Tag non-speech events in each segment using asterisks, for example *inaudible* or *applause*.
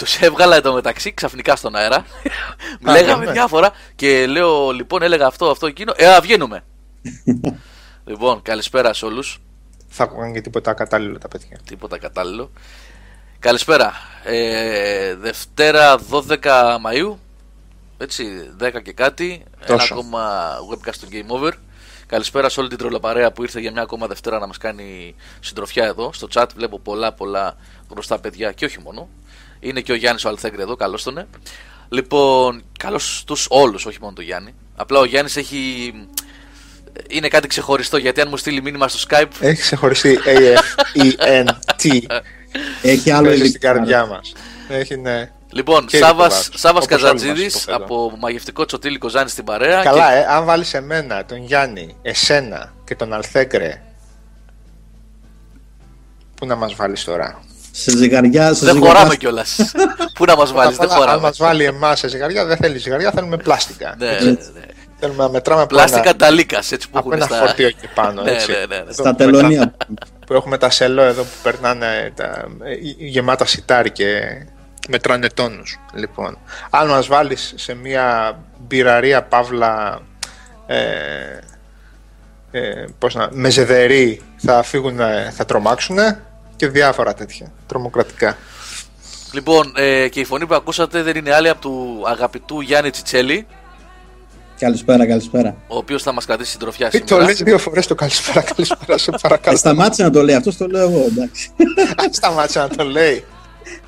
Του *laughs* έβγαλα εδώ μεταξύ ξαφνικά στον αέρα. *laughs* Λέγαμε ναι. διάφορα και λέω λοιπόν, έλεγα αυτό, αυτό, εκείνο. Ε, α, βγαίνουμε. *laughs* λοιπόν, καλησπέρα σε όλους. Θα ακούγαν και τίποτα κατάλληλο τα παιδιά. Τίποτα κατάλληλο. Καλησπέρα. Ε, Δευτέρα 12 Μαΐου. Έτσι, 10 και κάτι. Ένα Τόσο. ακόμα webcast του Game Over. Καλησπέρα σε όλη την τρολοπαρέα που ήρθε για μια ακόμα Δευτέρα να μας κάνει συντροφιά εδώ. Στο chat βλέπω πολλά πολλά γνωστά παιδιά και όχι μόνο. Είναι και ο Γιάννης ο Αλθέγκρε εδώ, καλώς τον. ε. Λοιπόν, καλώς τους όλους, όχι μόνο τον Γιάννη. Απλά ο Γιάννης έχει... Είναι κάτι ξεχωριστό γιατί αν μου στείλει μήνυμα στο Skype Έχει ξεχωριστεί A-F-E-N-T. *laughs* Έχει άλλο Παίζει στην υλικό. καρδιά μας. Έχει, ναι. Λοιπόν, Και Σάβας, υλικό Σάβας όπως όλοι Καζατζίδης μας, υποθέτω. από μαγευτικό τσοτήλικο Ζάνη στην παρέα. Καλά, και... ε, αν βάλεις εμένα, τον Γιάννη, εσένα και τον Αλθέγκρε. Πού να μας βάλεις τώρα; Σε ζυγαριά, σε Δεν ζυγαριά- χωράμε κιόλας. *laughs* Πού να μας βάλεις, δεν Απ' όλα, Αν χωράμε. μας βάλει εμάς σε ζυγαριά, δεν θέλει ζυγαριά, θέλουμε πλάστικα. Ναι, Έτσι. ναι, ναι. Θέλουμε να μετράμε από Πλάστικα ένα, ταλίκα έτσι που από έχουν ένα στα. φορτίο εκεί *laughs* πάνω. Ναι, έτσι. ναι, ναι, ναι. Εδώ Στα που τελωνία. μετράμε- Που έχουμε τα σελό εδώ που περνάνε τα, ε, γεμάτα σιτάρι και μετράνε τόνους. Λοιπόν, αν μας βάλεις σε μια μπειραρία παύλα ε, ε, πώς να, μεζεδερή θα φύγουν, θα τρομάξουν και διάφορα τέτοια τρομοκρατικά. Λοιπόν, ε, και η φωνή που ακούσατε δεν είναι άλλη από του αγαπητού Γιάννη Τσιτσέλη, Καλησπέρα, καλησπέρα. ο οποίος θα μας κρατήσει συντροφιά Μην το σήμερα. λες δύο φορές το καλησπέρα, καλησπέρα, σε Ε, παρακαλώ. σταμάτησε να το λέει, αυτός το λέω εγώ, εντάξει. Σταμάτησε να το λέει.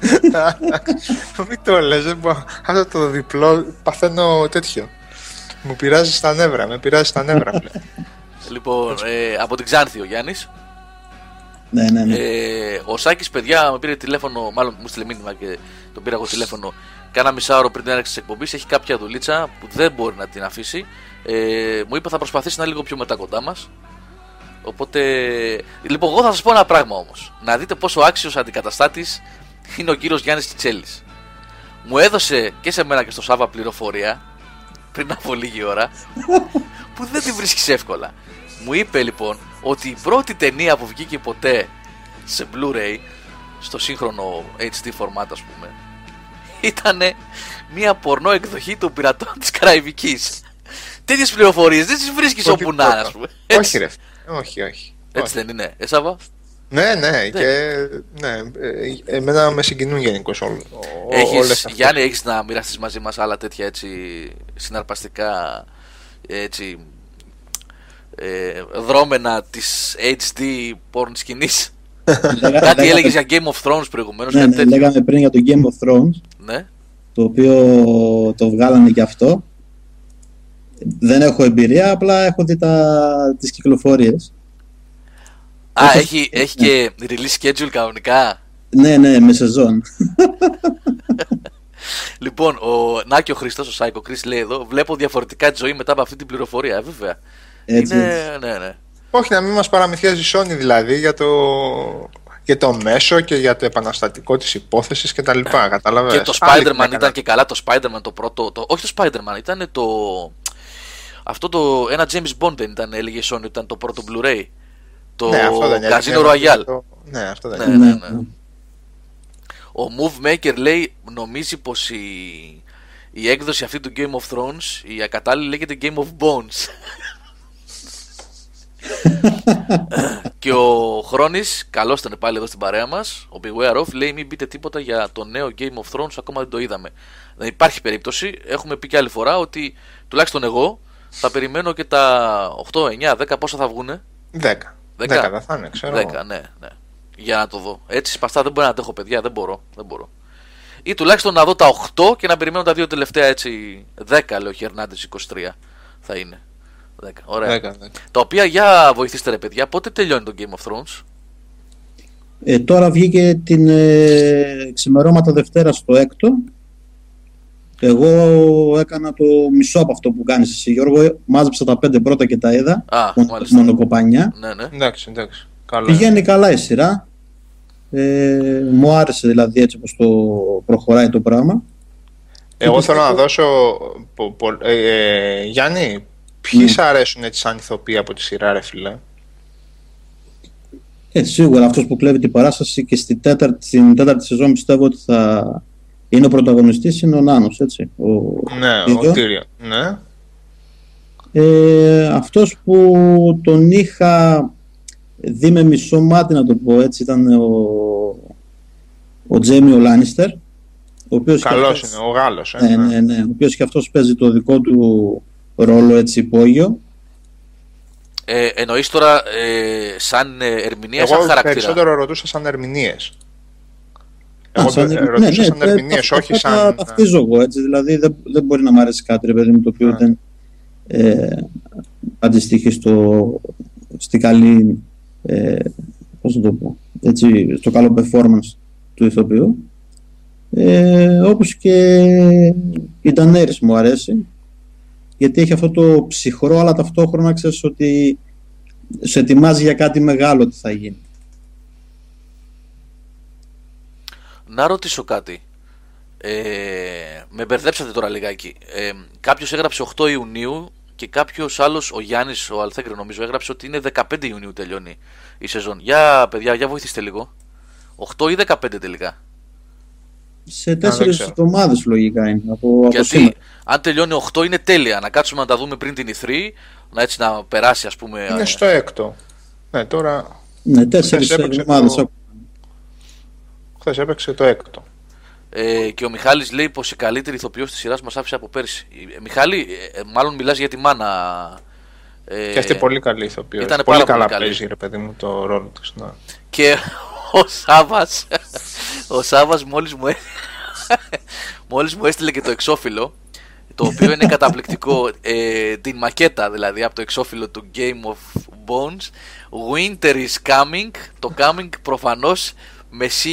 *laughs* Μην το λες, δεν μπορώ. Αυτό το διπλό παθαίνω τέτοιο. Μου πειράζει στα νεύρα, με πειράζει στα νεύρα. *laughs* πλέον. Λοιπόν, ε, από την Ξάνθη ο Γιάννης. Ναι, ναι, ναι. Ε, ο Σάκης, παιδιά, με πήρε τηλέφωνο, μάλλον μου στείλε μήνυμα και τον πήρα εγώ τηλέφωνο. Κάνα μισάωρο πριν την έναρξης τη εκπομπής. Έχει κάποια δουλίτσα που δεν μπορεί να την αφήσει. Ε, μου είπε θα προσπαθήσει να είναι λίγο πιο μετά κοντά μας. Οπότε. Λοιπόν, εγώ θα σας πω ένα πράγμα όμως. Να δείτε πόσο άξιος αντικαταστάτης είναι ο κύριος Γιάννης Τσιτσέλης. Μου έδωσε και σε μένα και στο Σάβα πληροφορία πριν από λίγη ώρα *laughs* που δεν τη βρίσκεις εύκολα. Μου είπε λοιπόν ότι η πρώτη ταινία που βγήκε ποτέ σε Blu-ray στο σύγχρονο HD format ας πούμε ήταν μια πορνό εκδοχή των πειρατών της Καραϊβικής. Τέτοιες πληροφορίες δεν τις βρίσκεις Πολύ όπου να είναι, πρώτο. ας πούμε. όχι ρε. Όχι, όχι. Έτσι Όχι. δεν είναι, ε, Σάβα; Ναι, ναι, και ναι, ε, εμένα με συγκινούν γενικώς όλες Έχεις, Γιάννη, έχεις να μοιραστείς μαζί μας άλλα τέτοια έτσι συναρπαστικά έτσι ε, δρόμενα της HD porn σκηνής. Λέγα- Κάτι λέγαμε- έλεγες για Game of Thrones προηγουμένως, ναι, κάτι ναι, τέτοιο. λέγαμε πριν για το Game of Thrones, Ναι. το οποίο το βγάλανε και αυτό. Δεν έχω εμπειρία, απλά έχω δει τα, τις κυκλοφορίες. Α, Έχω- έχει, έχει και release schedule κανονικά; Ναι, ναι, με σεζόν. *laughs* Λοιπόν, ο Νάκη ο Χριστός, ο Σάικο Chris λέει εδώ, βλέπω διαφορετικά τη ζωή μετά από αυτή την πληροφορία. Ε, βέβαια. Έτσι. Είναι, ναι, ναι. Όχι, να μην μας παραμυθιάζει η Sony δηλαδή για το, για το μέσο και για το επαναστατικό της υπόθεσης κτλ. Κατάλαβες; Και το Spider-Man ήταν και καλά το Spider-Man το πρώτο. Το, όχι το Spider-Man, ήταν το. Αυτό το. Ένα James Bond δεν ήταν, έλεγε η Sony, ότι ήταν το πρώτο Blu-ray. Το Ναι, αυτό δεν Casino έλεγε, Royale. το- Ναι, αυτό δεν Ναι, είναι. ναι, Ναι, ναι. ναι. Ο Move Maker λέει, νομίζει πως η, η έκδοση αυτή του Game of Thrones, η ακατάλληλη λέγεται Game of Bones. Και ο Χρόνης, καλώς ήταν πάλι εδώ στην παρέα μας, ο Beware of, λέει μην πείτε τίποτα για το νέο Game of Thrones, ακόμα δεν το είδαμε. Δεν υπάρχει περίπτωση, έχουμε πει και άλλη φορά ότι τουλάχιστον εγώ θα περιμένω και τα 8, 9, 10 πόσα θα βγούνε. Δέκα. Δέκα. Δέκα δεν θα είναι, ξέρω. 10, ναι, ναι. Για να το δω. Έτσι σπαστά δεν μπορώ να αντέχω, παιδιά. Δεν μπορώ. Δεν μπορώ. Ή τουλάχιστον να δω τα 8 και να περιμένω τα δύο τελευταία έτσι. 10 λέει ο Χερνάντες 23 θα είναι. 10. Ωραία. Δέκα, δέκα. Τα οποία για βοηθήστε ρε παιδιά, πότε τελειώνει το Game of Thrones; Ε, τώρα βγήκε την ε, ξημερώματα Δευτέρας στο έκτο. Εγώ έκανα το μισό από αυτό που κάνεις εσύ Γιώργο. Μάζεψα τα πέντε πρώτα και τα είδα. Α, Μόνο- μάλιστα. Μονοκοπάνια. Ναι, ναι. Εντάξει, εντάξει. Καλά. Πηγαίνει καλά η σειρά. Ε, μου άρεσε δηλαδή έτσι όπως το προχωράει το πράγμα. Εγώ Και θέλω να πιστεύω- δώσω. πο- πο- ε, ε, Γιάννη, ποιοι Ναι. σ' αρέσουν έτσι σαν ηθοποιοί από τη σειρά, ρε φιλέ. Ε, σίγουρα αυτός που κλέβει την παράσταση και στην τέταρτη, στην τέταρτη σεζόν πιστεύω ότι θα, είναι ο πρωταγωνιστής, είναι ο Νάνος, έτσι. Ο, ναι, ο Τύριο. Ναι. Ε, αυτός που τον είχα δει με μισό μάτι να το πω έτσι ήταν ο, ο Τζέμι ο Λάνιστερ ο οποίος Καλός είναι, ο Γάλλος ε, ναι, ναι, ναι, ο οποίος και αυτός παίζει το δικό του ρόλο έτσι υπόγειο ε, εννοείς τώρα ε, σαν ερμηνεία, σαν χαρακτήρα; Εγώ περισσότερο ρωτούσα σαν ερμηνείες. Εγώ σαν, ναι, ρωτούσα ναι, σαν ερμηνείες, όχι σαν... Τα ταυτίζω εγώ, έτσι, δηλαδή δεν, δεν μπορεί να μου αρέσει κάτι, ρε παιδί μου, το οποίο δεν ε, αντιστοιχεί στο, στη καλή, ε, πώς να το πω, έτσι, στο καλό performance του ηθοποιού. Ε, όπως και η Ντανέρης μου αρέσει γιατί έχει αυτό το ψυχρό αλλά ταυτόχρονα ξέρεις ότι σε ετοιμάζει για κάτι μεγάλο τι θα γίνει. Να ρωτήσω κάτι. Ε, με μπερδέψατε τώρα λιγάκι. Ε, Κάποιος έγραψε 8 Ιουνίου και κάποιος άλλος, ο Γιάννης, ο Αλθέγκρη νομίζω, έγραψε ότι είναι 15 Ιουνίου τελειώνει η σεζόν. Για παιδιά, για βοηθήστε λίγο. 8 ή 15 τελικά σε τέσσερις εβδομάδες λογικά είναι. Από, Γιατί αν τελειώνει 8 είναι τέλεια. Να κάτσουμε να τα δούμε πριν την E3, να έτσι να περάσει, ας πούμε. Είναι στο έκτο. Ναι, τώρα. Ναι, τέσσερις εβδομάδες. Το... Χθες έπαιξε το έκτο. Ε, και ο Μιχάλης λέει πως η καλύτερη ηθοποιός της σειράς μας άφησε από πέρσι. Ε, Μιχάλη, ε, μάλλον μιλάς για τη μάνα. Ε, και αυτή πολύ καλή ηθοποιός. Ήταν πολύ, καλά παίζει, ρε παιδί μου, το ρόλο της. Ναι. Και ο Σάβας ο Σάβας μόλις μου, μόλις μου έστειλε και το εξώφυλλο το οποίο είναι καταπληκτικό ε, την μακέτα δηλαδή από το εξώφυλλο του Game of Bones Winter is coming το coming προφανώς με C,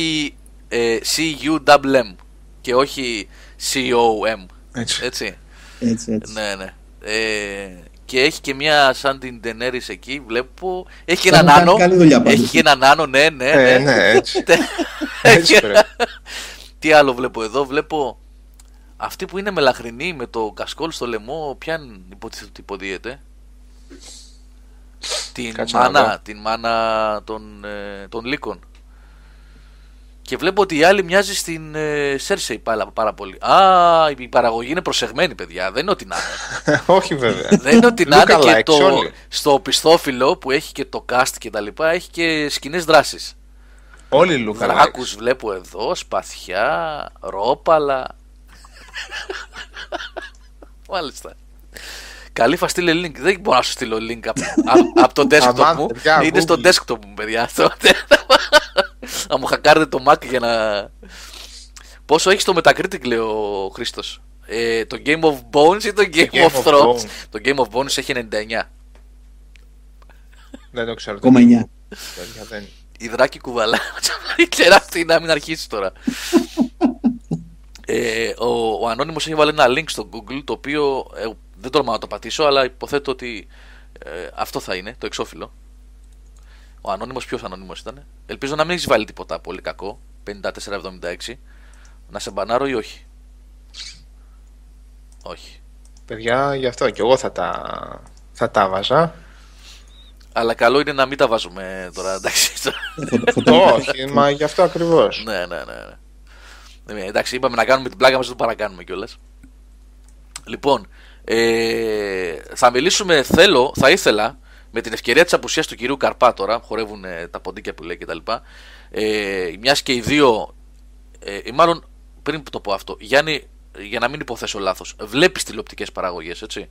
ε, C-U-M και όχι C-O-M έτσι. έτσι. έτσι, έτσι. Ναι, ναι. Ε, και έχει και μια σαν την Τενέρη εκεί, βλέπω. Έχει και έναν άνω. Έχει και έναν άνω, ναι, ναι. Ε, ναι, ναι έτσι. *laughs* έτσι *laughs* Τι άλλο βλέπω εδώ, βλέπω αυτή που είναι μελαχρινή με το κασκόλ στο λαιμό, ποια υποτίθεται ότι υποδίεται; Την μάνα, την μάνα των, ε, των λύκων. Και βλέπω ότι η άλλη μοιάζει στην ε, Σέρσεϊ πάρα, πάρα πολύ. Α, η παραγωγή είναι προσεγμένη, παιδιά. Δεν είναι ότι να είναι. *laughs* Όχι, βέβαια. Δεν είναι ότι να είναι και το, στο πιστόφυλλο που έχει και το cast και τα λοιπά, έχει και σκηνές δράσει. Όλοι οι Δράκους βλέπω εδώ, σπαθιά, ρόπαλα. *laughs* Μάλιστα. Καλή θα στείλει link. Δεν μπορώ να σου στείλω link από, *laughs* από το desktop μου. Είναι στο desktop μου, παιδιά. Να μου χακάρετε το Mac για να. Πόσο έχεις το Metacritic, λέει ο Χρήστος; Ε, το Game of Bones ή το Game, Game of, Thrones; Το Game of Bones έχει 99. Δεν το ξέρω. Ακόμα 9. Η δράκη κουβαλά. *laughs* Ξέρω αυτή να μην αρχίσει τώρα. ε, ο, ο Ανώνυμος έχει βάλει ένα link στο Google το οποίο ε, δεν τολμάω να το πατήσω αλλά υποθέτω ότι ε, αυτό θα είναι το εξώφυλλο. Ο ανώνυμος ποιος ανώνυμος ήταν. Ελπίζω να μην έχεις βάλει τίποτα πολύ κακό. 5476. Να σε μπανάρω ή όχι; Όχι. Παιδιά, γι' αυτό και εγώ θα τα, θα τα βάζα. Αλλά καλό είναι να μην τα βάζουμε τώρα, εντάξει. *laughs* όχι, μα γι' αυτό ακριβώς. ναι, ναι, ναι. ναι. Εντάξει, είπαμε να κάνουμε την πλάκα μας, δεν το παρακάνουμε κιόλας. Λοιπόν, ε, θα μιλήσουμε, θέλω, θα ήθελα με την ευκαιρία της απουσίας του κυρίου Καρπά τώρα, χορεύουν ε, τα ποντίκια που λέει κτλ. Ε, Μιας και οι δύο, ε, ή μάλλον πριν το πω αυτό, Γιάννη, για να μην υποθέσω λάθος, βλέπεις τηλεοπτικές παραγωγές, έτσι;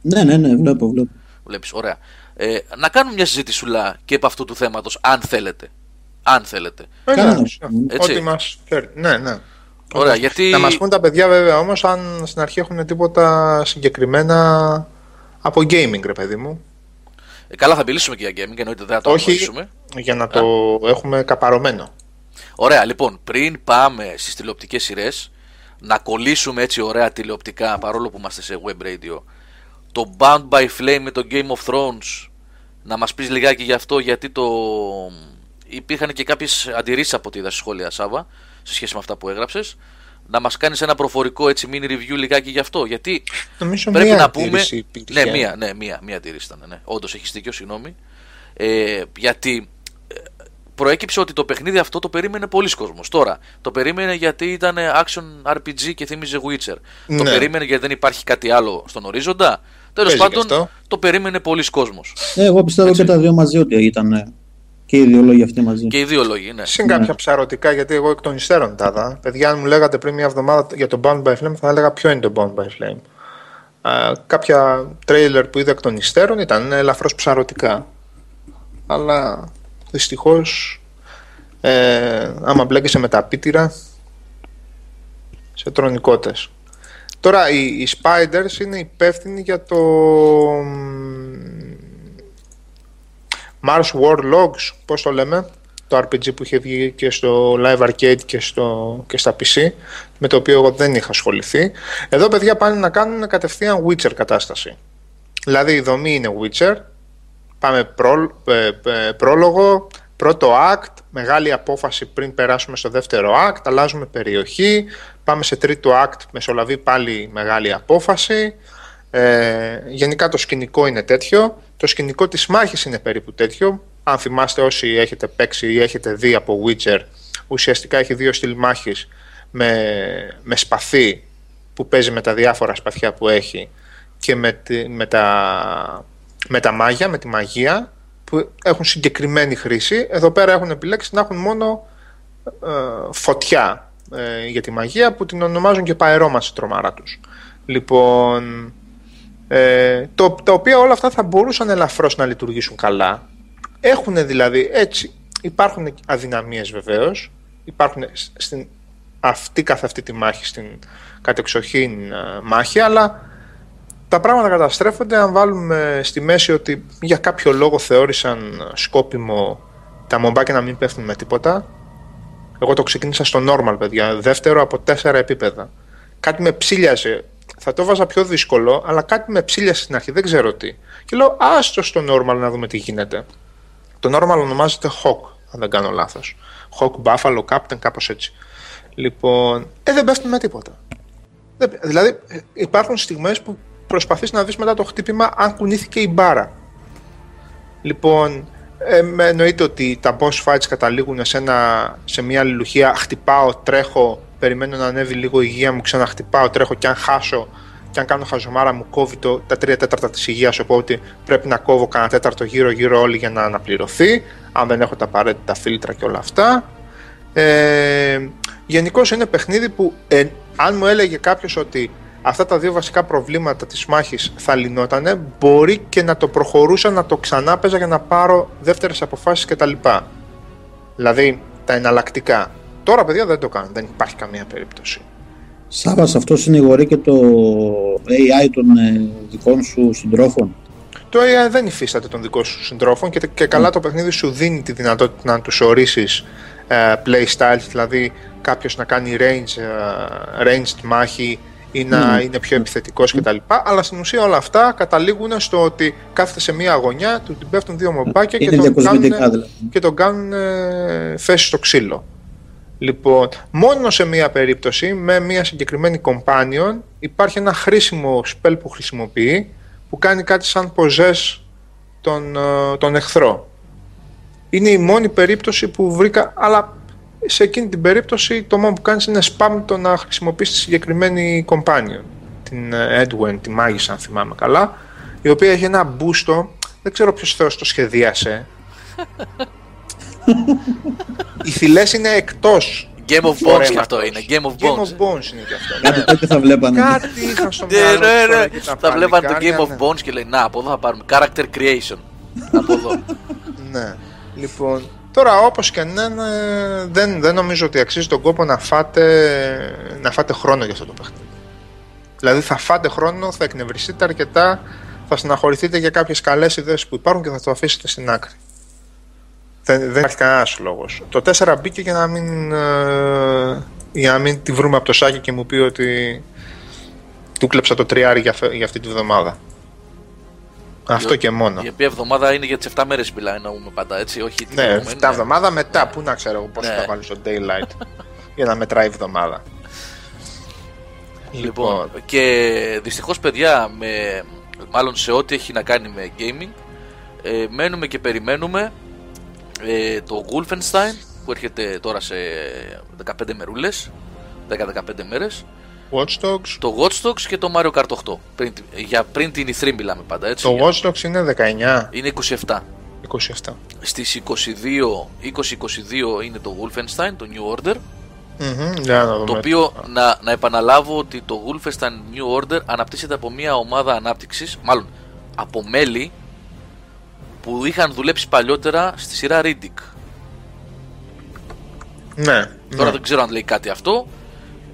Ναι, ναι, ναι, βλέπω, βλέπω. Βλέπεις, ωραία. Ε, να κάνουμε μια συζήτησουλα και από αυτού του θέματος, αν θέλετε. Αν θέλετε. Ε, ναι, Ό,τι μας φέρει. Ναι, ναι. Ωραία, γιατί... Να μας πούν τα παιδιά βέβαια όμως αν στην αρχή έχουν τίποτα συγκεκριμένα από gaming, ρε παιδί μου. Ε, καλά, θα μιλήσουμε και για gaming, εννοείται δεν θα το Όχι, για να το έχουμε καπαρωμένο. Ωραία, λοιπόν, πριν πάμε στις τηλεοπτικές σειρές, να κολλήσουμε έτσι ωραία τηλεοπτικά παρόλο που είμαστε σε web radio. Το Bound by Flame με το Game of Thrones. Να μας πεις λιγάκι γι' αυτό γιατί το... Υπήρχαν και κάποιες αντιρρήσεις από τη είδα σχόλια Σάβα σε σχέση με αυτά που έγραψες να μας κάνεις ένα προφορικό έτσι mini review λιγάκι γι' αυτό. Γιατί Νομίζω πρέπει μία να πούμε. Ναι, μία, ναι, μία, μία αντίρρηση ήταν. Ναι. Όντως έχεις δίκιο, συγγνώμη. Ε, γιατί ε, προέκυψε ότι το παιχνίδι αυτό το περίμενε πολλοί κόσμος. Τώρα, το περίμενε γιατί ήταν action RPG και θύμιζε Witcher. Το Ναι. περίμενε γιατί δεν υπάρχει κάτι άλλο στον ορίζοντα. Τέλος Παίζει και πάντων, αυτό. το περίμενε πολλοί κόσμος. Ε, εγώ πιστεύω Έτσι. και τα δύο μαζί ότι ήταν ε, και οι δύο λόγοι αυτοί μαζί. Και οι δύο λόγοι, ναι. Συν κάποια ψαρωτικά, γιατί εγώ εκ των υστέρων τα είδα. Παιδιά, αν μου λέγατε πριν μια εβδομάδα για το Bound by Flame, θα έλεγα ποιο είναι το Bound by Flame. Α, κάποια τρέιλερ που είδα εκ των υστέρων ήταν ελαφρώς ψαρωτικά. Αλλά δυστυχώς, ε, άμα μπλέκεσαι με τα πίτυρα, σε τρονικότες. Τώρα, οι, οι Spiders είναι υπεύθυνοι για το Mars War Logs, πώς το λέμε, το RPG που είχε βγει και στο Live Arcade και, στο, και στα PC, με το οποίο εγώ δεν είχα ασχοληθεί. Εδώ, παιδιά, πάνε να κάνουν κατευθείαν Witcher κατάσταση. Δηλαδή, η δομή είναι Witcher, πάμε πρό, ε, ε, πρόλογο, πρώτο act, μεγάλη απόφαση πριν περάσουμε στο δεύτερο act, αλλάζουμε περιοχή, πάμε σε τρίτο act, μεσολαβεί πάλι μεγάλη απόφαση. Ε, γενικά το σκηνικό είναι τέτοιο. Το σκηνικό της μάχης είναι περίπου τέτοιο. Αν θυμάστε όσοι έχετε παίξει ή έχετε δει από Witcher, ουσιαστικά έχει δύο στυλ μάχης με, με σπαθί που παίζει με τα διάφορα σπαθιά που έχει και με, τη- με, τα, με τα μάγια, με τη μαγεία που έχουν συγκεκριμένη χρήση. Εδώ πέρα έχουν επιλέξει να έχουν μόνο ε, φωτιά ε, για τη μαγεία που την ονομάζουν και παερώμαση τρομάρα τους. Λοιπόν, ε, το, τα οποία όλα αυτά θα μπορούσαν ελαφρώς να λειτουργήσουν καλά. Έχουν δηλαδή έτσι, υπάρχουν αδυναμίες βεβαίως, υπάρχουν σ- στην αυτή καθ' αυτή τη μάχη, στην κατεξοχήν ε, μάχη, αλλά τα πράγματα καταστρέφονται αν βάλουμε στη μέση ότι για κάποιο λόγο θεώρησαν σκόπιμο τα μομπάκια να μην πέφτουν με τίποτα. Εγώ το ξεκίνησα στο normal, παιδιά. Δεύτερο από τέσσερα επίπεδα. Κάτι με ψήλιαζε. Θα το βάζα πιο δύσκολο, αλλά κάτι με ψήλιασε στην αρχή. Δεν ξέρω τι. Και λέω, άστο στο normal να δούμε τι γίνεται. Το normal ονομάζεται Hawk, αν δεν κάνω λάθος. Hawk, Buffalo, Captain, κάπως έτσι. Λοιπόν, ε, δεν πέφτουν με τίποτα. Δεν- Δηλαδή, ε, υπάρχουν στιγμές που προσπαθείς να δεις μετά το χτύπημα αν κουνήθηκε η μπάρα. Λοιπόν, ε, με εννοείται ότι τα boss fights καταλήγουν σε, ένα, σε μια αλληλουχία. Χτυπάω, τρέχω, περιμένω να ανέβει λίγο η υγεία μου, ξαναχτυπάω, τρέχω και αν χάσω και αν κάνω χαζομάρα μου κόβει το, τα τρία τέταρτα της υγείας οπότε πρέπει να κόβω κανένα τέταρτο γύρω γύρω όλοι για να αναπληρωθεί αν δεν έχω τα απαραίτητα φίλτρα και όλα αυτά ε, Γενικώς είναι παιχνίδι που ε, αν μου έλεγε κάποιος ότι αυτά τα δύο βασικά προβλήματα της μάχης θα λυνότανε, μπορεί και να το προχωρούσα να το ξανά παίζα για να πάρω δεύτερες αποφάσεις κτλ. Δηλαδή τα εναλλακτικά. Τώρα παιδιά δεν το κάνω, δεν υπάρχει καμία περίπτωση. Σάβας, αυτό συνηγορεί και το AI των ε, δικών σου συντρόφων. Το AI δεν υφίσταται των δικών σου συντρόφων και, και καλά το παιχνίδι σου δίνει τη δυνατότητα να τους ορίσεις ε, playstyles, δηλαδή κάποιος να κάνει range, ε, ranged μάχη ή να είναι πιο επιθετικός κτλ. Αλλά στην ουσία όλα αυτά καταλήγουν στο ότι κάθεται σε μία αγωνιά, του την πέφτουν δύο μομπάκια και Είναι τον διακοσμητικά κάνουν, δηλαδή. και τον κάνουν ε, θέση στο ξύλο. Λοιπόν, μόνο σε μία περίπτωση, με μία συγκεκριμένη companion, υπάρχει ένα χρήσιμο spell που χρησιμοποιεί, που κάνει κάτι σαν possess τον, ε, τον εχθρό. Είναι η μόνη περίπτωση που βρήκα, αλλά σε εκείνη την περίπτωση το μόνο που κάνεις είναι spam το να χρησιμοποιείς τη συγκεκριμένη companion. Την ε, Edwin, τη μάγισσα αν θυμάμαι καλά, η οποία έχει ένα μπούστο, δεν ξέρω ποιος θεός το σχεδίασε. Οι θυλές είναι εκτός. Game of Bones Ωραία, και αυτό αυτός. είναι. Game of Game Bones. of Bones είναι και αυτό. Κάτι ναι. τέτοιο θα βλέπανε. Κάτι είχα στο Ναι, μυαλό ναι, τους τώρα ναι. εκεί τα Θα βλέπανε το παλικάρια, Game of ναι. Bones και λέει Να, από εδώ θα πάρουμε character creation. από εδώ. Ναι. Λοιπόν, τώρα όπως και να είναι, δεν, δεν νομίζω ότι αξίζει τον κόπο να φάτε, να φάτε χρόνο για αυτό το παιχνίδι. Δηλαδή θα φάτε χρόνο, θα εκνευριστείτε αρκετά, θα στεναχωρηθείτε για κάποιες καλές ιδέες που υπάρχουν και θα το αφήσετε στην άκρη. Δεν, δεν υπάρχει κανένας λόγος. Το 4 μπήκε για να μην, ε, για να μην τη βρούμε από το σάκι και μου πει ότι του κλέψα το τριάρι για, φε- για αυτή τη βδομάδα. Αυτό και μόνο. Η οποία εβδομάδα είναι για τι 7 μέρες μιλά, εννοούμε πάντα έτσι. Όχι την Ναι, προηγούμενη, 7 εβδομάδα μετά. Πού να ξέρω εγώ πόσο Ναι. θα βάλει στο daylight για να μετράει εβδομάδα. Λοιπόν, και δυστυχώς, παιδιά, με, μάλλον σε ό,τι έχει να κάνει με gaming, ε, μένουμε και περιμένουμε ε, το Wolfenstein που έρχεται τώρα σε 15 μερούλες 10-15 μέρες Watch Dogs. το Watch Dogs και το Mario Kart 8 πριν, για πριν την E3 μιλάμε πάντα έτσι Το Watch Dogs είναι 19, είναι 27 27. στις 22 20-22 είναι το Wolfenstein το New Order Μμμ, Για να δούμε. το οποίο να, να επαναλάβω ότι το Wolfenstein New Order αναπτύσσεται από μια ομάδα ανάπτυξης μάλλον από μέλη που είχαν δουλέψει παλιότερα στη σειρά Riddick Ναι. Τώρα ναι. δεν ξέρω αν λέει κάτι αυτό.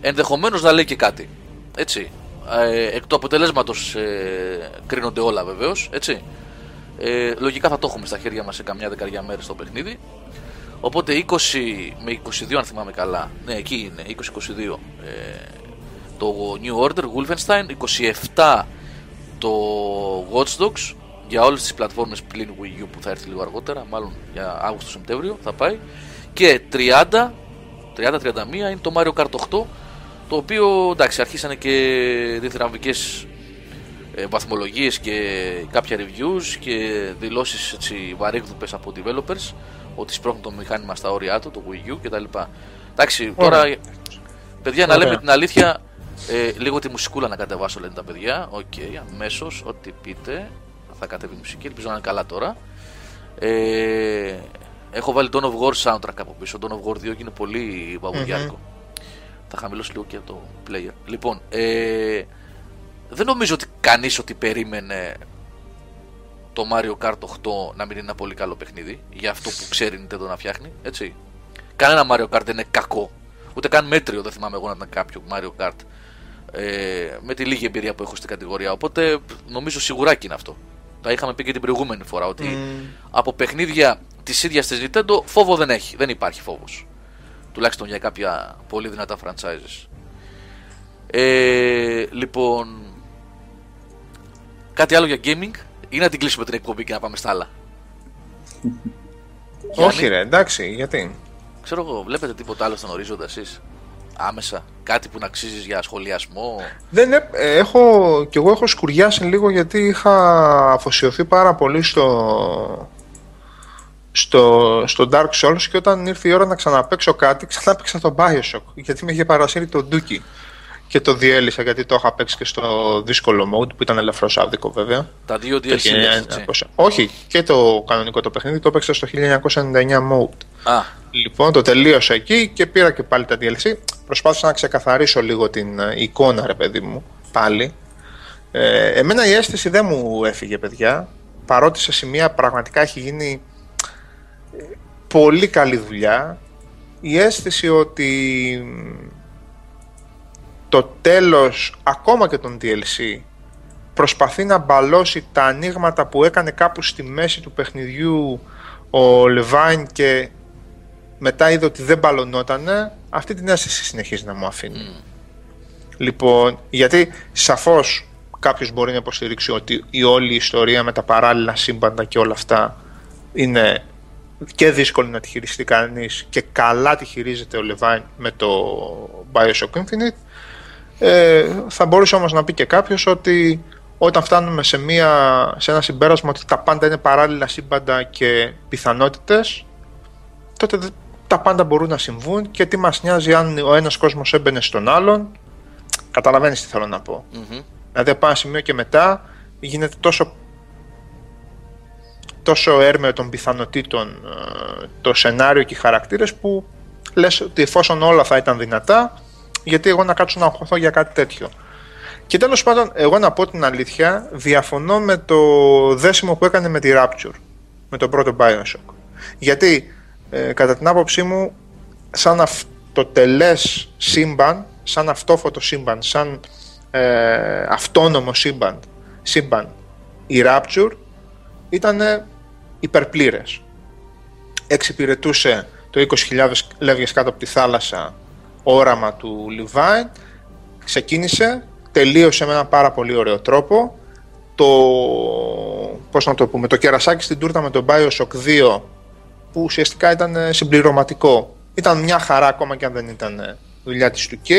Ενδεχομένως να λέει και κάτι. Έτσι. Ε, εκ του αποτελέσματος ε, κρίνονται όλα βεβαίως. Έτσι. Ε, λογικά θα το έχουμε στα χέρια μας σε καμιά δεκαριά μέρες το παιχνίδι. Οπότε 20 με 22, αν θυμάμαι καλά. Ναι, εκεί είναι. 20-22 ε, το New Order Wolfenstein. 27 το Watch Dogs για όλες τις πλατφόρμες πλην Wii U που θα έρθει λίγο αργότερα, μάλλον για Αύγουστο-Σεπτέμβριο θα πάει. Και 30 30-31 είναι το Mario Kart 8 το οποίο εντάξει αρχίσανε και διθυραμβικές ε, βαθμολογίες και κάποια reviews και δηλώσεις έτσι βαρύγδουπες από developers ότι σπρώχνουν το μηχάνημα στα όρια του, το Wii U κτλ. Εντάξει, τώρα παιδιά να Ωραία. λέμε την αλήθεια ε, λίγο τη μουσικούλα να κατεβάσω λένε τα παιδιά okay, okay, αμέσως, ό,τι πείτε θα κατέβει η μουσική, ελπίζω να είναι καλά τώρα ε, έχω βάλει Dawn of War soundtrack από πίσω. Dawn of War 2 και είναι πολύ βαβουριάρικο. Θα χαμηλώσω λίγο και το player. Λοιπόν, ε, δεν νομίζω ότι κανείς ότι περίμενε το Mario Kart 8 να μην είναι ένα πολύ καλό παιχνίδι για αυτό που ξέρει η Nintendo να φτιάχνει. Έτσι. Κανένα Mario Kart δεν είναι κακό. Ούτε καν μέτριο δεν θυμάμαι εγώ να ήταν κάποιο Mario Kart. Ε, με τη λίγη εμπειρία που έχω στην κατηγορία. Οπότε νομίζω σιγουράκι είναι αυτό. Τα είχαμε πει και την προηγούμενη φορά ότι Μμ. από παιχνίδια της ίδιας της Nintendo φόβο δεν έχει. Δεν υπάρχει φόβος. Τουλάχιστον για κάποια πολύ δυνατά franchises. Ε, λοιπόν. Κάτι άλλο για gaming ή να την κλείσουμε την εκπομπή και να πάμε στα άλλα. Όχι Γιάννη, ρε, εντάξει, γιατί; Ξέρω εγώ, βλέπετε τίποτα άλλο στον ορίζοντα εσείς; Άμεσα. Κάτι που να αξίζεις για σχολιασμό. Δεν ε, ε, έχω, κι εγώ έχω σκουριάσει λίγο γιατί είχα αφοσιωθεί πάρα πολύ στο, στο, στο Dark Souls και όταν ήρθε η ώρα να ξαναπαίξω κάτι, ξανάπαιξα το Bioshock γιατί με είχε παρασύρει το Dookie και το διέλυσα γιατί το είχα παίξει και στο δύσκολο mode που ήταν ελαφρώς άδικο βέβαια. Τα δύο Το DLC. έτσι. 1900. Όχι, και το κανονικό το παιχνίδι το έπαιξα στο 1999 mode. Α, Λοιπόν, το τελείωσα εκεί και πήρα και πάλι τα DLC. Προσπάθησα να ξεκαθαρίσω λίγο την ε, εικόνα, ρε παιδί μου, πάλι. Ε, εμένα η αίσθηση δεν μου έφυγε, παιδιά. Παρότι σε σημεία πραγματικά έχει γίνει ε, πολύ καλή δουλειά. Η αίσθηση ότι μ, το τέλος ακόμα και των DLC προσπαθεί να μπαλώσει τα ανοίγματα που έκανε κάπου στη μέση του παιχνιδιού ο Λεβάιν και μετά είδε ότι δεν μπαλωνότανε, αυτή την αίσθηση συνεχίζει να μου αφήνει. Λοιπόν, γιατί σαφώς κάποιος μπορεί να υποστηρίξει ότι η όλη ιστορία με τα παράλληλα σύμπαντα και όλα αυτά είναι και δύσκολη να τη χειριστεί κανείς και καλά τη χειρίζεται ο Λεβάιν με το Bioshock Infinite ε, θα μπορούσε όμως να πει και κάποιος ότι όταν φτάνουμε σε, μια, σε ένα συμπέρασμα ότι τα πάντα είναι παράλληλα σύμπαντα και πιθανότητες τότε δε- τα πάντα μπορούν να συμβούν και τι μας νοιάζει αν ο ένας κόσμος έμπαινε στον άλλον καταλαβαίνεις τι θέλω να πω μμμ. δηλαδή από ένα σημείο και μετά γίνεται τόσο τόσο έρμεο των πιθανότητων ε, το σενάριο και οι χαρακτήρες που λες ότι εφόσον όλα θα ήταν δυνατά γιατί εγώ να κάτσω να αγχωθώ για κάτι τέτοιο. Και τέλος πάντων, εγώ να πω την αλήθεια, διαφωνώ με το δέσιμο που έκανε με τη Rapture, με τον πρώτο Bioshock. Γιατί, ε, κατά την άποψή μου, σαν αυτοτελές σύμπαν, σαν αυτόφωτο σύμπαν, σαν ε, αυτόνομο σύμπαν, σύμπαν, η Rapture ήταν υπερπλήρες. Εξυπηρετούσε το 20.000 λεύγες κάτω από τη θάλασσα όραμα του Λιβάιν, ξεκίνησε, τελείωσε με ένα πάρα πολύ ωραίο τρόπο. Το, πώς να το πούμε, το κερασάκι στην τούρτα με τον Bioshock 2 που ουσιαστικά ήταν ε, συμπληρωματικό. Ήταν μια χαρά ακόμα και αν δεν ήταν ε, δουλειά της 2K,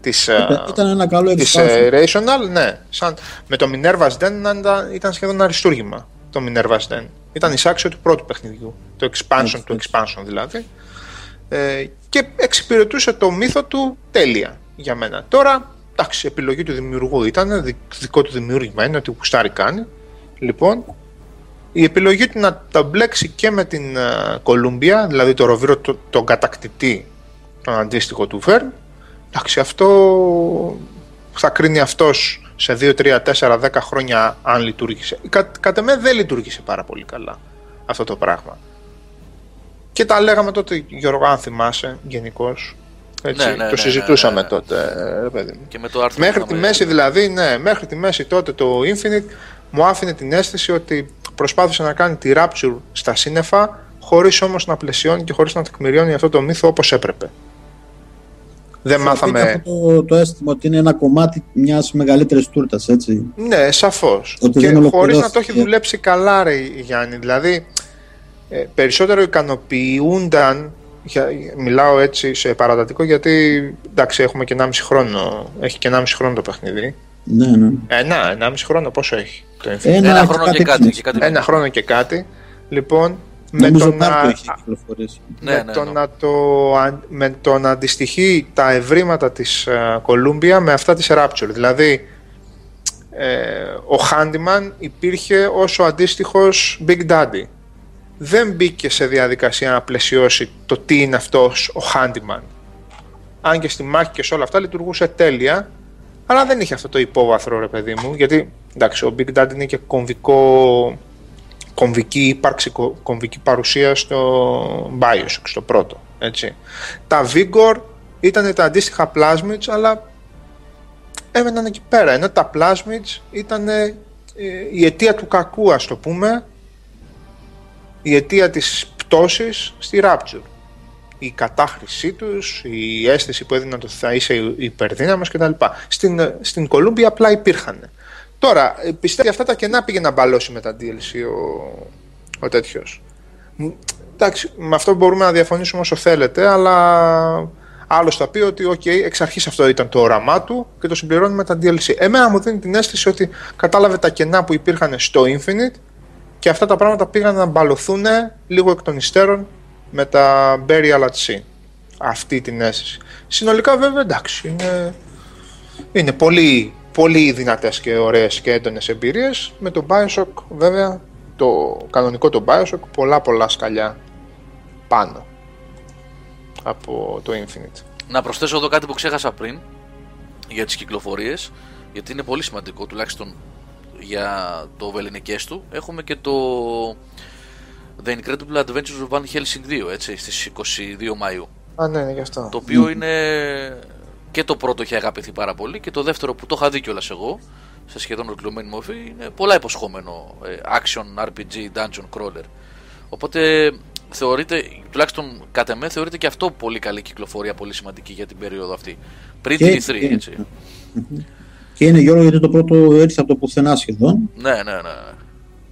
της, ε, Ήταν, ήταν ένα καλό της expansion. ε, Rational, ναι. Σαν, με το Minerva's Den ήταν, ήταν σχεδόν αριστούργημα το Minerva's Den. Ήταν εισάξιο του πρώτου παιχνιδιού. Το expansion του expansion δηλαδή. Ε, και εξυπηρετούσε το μύθο του τέλεια για μένα. Τώρα, εντάξει, επιλογή του δημιουργού ήταν, δικό του δημιούργημα είναι, ότι κουστάρι κάνει. Λοιπόν, η επιλογή του να τα μπλέξει και με την Κολούμπια, δηλαδή το Ροβίρο, τον το κατακτητή, τον αντίστοιχο του Φέρν, εντάξει, αυτό θα κρίνει αυτός σε 2, 3, 4, 10 χρόνια αν λειτουργήσε. Κα, κατά με δεν λειτουργήσε πάρα πολύ καλά αυτό το πράγμα. Και τα λέγαμε τότε, Γιώργο, αν θυμάσαι, γενικώς. Έτσι, ναι, ναι, το ναι, συζητούσαμε ναι, τότε, ρε παιδί μου. Και με το άρθρο μέχρι τη μέση δηλαδή, ναι, μέχρι τη μέση τότε το Infinite μου άφηνε την αίσθηση ότι προσπάθησε να κάνει τη Rapture στα σύννεφα χωρίς όμως να πλαισιώνει και χωρίς να τεκμηριώνει αυτό το μύθο όπως έπρεπε. Δεν μάθαμε. Αυτό το, το αίσθημα ότι είναι ένα κομμάτι μιας μεγαλύτερης τούρτας, έτσι. Ναι, σαφώς. Και χωρίς να το έχει δουλέψει καλά, ρε Γιάννη. Δηλαδή, ε, περισσότερο ικανοποιούνταν. μιλάω έτσι σε παρατατικό γιατί εντάξει, έχουμε και 1,5 χρόνο. Έχει και 1,5 χρόνο το παιχνίδι. Ναι, ναι. Ένα, 1,5 χρόνο πόσο έχει το Ένα, ένα χρόνο και κάτι, και κάτι. Ένα χρόνο και κάτι. Λοιπόν, με το, να, ναι, ναι, το ναι. να το, με το να αντιστοιχεί τα ευρήματα της Κολούμπια με αυτά της Rapture. Δηλαδή, ε, ο Handyman υπήρχε ως ο αντίστοιχος Big Daddy. Δεν μπήκε σε διαδικασία να πλαισιώσει το τι είναι αυτός ο Handyman. Αν και στη μάχη και σε όλα αυτά λειτουργούσε τέλεια, αλλά δεν είχε αυτό το υπόβαθρο ρε παιδί μου, γιατί εντάξει, ο Big Daddy είναι και κομβικό κομβική ύπαρξη, κομβική παρουσία στο Bioshock, στο πρώτο. Έτσι. Τα Vigor ήταν τα αντίστοιχα Plasmids, αλλά έμεναν εκεί πέρα. Ενώ τα Plasmids ήταν ε, η αιτία του κακού, ας το πούμε, η αιτία της πτώσης στη Rapture. Η κατάχρησή τους, η αίσθηση που έδιναν το ότι θα είσαι υπερδύναμος κτλ. Στην, στην Columbia απλά υπήρχαν. Τώρα, ε, πιστεύει αυτά τα κενά πήγε να μπαλώσει με τα DLC ο, ο τέτοιος. Εντάξει, με αυτό μπορούμε να διαφωνήσουμε όσο θέλετε, αλλά άλλος θα πει ότι OK, εξ αρχής αυτό ήταν το όραμά του και το συμπληρώνει με τα DLC. Εμένα μου δίνει την αίσθηση ότι κατάλαβε τα κενά που υπήρχαν στο Infinite και αυτά τα πράγματα πήγαν να μπαλωθούν λίγο εκ των υστέρων με τα Burial at Sea. Αυτή την αίσθηση. Συνολικά βέβαια εντάξει, είναι, είναι πολύ πολύ δυνατές και ωραίες και έντονες εμπειρίες. Με το Bioshock βέβαια, το κανονικό το Bioshock, πολλά πολλά σκαλιά πάνω από το Infinite. Να προσθέσω εδώ κάτι που ξέχασα πριν για τις κυκλοφορίες, γιατί είναι πολύ σημαντικό τουλάχιστον για το βεληνικές του. Έχουμε και το The Incredible Adventures of Van Helsing 2, έτσι, στις 22 Μαΐου. Α, ναι, ναι, γι' αυτό. Το οποίο είναι και το πρώτο έχει αγαπηθεί πάρα πολύ και το δεύτερο που το είχα δει κιόλας εγώ σε σχεδόν ολοκληρωμένη μορφή είναι πολλά υποσχόμενο ε, action RPG dungeon crawler οπότε θεωρείται τουλάχιστον κατά εμέ θεωρείται και αυτό πολύ καλή κυκλοφορία πολύ σημαντική για την περίοδο αυτή πριν την E3 έτσι και είναι Γιώργο γιατί το πρώτο έρθει από το πουθενά σχεδόν ναι ναι ναι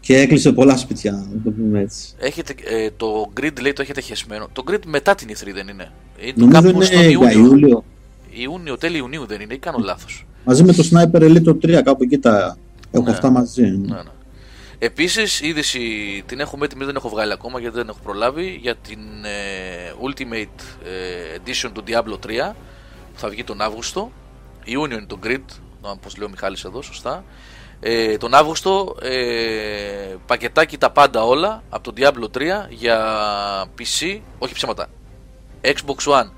και έκλεισε πολλά σπιτιά, να το πούμε έτσι. Έχετε, ε, το grid λέει το έχετε χεσμένο. Το grid μετά την E3 δεν είναι. Είναι Νομίζω κάπου είναι στον Ιούλιο. Ιούνιο, τέλη Ιουνίου δεν είναι, ή κάνω λάθος. Μαζί με το Sniper Elite 3, κάπου εκεί τα έχω ναι, αυτά μαζί. Ναι, ναι. Επίσης, είδηση την έχουμε έτοιμη, δεν έχω βγάλει ακόμα γιατί δεν έχω προλάβει για την ε, Ultimate ε, Edition του Diablo 3 που θα βγει τον Αύγουστο. Ιούνιο είναι το Grid, όπως λέει ο Μιχάλης εδώ, σωστά. Ε, τον Αύγουστο ε, πακετάκι τα πάντα όλα από το Diablo 3 για PC, όχι ψέματα, Xbox One,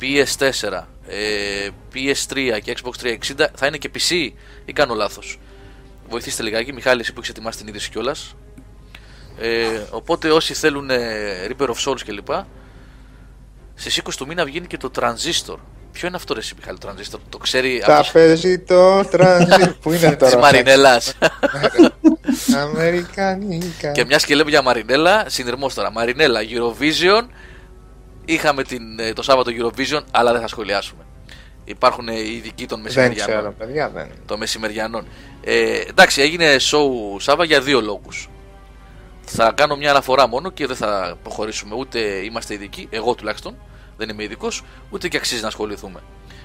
PS4, ες, PS3 και Xbox 360 θα είναι και PC ή κάνω λάθος. Βοηθήστε λιγάκι, Μιχάλη, εσύ που έχεις ετοιμάσει την είδηση κιόλας. Ε, οπότε όσοι θέλουν ε, Reaper of Souls κλπ. Στι 20 του μήνα βγαίνει και το Transistor. Ποιο είναι αυτό, ρε, εσύ, Μιχάλη, το Transistor, το ξέρει. Τα παίζει το Transistor. Πού είναι *laughs* τώρα. Τη Μαρινέλας. *laughs* Αμερικανικά. Και μια και λέμε για Μαρινέλα, συνειρμός τώρα. Μαρινέλα, Eurovision Είχαμε την, ε, το Σάββατο Eurovision, αλλά δεν θα σχολιάσουμε. Υπάρχουν οι ειδικοί των μεσημεριανών. Δεν ξέρω, παιδιά, δεν. Των μεσημεριανών. Ε, εντάξει, έγινε show Σάββα για δύο λόγους. Θα κάνω μια αναφορά μόνο και δεν θα προχωρήσουμε. Ούτε είμαστε ειδικοί, εγώ τουλάχιστον δεν είμαι ειδικός, ούτε και αξίζει να ασχοληθούμε.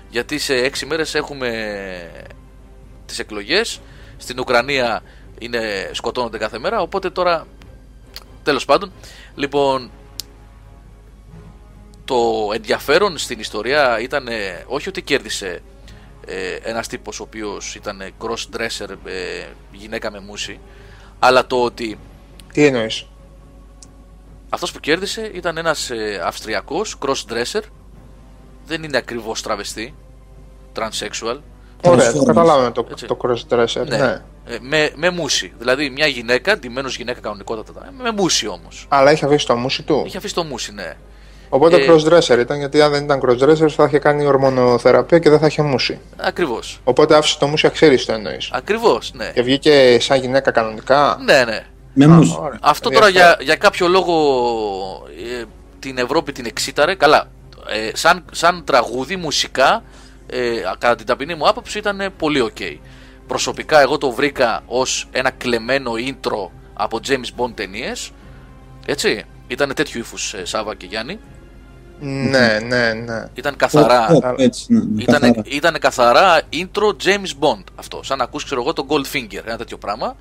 Γιατί σε έξι μέρες έχουμε τις εκλογές. Στην Ουκρανία είναι, σκοτώνονται κάθε μέρα. Οπότε τώρα Τέλος πάντων, λοιπόν, το ενδιαφέρον στην ιστορία ήταν ε, όχι ότι κέρδισε ε, ένας τύπος ο οποίος ήταν cross-dresser, ε, γυναίκα με μουσι, αλλά το ότι Τι εννοείς; Αυτός που κέρδισε ήταν ένας ε, Αυστριακός cross-dresser, δεν είναι ακριβώς τραβεστή, transsexual, Ωραία, το Transformers. καταλάβαμε το, Έτσι. το cross-dresser. ναι, ναι. ε, με, με μουσι. Δηλαδή μια γυναίκα, ντυμένος γυναίκα κανονικότατα, με μουσι όμως. Αλλά έχει αφήσει το μουσι του. Είχε αφήσει το μουσι, ναι. Οπότε Ε, cross-dresser ήταν, γιατί αν δεν ήταν cross-dresser θα είχε κάνει ορμονοθεραπεία και δεν θα είχε μουσι. Ακριβώς. Οπότε άφησε το μουσι, ξέρει το εννοείς. Ακριβώς, ναι. Και βγήκε σαν γυναίκα κανονικά. Ναι, ναι. Με Α, μουσ. ωραία. Αυτό τώρα Ενδιαφέρον. για, για κάποιο λόγο ε, την Ευρώπη την εξήταρε. Καλά, ε, σαν, σαν τραγούδι, μουσικά, ε, κατά την ταπεινή μου άποψη ήταν ε, πολύ ok. Προσωπικά εγώ το βρήκα ως ένα κλεμμένο intro από James Bond ταινίες. Έτσι, ήταν τέτοιου ύφους ε, Σάβα και Γιάννη. Ναι, ναι, ναι. Ήταν καθαρά, Pop, pop, έτσι, ναι, ναι, ήταν, καθαρά. ήταν καθαρά intro James Bond αυτό. Σαν να ακούς ξέρω εγώ το Goldfinger, ένα τέτοιο πράγμα.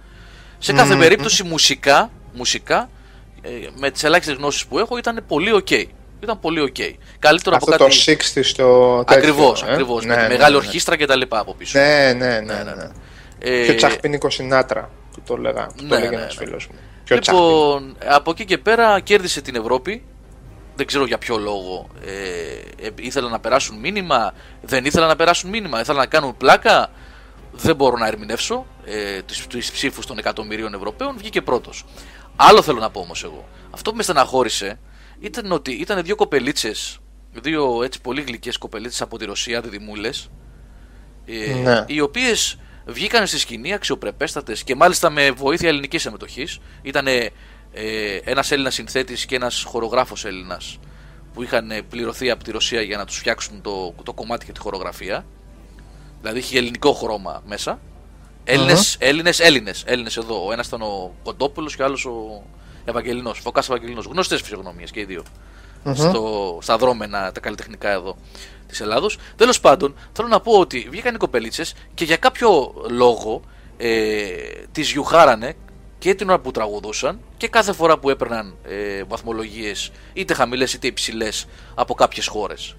Σε κάθε Μμμ. περίπτωση μουσικά, μουσικά ε, με τις ελάχιστες γνώσεις που έχω ήταν πολύ ok. Ήταν πολύ ok. Καλύτερο Αυτό από το κάτι... 60 στο τέτοιο. Ακριβώς, ε; ακριβώς. Ναι, με τη ναι, μεγάλη ναι. ορχήστρα και τα λοιπά από πίσω. Ναι, ναι, ναι. Ναι, ναι, ναι. ναι. Ε, Πιο τσαχπίνικο Συνάτρα που το λέγα. Που ναι, το έλεγε ναι, ένας ναι. φίλος μου. Πιο τσαχπίνικο. Λοιπόν, από εκεί και πέρα κέρδισε την Ευρώπη. Δεν ξέρω για ποιο λόγο. Ε, ε, ήθελαν να περάσουν μήνυμα, δεν ήθελαν να περάσουν μήνυμα, ήθελαν να κάνουν πλάκα. Δεν μπορώ να ερμηνεύσω ε, τις, τις ψήφους των εκατομμυρίων Ευρωπαίων. Βγήκε πρώτος. Άλλο θέλω να πω όμως εγώ. Αυτό που με στεναχώρησε ήταν ότι ήταν δύο κοπελίτσες, δύο έτσι πολύ γλυκές κοπελίτσες από τη Ρωσία, διδυμούλες, ε, Ναι. οι οποίες βγήκαν στη σκηνή αξιοπρεπέστατες και μάλιστα με βοήθεια ελληνικής συμμετοχής. Ήταν ε, ένας Έλληνας συνθέτης και ένας χορογράφος Έλληνας που είχαν ε, πληρωθεί από τη Ρωσία για να τους φτιάξουν το, το κομμάτι και τη χορογραφία. Δηλαδή είχε ελληνικό χρώμα μέσα. Έλληνες, Έλληνες, Έλληνες, Έλληνες εδώ. Ο ένας ήταν ο Κοντόπουλος και ο άλλος ο Ευαγγελινός, Φωκάς Ευαγγελινός. Γνωστές φυσιογνωμίες και οι δυο Στο, στα δρόμενα τα καλλιτεχνικά εδώ της Ελλάδος. Τέλος πάντων, θέλω να πω ότι βγήκαν οι κοπελίτσες και για κάποιο λόγο ε, τις γιουχάρανε και την ώρα που τραγουδούσαν και κάθε φορά που έπαιρναν ε, βαθμολογίες είτε χαμηλές είτε υψηλές από κάποιες χώρες.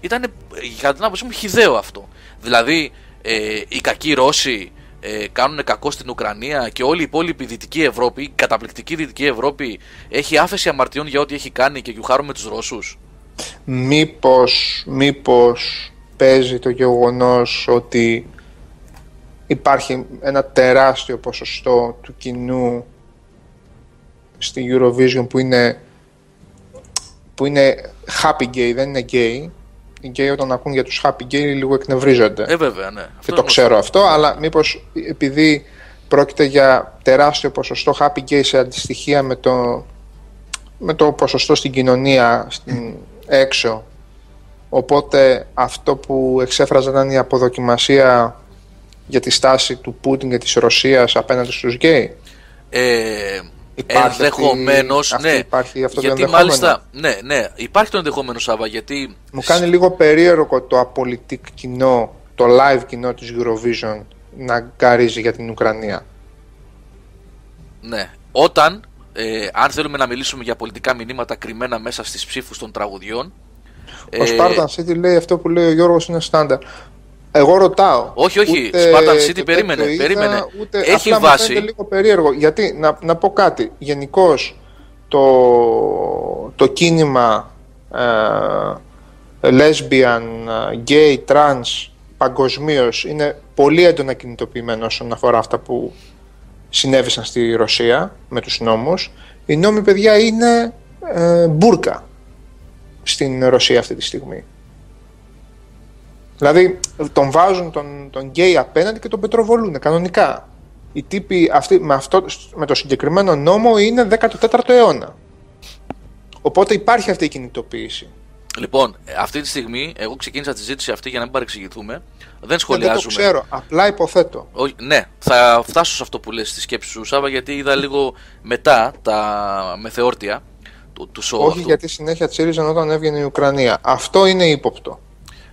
Ήταν κατά την άποψή μου χιδαίο αυτό. Δηλαδή, ε, οι κακοί Ρώσοι ε, κάνουν κακό στην Ουκρανία και όλη η υπόλοιπη Δυτική Ευρώπη, η καταπληκτική Δυτική Ευρώπη, έχει άφεση αμαρτιών για ό,τι έχει κάνει και γιουχάρουμε τους Ρώσους. Μήπως, μήπως παίζει το γεγονός ότι υπάρχει ένα τεράστιο ποσοστό του κοινού στη Eurovision που είναι που είναι happy gay, δεν είναι gay. Οι gay όταν ακούν για τους happy gay λίγο εκνευρίζονται. Ε, βέβαια, ναι. και Αυτό το είναι ξέρω αυτό, αλλά μήπως επειδή πρόκειται για τεράστιο ποσοστό happy gay σε αντιστοιχεία με το, με το ποσοστό στην κοινωνία στην έξω, οπότε αυτό που εξέφραζαν ήταν η αποδοκιμασία για τη στάση του Πούτιν και της Ρωσίας απέναντι στους γκέι; Ε, Υπάρχει ενδεχομένως, αυτή- ναι. αυτή- υπάρχει αυτό το γιατί ενδεχόμενο. μάλιστα. Ναι, ναι, υπάρχει το ενδεχόμενο, Σάβα, γιατί. Μου κάνει λίγο περίεργο το απολυτικ κοινό, το live κοινό της Eurovision να γκαρίζει για την Ουκρανία. Ναι. Όταν, ε, αν θέλουμε να μιλήσουμε για πολιτικά μηνύματα κρυμμένα μέσα στις ψήφους των τραγουδιών. Ο ε, Spartan City λέει αυτό που λέει ο Γιώργος είναι στάνταρ. Εγώ ρωτάω. Όχι, όχι, Ούτε Spartan το City περίμενε, τέτοιο περίμενε. ούτε, Έχει απλά μου βάση. φαίνεται λίγο περίεργο. Γιατί, να, να πω κάτι, γενικώς το, το κίνημα ε, lesbian, ε, gay, trans παγκοσμίως είναι πολύ έντονα κινητοποιημένο όσον αφορά αυτά που συνέβησαν στη Ρωσία με τους νόμους. Οι νόμοι, παιδιά, είναι ε, μπουρκα στην Ρωσία αυτή τη στιγμή. Δηλαδή τον βάζουν τον, τον γκέι απέναντι και τον πετροβολούν κανονικά. Οι τύποι αυτοί με, αυτό, με το συγκεκριμένο νόμο είναι 14ο αιώνα. Οπότε υπάρχει αυτή η κινητοποίηση. Λοιπόν, ε, αυτή τη στιγμή, εγώ ξεκίνησα τη συζήτηση αυτή για να μην παρεξηγηθούμε. Δεν Δεν, δεν το σχολιάζουμε. ξέρω, απλά υποθέτω. Όχι, ναι, θα φτάσω σε αυτό που λες στη σκέψη σου, Σάβα, γιατί είδα λίγο μετά τα μεθεόρτια του, του show Όχι αυτού. γιατί συνέχεια τσίριζαν όταν έβγαινε η Ουκρανία. Αυτό είναι ύποπτο.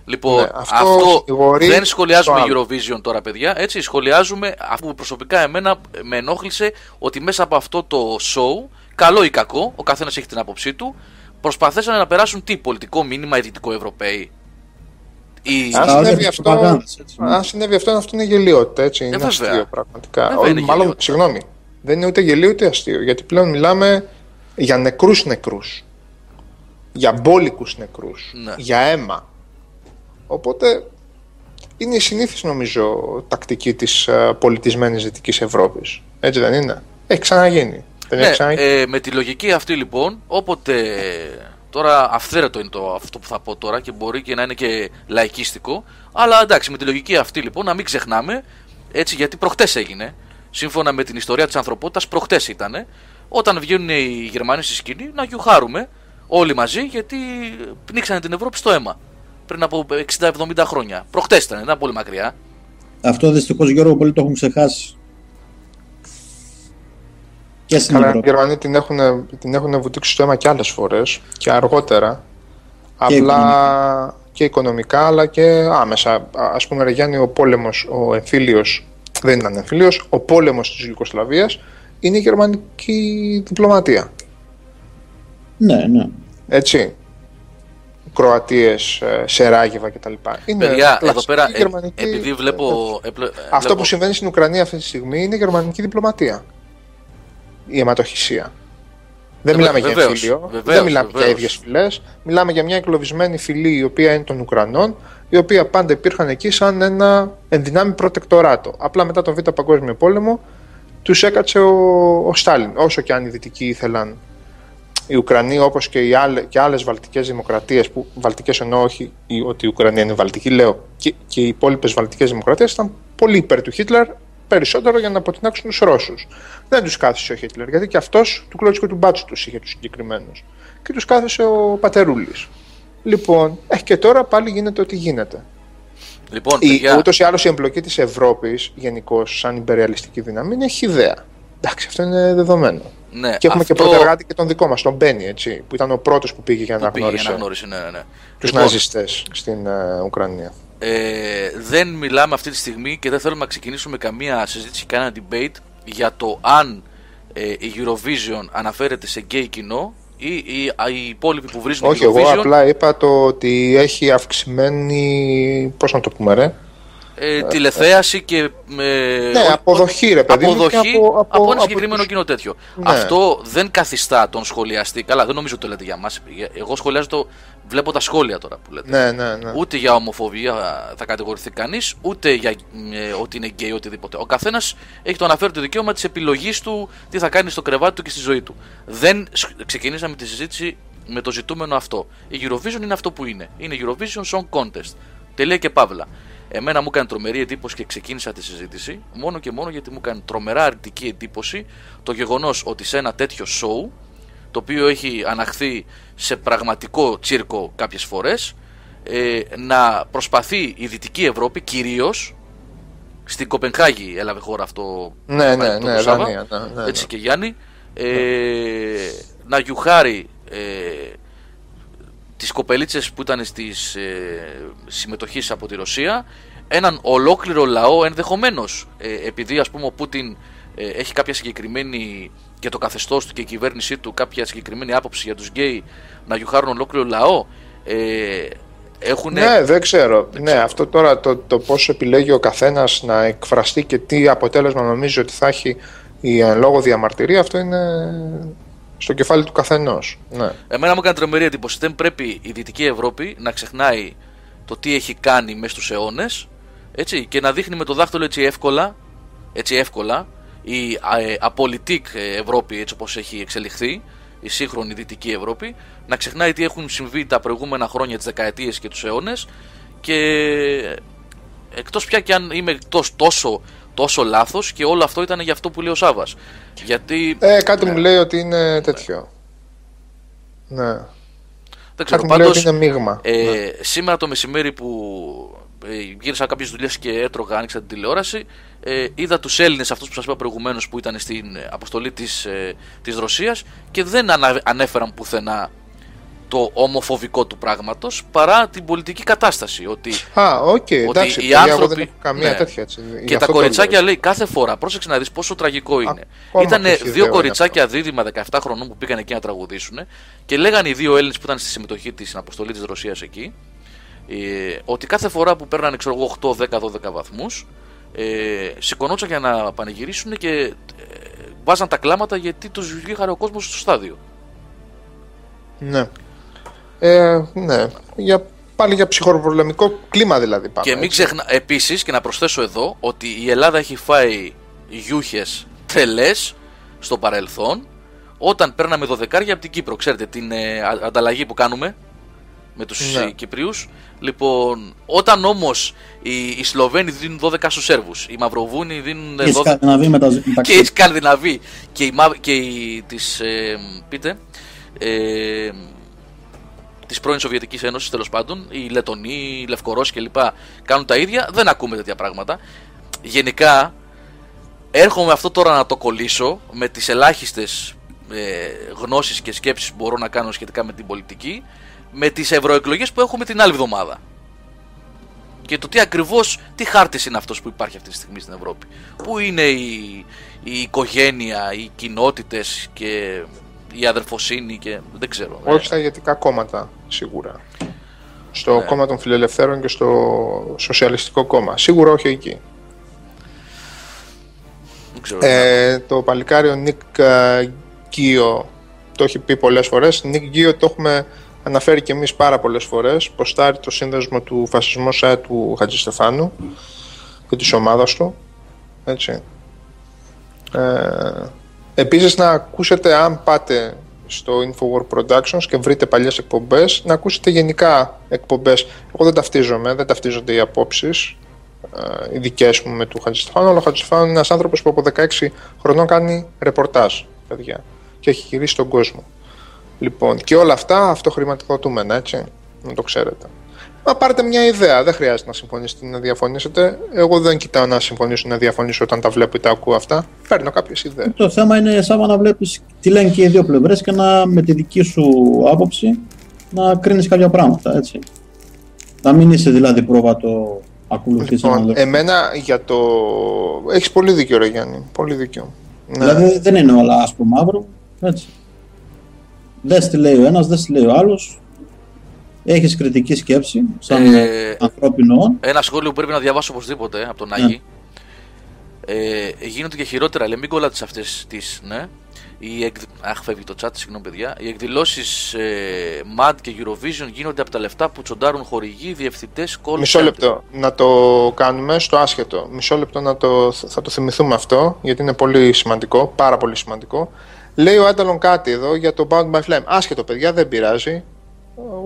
Λοιπόν, Ναι, αυτό αυτό, σιγουρεί δεν σχολιάζουμε το άλλο. Eurovision τώρα, παιδιά. Έτσι, σχολιάζουμε αυτό που προσωπικά εμένα με ενόχλησε ότι μέσα από αυτό το show καλό ή κακό, ο καθένας έχει την άποψή του, προσπαθήσαν να περάσουν τι πολιτικό μήνυμα οι Δυτικοευρωπαίοι. Η... Αν, συνέβη αυτό, αν συνέβη αυτό, αυτό είναι γελιότητα, έτσι. Ε, είναι βέβαια. αστείο πραγματικά. Βέβαια είναι μάλλον, συγγνώμη, δεν είναι ούτε γελίο ούτε αστείο. Γιατί πλέον μιλάμε για νεκρούς νεκρούς. Για μπόλικους νεκρούς. Ναι. Για αίμα. Οπότε είναι η συνήθις νομίζω τακτική της uh, πολιτισμένης Δυτικής Ευρώπης. Έτσι δεν είναι; Έχει ξαναγίνει. Δεν ναι, ε, με τη λογική αυτή λοιπόν, όποτε Τώρα αυθαίρετο είναι το, αυτό που θα πω τώρα και μπορεί και να είναι και λαϊκίστικο. Αλλά εντάξει, με τη λογική αυτή λοιπόν να μην ξεχνάμε, έτσι γιατί προχτές έγινε, σύμφωνα με την ιστορία της ανθρωπότητας, προχτές ήταν, όταν βγαίνουν οι Γερμανοί στη σκηνή, να γιουχάρουμε όλοι μαζί γιατί πνίξανε την Ευρώπη στο αίμα. Πριν από 60-70 χρόνια. Προχτές ήταν, δεν ήταν πολύ μακριά. Αυτό δυστυχώς Γιώργο πολλοί το έχουν ξεχάσει. Και στην Καλά, οι Γερμανοί την έχουν, την έχουν βουτήξει στο αίμα και άλλες φορές και αργότερα. Και απλά οικονομικά. και οικονομικά αλλά και άμεσα. Ας πούμε, Ρε ο πόλεμος, ο εμφύλιος, δεν ήταν εμφύλιος, ο πόλεμος της Ιουγκοσλαβίας είναι η γερμανική διπλωματία. Ναι, ναι. Έτσι. Κροατίες, ε, Σεράγεβα κτλ. Είναι Παιδιά, εδώ πέρα, ε, γερμανική... επειδή βλέπω, ε, Αυτό που συμβαίνει στην Ουκρανία αυτή τη στιγμή είναι η γερμανική διπλωματία η αιματοχυσία. Δεν ε, μιλάμε βεβαίως, για εμφύλιο, δεν μιλάμε βεβαίως. για ίδιες φυλές. Μιλάμε για μια εκλοβισμένη φυλή η οποία είναι των Ουκρανών, η οποία πάντα υπήρχαν εκεί σαν ένα ενδυνάμει προτεκτοράτο. Απλά μετά τον Β' Παγκόσμιο Πόλεμο τους έκατσε ο, ο Στάλιν. Όσο και αν οι Δυτικοί ήθελαν οι Ουκρανοί όπως και οι άλλε και άλλες βαλτικές δημοκρατίες, που βαλτικές εννοώ όχι ότι η Ουκρανία είναι βαλτική, λέω και, και οι υπόλοιπες βαλτικές δημοκρατίες ήταν πολύ υπέρ του Χίτλερ, περισσότερο για να αποτινάξουν τους Ρώσους. Δεν τους κάθισε ο Χίτλερ, γιατί και αυτός του κλώτσικο του μπάτσου τους είχε τους συγκεκριμένους. Και τους κάθισε ο Πατερούλης. Λοιπόν, έχει και τώρα πάλι γίνεται ό,τι γίνεται. Λοιπόν, η, για... Ούτως ή άλλως η εμπλοκή της Ευρώπης γενικώς σαν υπεριαλιστική δύναμη είναι χιδέα. Εντάξει, αυτό είναι δεδομένο. Ναι, και έχουμε αυτό... και πρωτεργάτη και τον δικό μας, τον Μπένι, έτσι, που ήταν ο πρώτος που πήγε για να γνώρισε ναι, ναι, ναι. τους λοιπόν, ναζιστές στην uh, Ουκρανία. Ε, δεν μιλάμε αυτή τη στιγμή και δεν θέλουμε να ξεκινήσουμε καμία συζήτηση, κανένα debate για το αν ε, η Eurovision αναφέρεται σε gay κοινό ή οι, οι υπόλοιποι που βρίζουν Όχι, Eurovision. εγώ απλά είπα το ότι έχει αυξημένη. Πώς να το πούμε, ρε; Ε, τηλεθέαση και. Ε, ναι, αποδοχή, ρε παιδί. Αποδοχή από, από, από, ένα συγκεκριμένο κοινό τέτοιο. Ναι. Αυτό δεν καθιστά τον σχολιαστή. Καλά, δεν νομίζω ότι το λέτε για μας. Εγώ σχολιάζω το Βλέπω τα σχόλια τώρα που λέτε. Ναι, ναι, ναι. Ούτε για ομοφοβία θα κατηγορηθεί κανείς, ούτε για ε, ότι είναι γκέι, οτιδήποτε. Ο καθένας έχει το αναφέρει το δικαίωμα της επιλογής του τι θα κάνει στο κρεβάτι του και στη ζωή του. Δεν ξεκινήσαμε τη συζήτηση με το ζητούμενο αυτό. Η Eurovision είναι αυτό που είναι. Είναι Eurovision Song Contest. Τελεία και παύλα. Εμένα μου έκανε τρομερή εντύπωση και ξεκίνησα τη συζήτηση μόνο και μόνο γιατί μου έκανε τρομερά αρνητική εντύπωση το γεγονός ότι σε ένα τέτοιο show το οποίο έχει αναχθεί σε πραγματικό τσίρκο κάποιες φορές ε, να προσπαθεί η Δυτική Ευρώπη κυρίως στην Κοπενχάγη έλαβε χώρα αυτό ναι, ναι, ναι, Σάββα, ναι, ναι, έτσι ναι. και Γιάννη ε, να γιουχάρει ε, τις κοπελίτσες που ήταν στις ε, συμμετοχής από τη Ρωσία έναν ολόκληρο λαό ενδεχομένως ε, επειδή ας πούμε ο Πούτιν ε, έχει κάποια συγκεκριμένη και το καθεστώς του και η κυβέρνησή του κάποια συγκεκριμένη άποψη για τους γκέι να γιουχάρουν ολόκληρο λαό. Ε, έχουν... Ναι, δεν ξέρω. ναι, αυτό τώρα το, το πώ επιλέγει ο καθένας να εκφραστεί και τι αποτέλεσμα νομίζει ότι θα έχει η εν λόγω διαμαρτυρία, αυτό είναι στο κεφάλι του καθενός. Ναι. Εμένα μου έκανε τρομερή εντύπωση. Δεν πρέπει η Δυτική Ευρώπη να ξεχνάει το τι έχει κάνει μέσα στους αιώνες και να δείχνει με το δάχτυλο έτσι εύκολα, έτσι εύκολα η ε, απολυτικ Ευρώπη έτσι όπως έχει εξελιχθεί η σύγχρονη δυτική Ευρώπη να ξεχνάει τι έχουν συμβεί τα προηγούμενα χρόνια, τις δεκαετίες και τους αιώνες και εκτός πια και αν είμαι εκτός τόσο, τόσο λάθος και όλο αυτό ήταν για αυτό που λέει ο Σάβας γιατί... Ε, κάτι ναι. μου λέει ότι είναι τέτοιο ναι δεν ξέρω, πάντως, ότι είναι μείγμα. Ε, ναι. Σήμερα το μεσημέρι που ε, γύρισα κάποιες δουλειές και έτρωγα, άνοιξα την τηλεόραση. Ε, είδα τους Έλληνες, αυτούς που σας είπα προηγουμένως, που ήταν στην αποστολή της της ε, Ρωσίας και δεν ανέφεραν πουθενά το ομοφοβικό του πράγματος παρά την πολιτική κατάσταση. Ότι, Α, okay, okay, εντάξει. οι παιδιά, εγώ άνθρωποι. δεν έχω καμία ναι. τέτοια έτσι. Γι' Και τα αυτό το κοριτσάκια λέω. λέει κάθε φορά, πρόσεξε να δεις πόσο τραγικό είναι. Ακόμα Ήταν πιο δύο χυδαίο είναι κοριτσάκια δίδυμα 17 χρονών που πήγαν εκεί να τραγουδήσουν και λέγανε οι δύο Έλληνες που ήταν στη συμμετοχή της στην αποστολή της Ρωσίας εκεί ε, ότι κάθε φορά που παίρνανε ξέρω εγώ 8, 10, 12 βαθμούς ε, σηκωνόντουσαν για να πανηγυρίσουν και ε, βάζαν τα κλάματα γιατί τους βγήκαν ο κόσμος στο στάδιο. Ναι. Ε, ναι. Για, πάλι για ψυχροπολεμικό κλίμα δηλαδή πάμε. Και μην έτσι. ξεχνα... επίσης και να προσθέσω εδώ ότι η Ελλάδα έχει φάει γιούχες τρελές στο παρελθόν όταν παίρναμε δωδεκάρια από την Κύπρο. Ξέρετε την ε, α- ανταλλαγή που κάνουμε με τους Ναι. ε, Κυπρίους. Λοιπόν, όταν όμως οι, οι Σλοβαίνοι δίνουν 12 στους Σέρβους, οι Μαυροβούνοι δίνουν Και οι 12 Σκανδιναβοί μετα- *laughs* και οι μεταξύ. Σκανδιναβοί και οι, Μαύ- και οι της, ε, πείτε, ε, της πρώην Σοβιετικής Ένωσης τέλος πάντων, οι Λετονοί, οι Λευκορώσοι κλπ. κάνουν τα ίδια, δεν ακούμε τέτοια πράγματα. Γενικά, έρχομαι αυτό τώρα να το κολλήσω με τις ελάχιστες ε, γνώσεις και σκέψεις που μπορώ να κάνω σχετικά με την πολιτική, με τις ευρωεκλογές που έχουμε την άλλη εβδομάδα. Και το τι ακριβώς, τι χάρτης είναι αυτός που υπάρχει αυτή τη στιγμή στην Ευρώπη. Πού είναι η, η οικογένεια, οι κοινότητες και η αδερφοσύνη και δεν ξέρω. Όχι στα ηγετικά κόμματα, σίγουρα. Στο Ναι. κόμμα των φιλελευθέρων και στο σοσιαλιστικό κόμμα. Σίγουρα όχι εκεί. δεν ξέρω. Ε, το παλικάριο Νίκ ε, Γκίο το έχει πει πολλές φορές. Νίκ Γκίο το έχουμε αναφέρει και εμείς πάρα πολλές φορές. Ποστάρει το σύνδεσμο του φασισμού ΣΑΕ του Χατζηστεφάνου και της ομάδας του. Έτσι. Ε, επίσης να ακούσετε αν πάτε στο Infowar Productions και βρείτε παλιές εκπομπές να ακούσετε γενικά εκπομπές εγώ δεν ταυτίζομαι, δεν ταυτίζονται οι απόψεις ε, οι δικές μου με του Χατζηστεφάνου, αλλά ο Χατζηστεφάνου είναι ένας άνθρωπος που από 16 χρονών κάνει ρεπορτάζ, παιδιά, και έχει γυρίσει τον κόσμο. Λοιπόν, και όλα αυτά αυτοχρηματοδοτούμενα, έτσι, να το ξέρετε. Μα πάρετε μια ιδέα, δεν χρειάζεται να συμφωνήσετε ή να διαφωνήσετε. Εγώ δεν κοιτάω να συμφωνήσω ή να διαφωνήσω όταν τα βλέπω ή τα ακούω αυτά. Παίρνω κάποιες ιδέες. Το θέμα είναι σαν να βλέπεις τι λένε και οι δύο πλευρές και να με τη δική σου άποψη να κρίνεις κάποια πράγματα, έτσι. Να μην είσαι δηλαδή πρόβατο ακολουθείς Λοιπόν, έναν λόγο. εμένα για το. Έχεις πολύ δίκιο, Ρε Γιάννη. Πολύ δίκιο. Ναι. Δηλαδή δεν είναι όλα άσπρο μαύρο, έτσι. Δες τι λέει ο ένας, δες τι λέει ο άλλος. Έχεις κριτική σκέψη, σαν Ε, ανθρώπινο όν. Ένα σχόλιο που πρέπει να διαβάσω οπωσδήποτε από τον Άγη. Ε, γίνονται και χειρότερα, λέει, μην κολλάτε σε αυτές τις. Ναι. Οι εκ... Αχ, φεύγει το chat, συγγνώμη παιδιά. Οι εκδηλώσεις ε, MAD και Eurovision γίνονται από τα λεφτά που τσοντάρουν χορηγοί, διευθυντές, call Μισό center. λεπτό να το κάνουμε στο άσχετο. Μισό λεπτό να το, θα το θυμηθούμε αυτό, γιατί είναι πολύ σημαντικό, πάρα πολύ σημαντικό. Λέει ο Άνταλον κάτι εδώ για το Bound by Flame. Άσχετο, παιδιά, δεν πειράζει.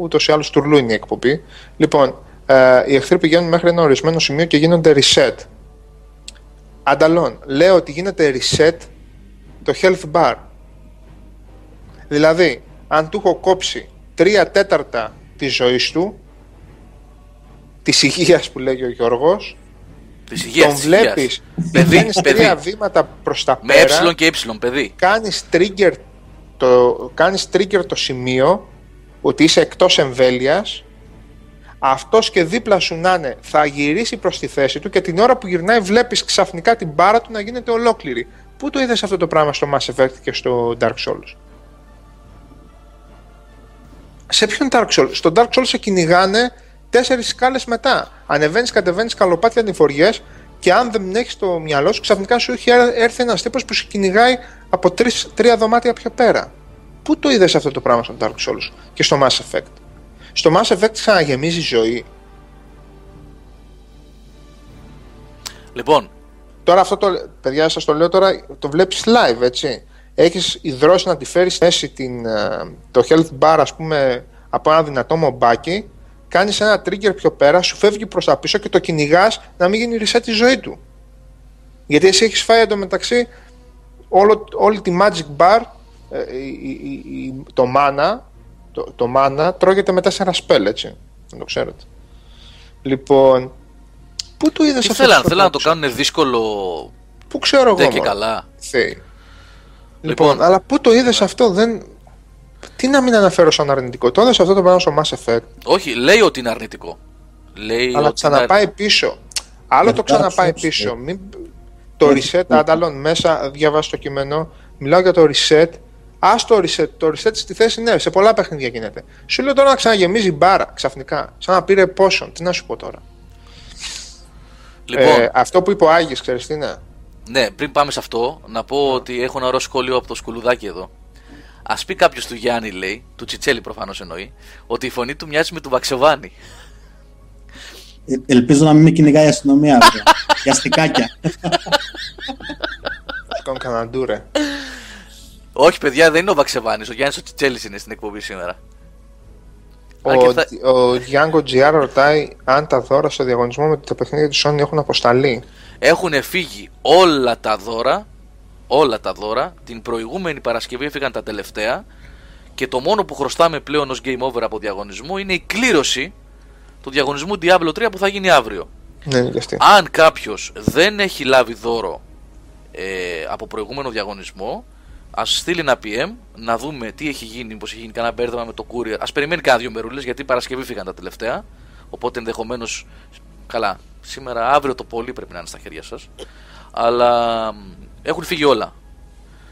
Ούτως ή άλλως τουρλού είναι η εκπομπή. Λοιπόν, ε, οι εχθροί πηγαίνουν μέχρι ένα ορισμένο σημείο και γίνονται reset. Ανταλών, λέω ότι γίνεται reset το health bar. Δηλαδή, αν του έχω κόψει τρία τέταρτα της ζωής του, της υγείας που λέγει ο Γιώργος, Της υγείας τον βλέπεις, Παιδί, κάνεις παιδί. τρία βήματα προς τα Με πέρα, ε και ε, παιδί. κάνεις trigger το, κάνεις trigger το σημείο ότι είσαι εκτός εμβέλειας αυτός και δίπλα σου να είναι θα γυρίσει προς τη θέση του και την ώρα που γυρνάει βλέπεις ξαφνικά την μπάρα του να γίνεται ολόκληρη. Πού το είδες αυτό το πράγμα στο Mass Effect και στο Dark Souls; Σε ποιον Dark Souls; Στο Dark Souls σε κυνηγάνε τέσσερις σκάλες μετά. Ανεβαίνεις, κατεβαίνεις καλοπάτια ανηφοριές και αν δεν έχεις το μυαλό σου ξαφνικά σου έχει έρθει ένας τύπος που σε κυνηγάει από τρεις, τρία δωμάτια πιο πέρα. Πού το είδες αυτό το πράγμα στο Dark Souls και στο Mass Effect; Στο Mass Effect ξαναγεμίζει ζωή. Λοιπόν, Τώρα αυτό το, παιδιά σας το λέω τώρα, το βλέπεις live έτσι. Έχεις ιδρώσει να τη φέρεις στη μέση την, ε, το health bar ας πούμε από ένα δυνατό μομπάκι, κάνεις ένα trigger πιο πέρα, σου φεύγει προς τα πίσω και το κυνηγάς να μην γίνει reset η ζωή του. Γιατί εσύ έχεις φάει εντωμεταξύ όλο, όλη τη magic bar, ε, η- η- η- η- το mana, το, το mana τρώγεται με τέσσερα spell έτσι, να το ξέρετε. Λοιπόν, πού το είδες τι αυτό θέλανε, το θέλανε να το πράγμα; κάνουν δύσκολο. Πού ξέρω εγώ. Δεν και μωρέ. καλά. Θεοί. Λοιπόν. Λοιπόν, αλλά πού το είδες αυτό, δεν... Τι να μην αναφέρω σαν αρνητικό. Τώρα σε αυτό το πράγμα στο Mass Effect; Όχι, λέει ότι είναι αρνητικό. Λέει αλλά ότι ξαναπάει είναι... πίσω. Άλλο το Μετά ξαναπάει ψάξτε. πίσω. Μην... Το reset, αντάλλον μέσα, διαβάσει το κείμενο. Μιλάω για το reset. Α το reset. Το reset στη θέση, ναι, σε πολλά παιχνίδια γίνεται. Σου λέω τώρα να ξαναγεμίζει μπάρα ξαφνικά. Σαν να πήρε πόσον. Τι να σου πω τώρα. Λοιπόν, Ε, αυτό που είπε ο Άγης, ξέρεις τι είναι; ναι, πριν πάμε σε αυτό, να πω ότι έχω ένα ωραίο σχόλιο από το σκουλουδάκι εδώ. Α πει κάποιος του Γιάννη, λέει, του Τσιτσέλη προφανώς εννοεί, ότι η φωνή του μοιάζει με του Βαξεβάνη. Ε, ελπίζω να μην με κυνηγάει η αστυνομία. βέβαια. *laughs* Για αστικάκια. Σου κάνω κανένα ντούρε. Όχι, παιδιά, δεν είναι ο Βαξεβάνης. Ο Γιάννης ο Τσιτσέλης είναι στην εκπομπή σήμερα. Αν και Ο, θα- ο Django GR ρωτάει αν τα δώρα στο διαγωνισμό με τα παιχνίδια της Sony έχουν αποσταλεί. Έχουν φύγει όλα τα δώρα, όλα τα δώρα. Την προηγούμενη Παρασκευή έφυγαν τα τελευταία και το μόνο που χρωστάμε πλέον ως game over από διαγωνισμό είναι η κλήρωση του διαγωνισμού Diablo 3 που θα γίνει αύριο. Ναι, είναι και αυτή. Αν κάποιος δεν έχει λάβει δώρο ε, από προηγούμενο διαγωνισμό, ας στείλει ένα PM να δούμε τι έχει γίνει, μήπω έχει γίνει κανένα μπέρδεμα με το courier. Α περιμένει κάνα δύο μερούλες γιατί Παρασκευή φύγαν τα τελευταία. Οπότε ενδεχομένως. Καλά, σήμερα, αύριο το πολύ πρέπει να είναι στα χέρια σας. Αλλά μ, έχουν φύγει όλα.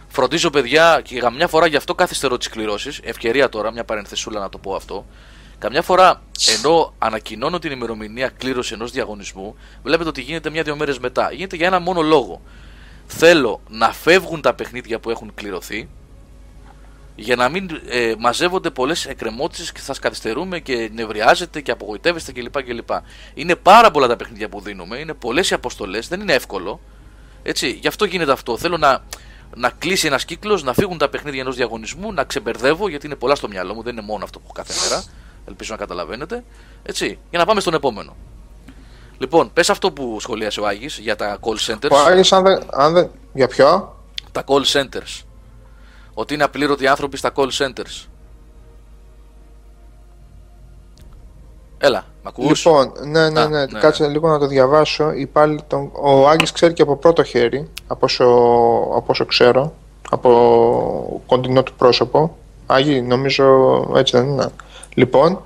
Φροντίζω, παιδιά, και για μια φορά γι' αυτό καθυστερώ τι κληρώσεις. Ευκαιρία τώρα, μια παρενθεσούλα να το πω αυτό. Καμιά φορά, ενώ ανακοινώνω την ημερομηνία κλήρωση ενός διαγωνισμού, βλέπετε ότι γίνεται μια-δύο μέρες μετά. Γίνεται για ένα μόνο λόγο. Θέλω να φεύγουν τα παιχνίδια που έχουν κληρωθεί, για να μην ε, μαζεύονται πολλές εκκρεμότητες και θα καθυστερούμε και νευριάζετε και απογοητεύεστε κλπ. κλπ. Είναι πάρα πολλά τα παιχνίδια που δίνουμε, είναι πολλές οι αποστολές, δεν είναι εύκολο. Έτσι, γι' αυτό γίνεται αυτό. Θέλω να, να κλείσει ένας κύκλος, να φύγουν τα παιχνίδια ενός διαγωνισμού, να ξεμπερδεύω, γιατί είναι πολλά στο μυαλό μου, δεν είναι μόνο αυτό που έχω κάθε μέρα. Ελπίζω να καταλαβαίνετε. Έτσι, για να πάμε στον επόμενο. Λοιπόν, πες αυτό που σχολίασε ο Άγης για τα call centers. Ο Άγιος, αν δεν, αν δεν... Για ποιο; Τα call centers. Ότι είναι απλήρωτοι άνθρωποι στα call centers. Έλα, μ' ακούς; Λοιπόν, ναι, ναι, Α, ναι, ναι, κάτσε λίγο να το διαβάσω. Υπάλληλοι των... Ο Άγγις ξέρει και από πρώτο χέρι, από όσο, από όσο ξέρω, από κοντινό του πρόσωπο. Άγιοι, νομίζω έτσι δεν είναι. Λοιπόν,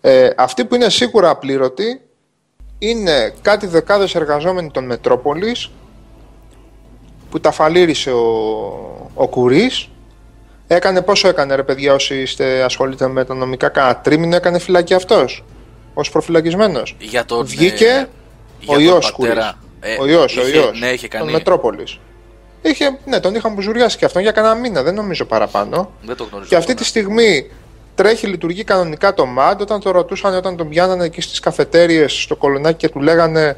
ε, αυτοί που είναι σίγουρα απλήρωτοι είναι κάτι δεκάδες εργαζόμενοι των Μετρόπολης που τα φαλήρισε ο, ο Κουρίς Έκανε πόσο έκανε ρε παιδιά όσοι είστε ασχολείτε με τα νομικά; Κάνα τρίμηνο έκανε φυλακή αυτός ως προφυλακισμένος Για τον, Βγήκε ε, για ο τον Ιώς πατέρα. Κουρής. Ε, ο Ιώς, ο είχε- Ιώς. Ναι, είχε Τον κάνει. Μετρόπολης. Είχε, ναι, τον είχαν μπουζουριάσει και αυτόν για κανένα μήνα, δεν νομίζω παραπάνω. Δεν το γνωρίζω. Και αυτή αυτό, τη στιγμή τρέχει, λειτουργεί κανονικά το MAD. Όταν το ρωτούσαν, όταν τον πιάνανε εκεί στις καφετέριες στο κολονάκι και του λέγανε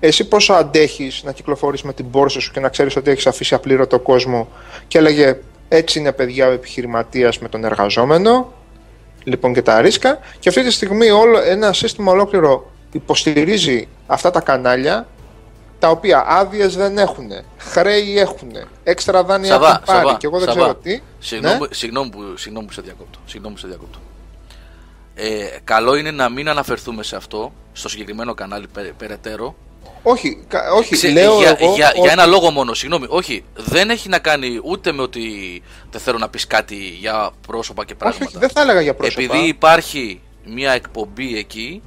εσύ πόσο αντέχεις να κυκλοφορείς με την πόρσα σου και να ξέρεις ότι έχεις αφήσει απλήρωτο κόσμο; Και έλεγε έτσι είναι παιδιά ο επιχειρηματίας με τον εργαζόμενο λοιπόν και τα ρίσκα και αυτή τη στιγμή όλο, ένα σύστημα ολόκληρο υποστηρίζει αυτά τα κανάλια τα οποία άδειες δεν έχουν, χρέη έχουν, έξτρα δάνεια Σαβά, έχουν πάρει Σαβά, και εγώ δεν Σαβά. ξέρω τι. Συγγνώμη, Ναι. που- συγγνώμη, που, συγγνώμη που σε διακόπτω. Συγγνώμη που σε διακόπτω. Ε, καλό είναι να μην αναφερθούμε σε αυτό, στο συγκεκριμένο κανάλι περ- περαιτέρω. Όχι, κα- όχι Ξέ- λέω για, εγώ για, ότι- για ένα λόγο μόνο, συγγνώμη. Όχι, δεν έχει να κάνει ούτε με ότι δεν θέλω να πεις κάτι για πρόσωπα και όχι, πράγματα. όχι, δεν θα έλεγα για πρόσωπα. Επειδή υπάρχει μια εκπομπή εκεί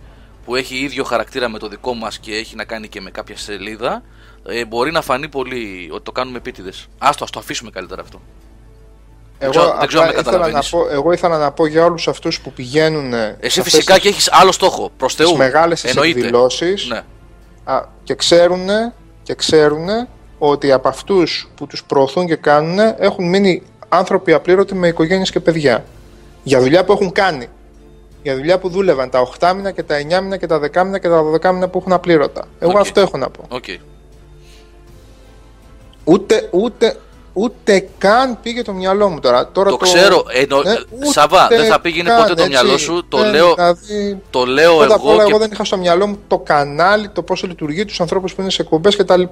που έχει ίδιο χαρακτήρα με το δικό μας και έχει να κάνει και με κάποια σελίδα, ε, μπορεί να φανεί πολύ ότι το κάνουμε επίτηδες. Άστο, ας το αφήσουμε καλύτερα αυτό. εγώ, ξέρω- δεν ξέρω αν απλά με ήθελα να καταλαβαίνεις. πω, εγώ ήθελα να πω για όλους αυτούς που πηγαίνουν Εσύ φυσικά και έχεις άλλο στόχο. Προς Θεού. τις μεγάλες τις Εννοείται. εκδηλώσεις Ναι. α, και ξέρουν και ξέρουν ότι από αυτούς που τους προωθούν και κάνουν έχουν μείνει άνθρωποι απλήρωτοι με οικογένειες και παιδιά για δουλειά που έχουν κάνει για δουλειά που δούλευαν τα 8 μήνα και τα 9 μήνα και τα 10 μήνα και τα 12 μήνα που έχουν απλήρωτα. Εγώ Οκ. αυτό έχω να πω. Οκ. Ούτε, ούτε, ούτε καν πήγε το μυαλό μου τώρα. τώρα Το ξέρω, εννο- Ναι, Σαβά, ούτε δεν θα πήγαινε καν, ποτέ το έτσι. μυαλό σου, το Ναι, λέω- Δηλαδή, Το λέω πρώτα απ' εγώ όλα, και εγώ δεν είχα στο μυαλό μου το κανάλι, το πόσο λειτουργεί, τους ανθρώπους που είναι σε εκπομπές κτλ.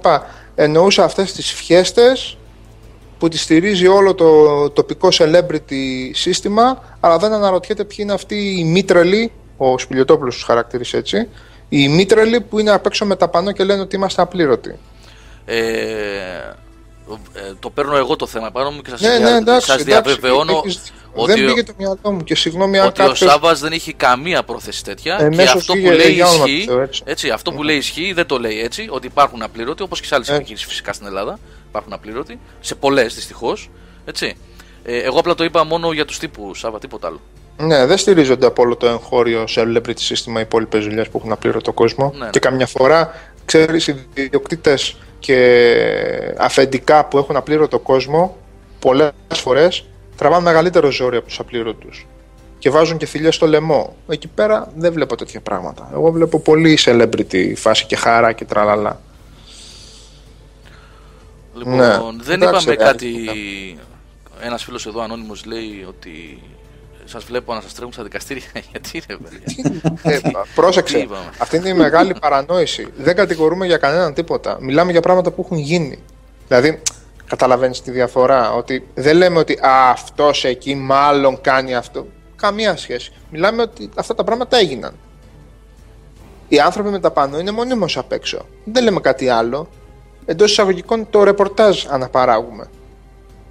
Εννοούσα αυτές τις φιέστες που τη στηρίζει όλο το τοπικό celebrity σύστημα, αλλά δεν αναρωτιέται ποιοι είναι αυτοί οι μήτρελοι, ο Σπιλιοτόπουλο τους χαρακτήρισε έτσι, οι μήτρελοι που είναι απ' έξω με τα πανό και λένε ότι είμαστε απλήρωτοι. Ε, ε, το παίρνω εγώ το θέμα πάνω μου και σας, Ναι, δια- ναι, εντάξει. σας εντάξει, διαβεβαιώνω έχεις- Ότι δεν ο- πήγε το μυαλό μου και συγγνώμη αν ότι ο κάποιος... Σάβα δεν έχει καμία πρόθεση τέτοια. και Εμέσως αυτό που πήγε, λέει για όνομα του ισχύει. Θεού, έτσι. Έτσι, αυτό που λέει ισχύει δεν το λέει έτσι. Ότι υπάρχουν απλήρωτοι, όπως και σε άλλες Ε. επιχειρήσεις φυσικά στην Ελλάδα. Υπάρχουν απλήρωτοι. Σε πολλές δυστυχώς. Έτσι. Ε, εγώ απλά το είπα μόνο για τους τύπους, Σάβα, τίποτα άλλο. Ναι, δεν στηρίζονται από όλο το εγχώριο celebrity σύστημα οι υπόλοιπες δουλειές που έχουν απλήρωτο κόσμο. Ναι, ναι. Και καμιά φορά, ξέρεις, οι ιδιοκτήτες και αφεντικά που έχουν απλήρωτο κόσμο, πολλές φορές τραβάνε μεγαλύτερο ζόρι από τους απλήρωτους. Και βάζουν και φιλιές στο λαιμό. Εκεί πέρα δεν βλέπω τέτοια πράγματα. Εγώ βλέπω πολύ celebrity φάση και χαρά και τραλαλά. Λοιπόν, Ναι, δεν εντάξει, είπαμε ρε, κάτι. άκουσα. Ένας φίλος εδώ ανώνυμος λέει ότι σας βλέπω να σας τρέχουν στα δικαστήρια. *laughs* Γιατί ρε, παιδιά. Ε, πρόσεξε. Τι είπαμε. Αυτή είναι η μεγάλη *laughs* παρανόηση. Δεν κατηγορούμε για κανέναν τίποτα. Μιλάμε για πράγματα που έχουν γίνει. Δηλαδή, καταλαβαίνεις τη διαφορά. Ότι δεν λέμε ότι αυτός εκεί μάλλον κάνει αυτό. Καμία σχέση. Μιλάμε ότι αυτά τα πράγματα έγιναν. Οι άνθρωποι με τα πάνω είναι μονίμως απ' έξω. Δεν λέμε κάτι άλλο. Εντός εισαγωγικών το ρεπορτάζ αναπαράγουμε.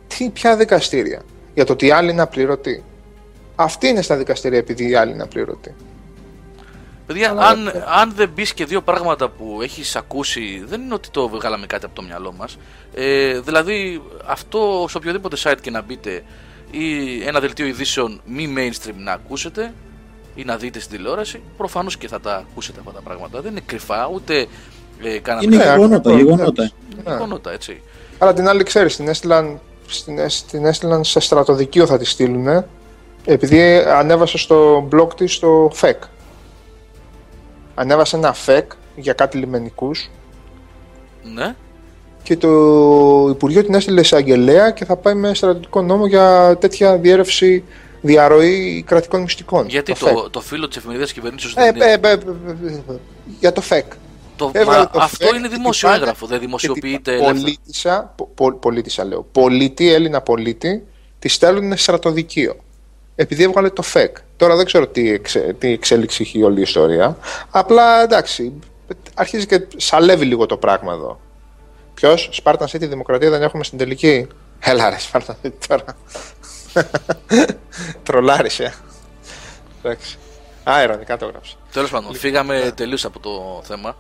Τι, ποια δικαστήρια; Για το ότι οι άλλοι είναι απλήρωτοι. Αυτή είναι στα δικαστήρια επειδή οι άλλοι είναι απλήρωτοι. Παιδιά, Αλλά, αν, ε, αν δεν μπεις και δύο πράγματα που έχεις ακούσει, δεν είναι ότι το βγάλαμε κάτι από το μυαλό μας. Ε, δηλαδή, αυτό σε οποιοδήποτε site και να μπείτε ή ένα δελτίο ειδήσεων μη mainstream να ακούσετε ή να δείτε στην τηλεόραση, προφανώς και θα τα ακούσετε αυτά τα πράγματα. Δεν είναι κρυφά, ούτε ε, κάναμε Είναι Ναι, γεγονότα, ακριβώς, γεγονότα. ναι. γεγονότα, έτσι. Αλλά την άλλη ξέρει, την έστειλαν, στην, την έστειλαν σε στρατοδικείο θα τη στείλουν επειδή ανέβασε στο blog της το FEC. Ανέβασε ένα FEC για κάτι λιμενικούς Ναι. και το Υπουργείο την έστειλε σε αγγελέα και θα πάει με στρατιωτικό νόμο για τέτοια διέρευση διαρροή κρατικών μυστικών. Γιατί FEC. το, το φίλο τη εφημερίδα κυβερνήσεω Ε, δεν είναι. ε, ε, ε, ε, ε, για το FEC. Το, Έβγαλε μα το αυτό FEC είναι και δημόσιο την πάνε έγγραφο, δεν και δημοσιοποιείται. την ελεύθερα. Πολίτησα, πο, πο- πολίτησα λέω, πολίτη, Έλληνα πολίτη, τη στέλνουν σε στρατοδικείο. Επειδή έβγαλε το ΦΕΚ. Τώρα δεν ξέρω τι, εξε, τι εξέλιξη έχει όλη η ιστορία. Απλά εντάξει, αρχίζει και σαλεύει λίγο το πράγμα εδώ. Ποιος, Σπάρταν City Δημοκρατία δεν έχουμε στην τελική. Έλα ρε, Σπάρταν City τώρα. *laughs* Τρολάρισε. Εντάξει. Α, ειρωνικά το έγραψε. Τέλος πάντων, φύγαμε τελείως από το θέμα.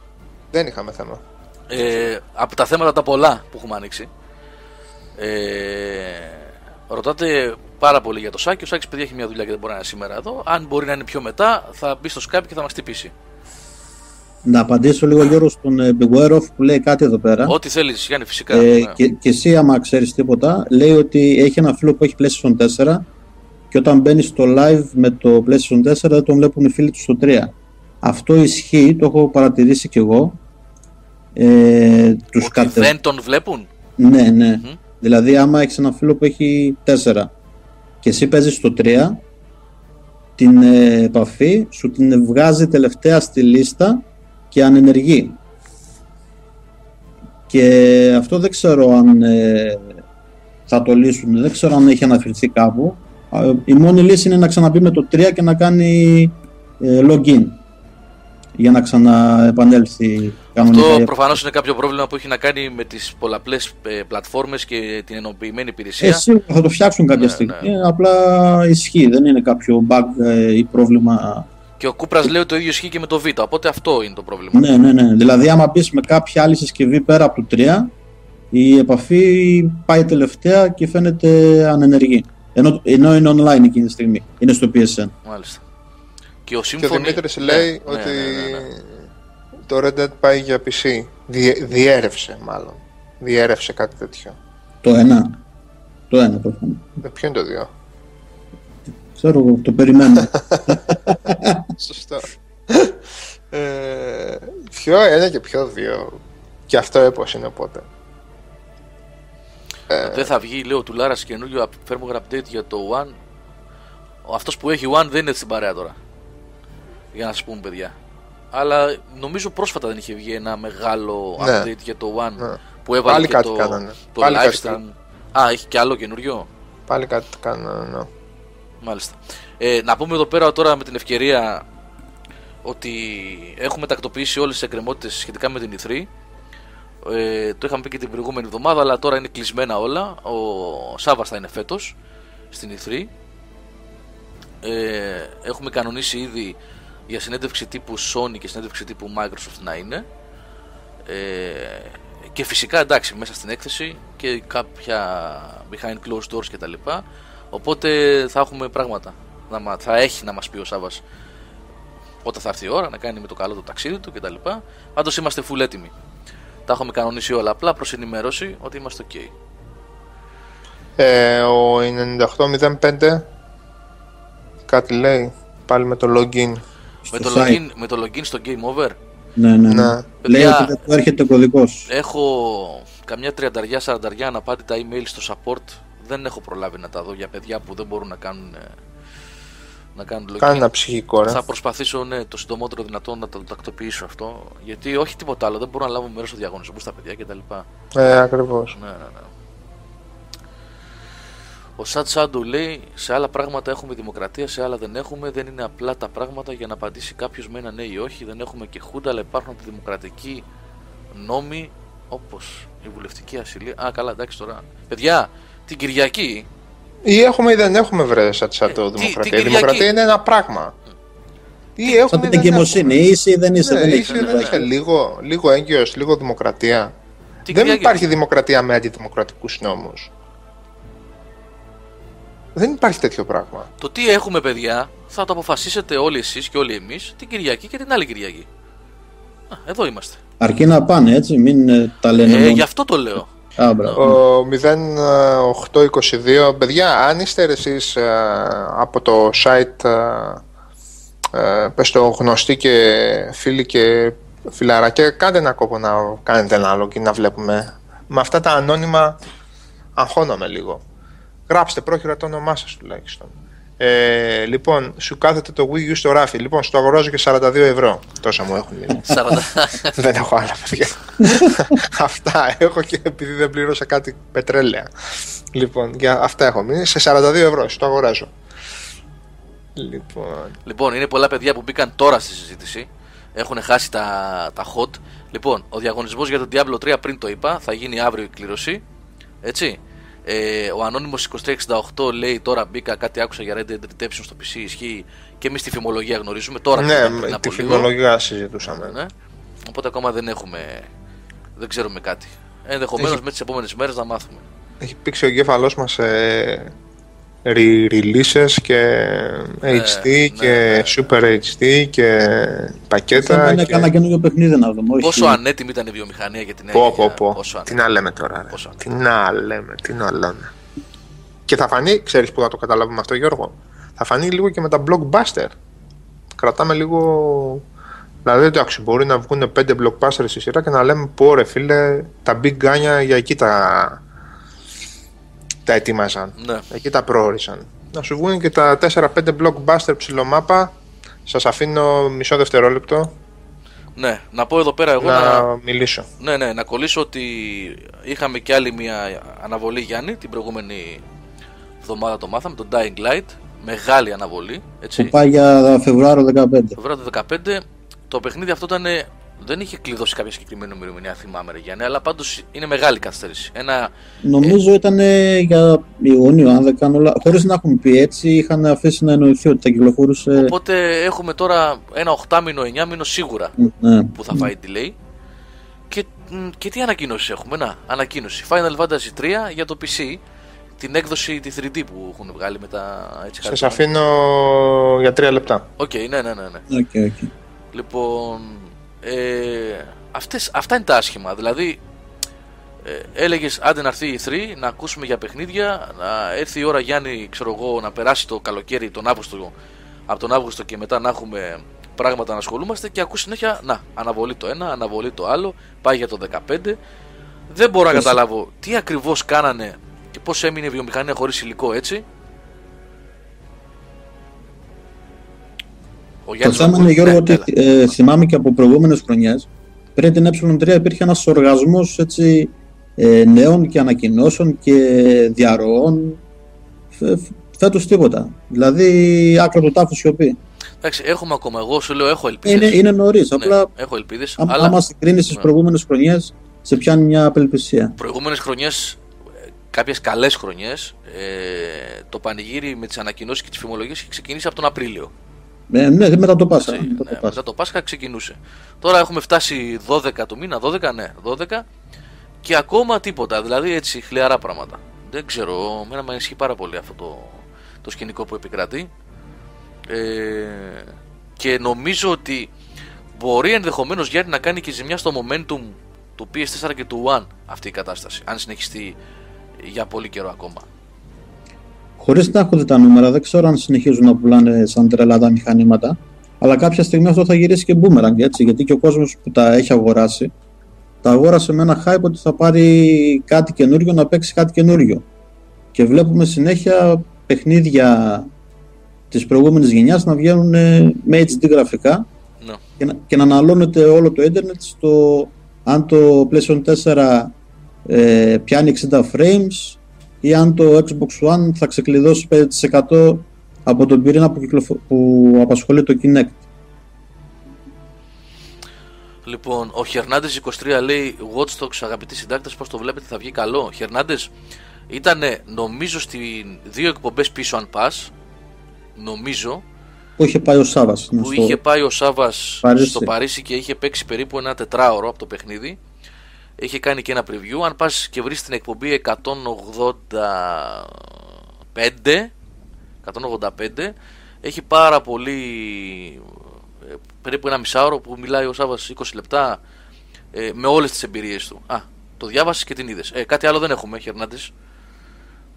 Δεν είχαμε θέμα. Ε, από τα θέματα τα πολλά που έχουμε ανοίξει. Ε, ρωτάτε πάρα πολύ για το Σάκη. Ο Σάκης, παιδιά, έχει μια δουλειά και δεν μπορεί να είναι σήμερα εδώ. Αν μπορεί να είναι πιο μετά, θα μπει στο Skype και θα μας χτυπήσει. Να απαντήσω λίγο Γιώργο στον ε, Μπιγουέροφ που λέει κάτι εδώ πέρα. Ό,τι θέλει, Γιάννη, φυσικά. Ε, Ναι. και, και εσύ, άμα ξέρεις τίποτα, λέει ότι έχει ένα φίλο που έχει PlayStation 4 και όταν μπαίνει στο live με το PlayStation 4 δεν τον βλέπουν οι φίλοι του στο 3. Αυτό ισχύει, το έχω παρατηρήσει κι εγώ. Ε, τους Ότι κατε- δεν τον βλέπουν; Ναι, ναι. Μμμ. Δηλαδή, άμα έχεις ένα φίλο που έχει 4 και εσύ παίζεις στο 3, την ε, επαφή σου την βγάζει τελευταία στη λίστα και ανενεργεί. Και αυτό δεν ξέρω αν ε, θα το λύσουν, δεν ξέρω αν έχει αναφερθεί κάπου. Α, Η μόνη λύση είναι να ξαναμπεί με το 3 και να κάνει ε, login για να ξαναεπανέλθει κανονικά. Αυτό η προφανώς είναι κάποιο πρόβλημα που έχει να κάνει με τις πολλαπλές πλατφόρμες και την ενοποιημένη υπηρεσία. Ε, σίγουρα θα το φτιάξουν κάποια Ναι, στιγμή. ναι. Ε, απλά ισχύει, δεν είναι κάποιο bug ε, ή πρόβλημα. Και ο Κούπρας λέει ότι το ίδιο ισχύει και με το Β. Οπότε αυτό είναι το πρόβλημα. Ναι, ναι, ναι. Δηλαδή, άμα μπει με κάποια άλλη συσκευή πέρα από το 3, η επαφή πάει τελευταία και φαίνεται ανενεργή. Ενώ, ενώ είναι online εκείνη τη στιγμή. Είναι στο PSN. Μάλιστα. Και ο Και ο Symphony... Δημήτρης Ναι, λέει ναι, ότι ναι, ναι, ναι. το Red Dead πάει για PC. Διε, διέρευσε μάλλον. Διέρευσε κάτι τέτοιο. Το 1. Το 1 προφανώς. Ε, Ποιο είναι το δύο; Ξέρω εγώ, το περιμένω. *laughs* Σωστό. ε, ποιο ένα και ποιο δύο; Και αυτό έπως είναι οπότε. Δεν θα βγει, λέω, του Λάρας καινούριο firmware update για το One. Αυτός που έχει One δεν είναι στην παρέα τώρα. Για να σας πούμε, παιδιά. Αλλά νομίζω πρόσφατα δεν είχε βγει ένα μεγάλο Ναι. update για το One Ναι. που έβαλε Πάλι και κάτι το, κάνανε. το Πάλι live κάτι stream. κάνανε. Α, έχει και άλλο καινούριο; Πάλι κάτι κάνω. Ναι. Μάλιστα. Ε, να πούμε εδώ πέρα τώρα με την ευκαιρία ότι έχουμε τακτοποιήσει όλες τις εκκρεμότητες σχετικά με την E3. Ε, το είχαμε πει και την προηγούμενη εβδομάδα, αλλά τώρα είναι κλεισμένα όλα. Ο Σάββας θα είναι φέτος στην E3. ε, έχουμε κανονίσει ήδη για συνέντευξη τύπου Sony και συνέντευξη τύπου Microsoft να είναι. Ε, και φυσικά εντάξει μέσα στην έκθεση και κάποια behind closed doors κτλ. Οπότε θα έχουμε πράγματα. Να, θα έχει να μας πει ο Σάββας όταν θα έρθει η ώρα να κάνει με το καλό το ταξίδι του κτλ. Πάντως είμαστε full έτοιμοι. Τα έχουμε κανονίσει όλα. Απλά προς ενημέρωση ότι είμαστε OK. Ε, ο 9805 κάτι λέει πάλι με το login. Με το, login, με το login στο Game Over; Ναι, ναι. ναι. Λέει ότι δεν του έρχεται ο κωδικός. Έχω καμιά τριανταριά, σαρανταριά αναπάντητα email στο support. Δεν έχω προλάβει να τα δω για παιδιά που δεν μπορούν να κάνουν ε, να κάνουν login. Κάνει ένα ψυχικό, ρε. Θα προσπαθήσω ναι, το συντομότερο δυνατό να το τακτοποιήσω αυτό. Γιατί όχι τίποτα άλλο, δεν μπορώ να λάβω μέρος στο διαγωνισμό στα παιδιά κτλ. Ε, ακριβώς. Ναι, ναι, ναι. Ο Σατ Σάντου λέει: Σε άλλα πράγματα έχουμε δημοκρατία, σε άλλα δεν έχουμε. Δεν είναι απλά τα πράγματα για να απαντήσει κάποιος με ένα ναι ή όχι. Δεν έχουμε και χούντα, αλλά υπάρχουν αντιδημοκρατικοί νόμοι όπως η βουλευτική ασυλία. Α, καλά, εντάξει τώρα. Παιδιά, την Κυριακή ή έχουμε ή δεν έχουμε βρε σαν το δημοκρατία. Η δημοκρατία είναι ένα πράγμα. Ή έχουμε την εγκυμοσύνη, είσαι ή δεν είσαι. Ναι, δεν είσαι, δεν είσαι λίγο, λίγο έγκυος, λίγο δημοκρατία. δεν υπάρχει δημοκρατία με αντιδημοκρατικούς νόμους. Δεν υπάρχει τέτοιο πράγμα. Το τι έχουμε, παιδιά, θα το αποφασίσετε όλοι εσείς και όλοι εμείς την Κυριακή και την άλλη Κυριακή. Α, εδώ είμαστε. Αρκεί να πάνε έτσι, μην ε, τα λένε. Ε, γι' αυτό το λέω. Ο 0822, παιδιά, αν είστε εσείς ε, από το site ε, ε, πες το γνωστοί και φίλοι και φιλαράκια, κάντε ένα κόπο να κάνετε ένα άλλο και να βλέπουμε. Με αυτά τα ανώνυμα αγχώνομαι λίγο. Γράψτε πρόχειρα το όνομά σας τουλάχιστον. Ε, λοιπόν, σου κάθεται το Wii U στο ράφι. Λοιπόν, στο αγοράζω και 42 ευρώ. Τόσα μου έχουν μείνει. *laughs* *laughs* δεν έχω άλλα παιδιά. *laughs* αυτά έχω και επειδή δεν πλήρωσα κάτι πετρέλαια. Λοιπόν, για αυτά έχω μείνει. Σε 42 ευρώ, στο αγοράζω. Λοιπόν. λοιπόν, είναι πολλά παιδιά που μπήκαν τώρα στη συζήτηση. Έχουν χάσει τα, τα hot. Λοιπόν, ο διαγωνισμός για τον Diablo 3 πριν το είπα, θα γίνει αύριο η κλήρωση. Έτσι. Ε, ο Ανώνυμος 2368 λέει τώρα μπήκα κάτι άκουσα για Red Dead Redemption στο PC ισχύει και εμείς τη φημολογία γνωρίζουμε τώρα ναι, τη φημολογία συζητούσαμε. Ναι. οπότε ακόμα δεν έχουμε δεν ξέρουμε κάτι. Ενδεχομένως Έχει... με τι επόμενες μέρες να μάθουμε. έχει πήξει ο εγκέφαλός μας ε, re-releases και HD ναι, ναι, και ναι, Super HD και πακέτα. Δεν είναι κανένα καινούργιο παιχνίδι να δούμε. Πόσο ανέτοιμη ήταν η βιομηχανία για την πω, πω, πω. Τι να λέμε τώρα. Ρε. Τι να λέμε, τι να λέμε. Και θα φανεί, ξέρεις που θα το καταλάβουμε αυτό, Γιώργο; Θα φανεί λίγο και με τα blockbuster. Κρατάμε λίγο. Δηλαδή, εντάξει, μπορεί να βγουν πέντε blockbuster στη σειρά και να λέμε πω ρε φίλε, τα big γκάνια για εκεί τα, τα ετοίμαζαν. Ναι. Εκεί τα προόρισαν. Να σου βγουν και τα 4-5 blockbuster ψηλομάπα. Σας αφήνω μισό δευτερόλεπτο. Ναι, να πω εδώ πέρα εγώ να, να μιλήσω. Ναι, ναι, να κολλήσω ότι είχαμε και άλλη μια αναβολή Γιάννη την προηγούμενη εβδομάδα το μάθαμε, το Dying Light. Μεγάλη αναβολή. Έτσι. Που πάει για Φεβρουάριο 15. Φεβρουάριο 15. Το παιχνίδι αυτό ήταν δεν είχε κλειδώσει κάποια συγκεκριμένη ημερομηνία, θυμάμαι, ρε Γιάννη, αλλά πάντως είναι μεγάλη καθυστέρηση. Ένα... Νομίζω ε... ήταν για Ιούνιο, αν δεν κάνω λάθο. Χωρίς να έχουν πει έτσι, είχαν αφήσει να εννοηθεί ότι θα κυκλοφορούσε. Οπότε έχουμε τώρα ένα 8 μήνο, 9 μήνο σίγουρα ναι. που θα φάει delay. Και, και τι ανακοίνωση έχουμε, να, ανακοίνωση. Final Fantasy 3 για το PC, την έκδοση τη 3D που έχουν βγάλει με τα έτσι Σας αφήνω για 3 λεπτά. Okay, okay, ναι, ναι, ναι. ναι. Okay, okay. Λοιπόν, ε, αυτές, αυτά είναι τα άσχημα. Δηλαδή, ε, έλεγες άντε να έρθει η E3 να ακούσουμε για παιχνίδια, να έρθει η ώρα Γιάννη, ξέρω εγώ, να περάσει το καλοκαίρι τον Αύγουστο, από τον Αύγουστο και μετά να έχουμε πράγματα να ασχολούμαστε και ακούς συνέχεια να αναβολή το ένα, αναβολή το άλλο, πάει για το 15. Δεν μπορώ να καταλάβω τι ακριβώς κάνανε και πώς έμεινε η βιομηχανία χωρίς υλικό έτσι. Το θέμα είναι, Γιώργο, ότι ε, θυμάμαι και από προηγούμενες χρονιές πριν την Ε3 υπήρχε ένας οργασμός ε, νέων και ανακοινώσεων και διαρροών. Φέτο τίποτα. Δηλαδή, άκρο του τάφου σιωπή. Εντάξει, έχουμε ακόμα. Εγώ σου λέω, έχω ελπίδες. Είναι, είναι νωρίς. Ναι, απλά. Έχω ελπίδες. Αν αλλά... συγκρίνεις τις ναι. προηγούμενες χρονιές, σε πιάνει μια απελπισία. Προηγούμενες χρονιές κάποιες καλές χρονιές ε, το πανηγύρι με τις ανακοινώσεις και τις φημολογίες είχε ξεκινήσει από τον Απρίλιο. Ε, ναι, μετά το Πάσχα. Έτσι, μετά ναι, το Πάσχα. μετά το Πάσχα ξεκινούσε. Τώρα έχουμε φτάσει 12 του μήνα, 12, ναι, 12 και ακόμα τίποτα. Δηλαδή έτσι χλιαρά πράγματα. Δεν ξέρω, εμένα με ενισχύει πάρα πολύ αυτό το, το σκηνικό που επικρατεί. Ε, και νομίζω ότι μπορεί ενδεχομένως Γιάννη να κάνει και ζημιά στο momentum του PS4 και του One αυτή η κατάσταση. Αν συνεχιστεί για πολύ καιρό ακόμα. Χωρίς να έχω δει τα νούμερα, δεν ξέρω αν συνεχίζουν να πουλάνε σαν τρελά τα μηχανήματα. Αλλά κάποια στιγμή αυτό θα γυρίσει και boomerang έτσι. Γιατί και ο κόσμος που τα έχει αγοράσει, τα αγόρασε με ένα hype ότι θα πάρει κάτι καινούριο να παίξει κάτι καινούριο. Και βλέπουμε συνέχεια παιχνίδια της προηγούμενης γενιάς να βγαίνουν ε, με HD γραφικά Ναι. και να, και να αναλώνεται όλο το ίντερνετ στο αν το PlayStation 4 ε, πιάνει 60 frames ή αν το Xbox One θα ξεκλειδώσει 5% από τον πυρήνα που, κυκλοφο- που απασχολεί το Kinect. Λοιπόν, ο Χερνάντες 23 λέει Watch Dogs, αγαπητοί συντάκτες, πώς το βλέπετε, θα βγει καλό. Χερνάντες ήταν νομίζω στην δύο εκπομπές πίσω, αν πας. Νομίζω Που είχε πάει ο Σάβας. να που στο- είχε πάει ο Σάβας Παρίσι. στο Παρίσι και είχε παίξει περίπου ένα τετράωρο από το παιχνίδι. Είχε κάνει και ένα preview. Αν πας και βρεις την εκπομπή 185, 185 έχει πάρα πολύ. ε, περίπου ένα μισάωρο που μιλάει ο Σάββας 20 λεπτά ε, με όλες τις εμπειρίες του. Α, το διάβασες και την είδες. Ε, κάτι άλλο δεν έχουμε, Χερνάντες.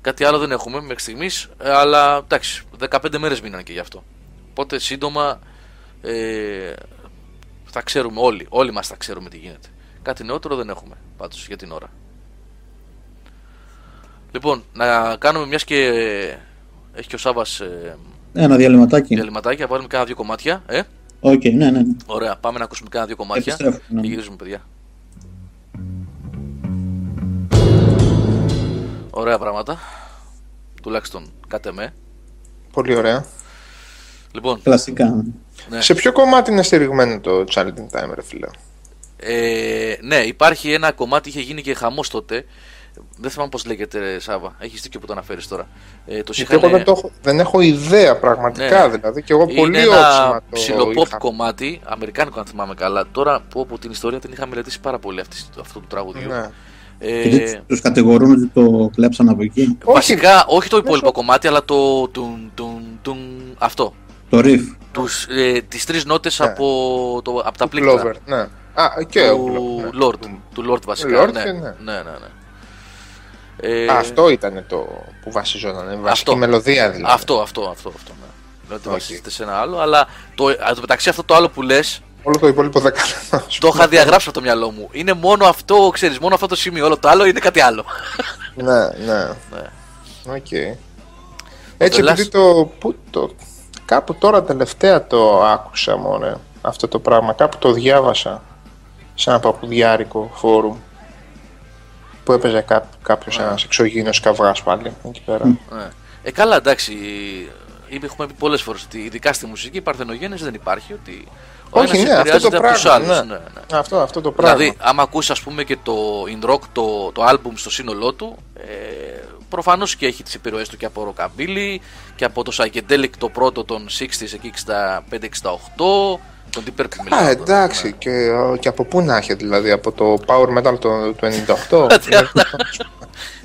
Κάτι άλλο δεν έχουμε μέχρι στιγμής, ε, αλλά εντάξει, 15 μέρες μείναν και γι' αυτό. Οπότε σύντομα ε, θα ξέρουμε όλοι, όλοι μας θα ξέρουμε τι γίνεται. Κάτι νεότερο δεν έχουμε πάντως για την ώρα. Λοιπόν, να κάνουμε μιας και ε, έχει και ο Σάββας ε, Ένα διαλυματάκι. διαλυματάκι, να βάλουμε κάνα δύο κομμάτια. Ε, Οκ, ναι, ναι. ναι. ωραία, πάμε να ακούσουμε κάνα δύο κομμάτια. Επιστρέφουμε, ναι. Και γυρίζουμε, παιδιά. Ωραία πράγματα. Τουλάχιστον κάτε με. Πολύ ωραία. Λοιπόν, Κλασικά. ναι. Σε ποιο κομμάτι είναι στηριγμένο το Challenging Time, ρε φίλε; Ε, ναι, υπάρχει ένα κομμάτι, είχε γίνει και χαμός τότε. Δεν θυμάμαι πώς λέγεται, ρε, Σάβα. Έχεις δίκιο που το αναφέρεις τώρα. Ε, το Γιατί εγώ δεν, το έχω, δεν έχω ιδέα πραγματικά, Ναι. δηλαδή. Και εγώ πολύ Είναι όψιμα ένα το ψιλοποπ είχα. κομμάτι, αμερικάνικο αν θυμάμαι καλά. Τώρα που από την ιστορία την είχα μελετήσει πάρα πολύ αυτή, αυτό του τραγουδιού. Ναι. Ε, Και τους κατηγορούν ότι το κλέψαν από εκεί. Όχι. βασικά, όχι το υπόλοιπο Μέσω- κομμάτι, αλλά το. Τουν, τουν, τουν, αυτό. Το riff. Τους, ε, τις τρεις νότες Ναι. από, το, από τα Του πλήκτρα. Clover, ναι. Α, και ο του Clover, ναι. Lord. Του Lord βασικά. Lord ναι. και ναι, ναι. ναι, ναι. Ε, Α, αυτό ήταν το που βασιζόταν. Βασική Αυτό. μελωδία δηλαδή. αυτό, αυτό, αυτό, αυτό. Ναι. Δεν ότι Οκ. βασίζεται σε ένα άλλο, αλλά το, α, το μεταξύ αυτό το άλλο που λες Όλο το υπόλοιπο δεν κάνω. το είχα διαγράψει από το μυαλό μου. Είναι μόνο αυτό, ξέρεις, μόνο αυτό το σημείο. Όλο το άλλο είναι κάτι άλλο. ναι, ναι. Ναι. Οκ. Έτσι, Λας- επειδή το, πού το. Κάπου τώρα τελευταία το άκουσα μόνο αυτό το πράγμα. Κάπου το διάβασα σε ένα παπουδιάρικο φόρουμ που έπαιζε κά, κάποιος Ναι. ένας εξωγήινος καυγάς πάλι εκεί πέρα. Ναι. Ε, καλά, εντάξει. είπε- Έχουμε πει πολλές φορές ότι ειδικά στη μουσική η παρθενογένεση δεν υπάρχει. Ότι ο Όχι, ένας ναι, αυτό επηρεάζεται το από τους πράγμα. άλλους. Ναι. Ναι, ναι. Αυτό, αυτό το πράγμα. Δηλαδή, άμα ακούσει ας πούμε και το In Rock, το, το album στο σύνολό του, ε, προφανώς και έχει τις επιρροές του και από rockabilly και από το psychedelic το πρώτο των 60s εκεί 65-68, τον Deep Purple μιλάω Α, τώρα, εντάξει, ναι. και, και από πού να έχει δηλαδή, από το Power Metal το, του 98. *laughs*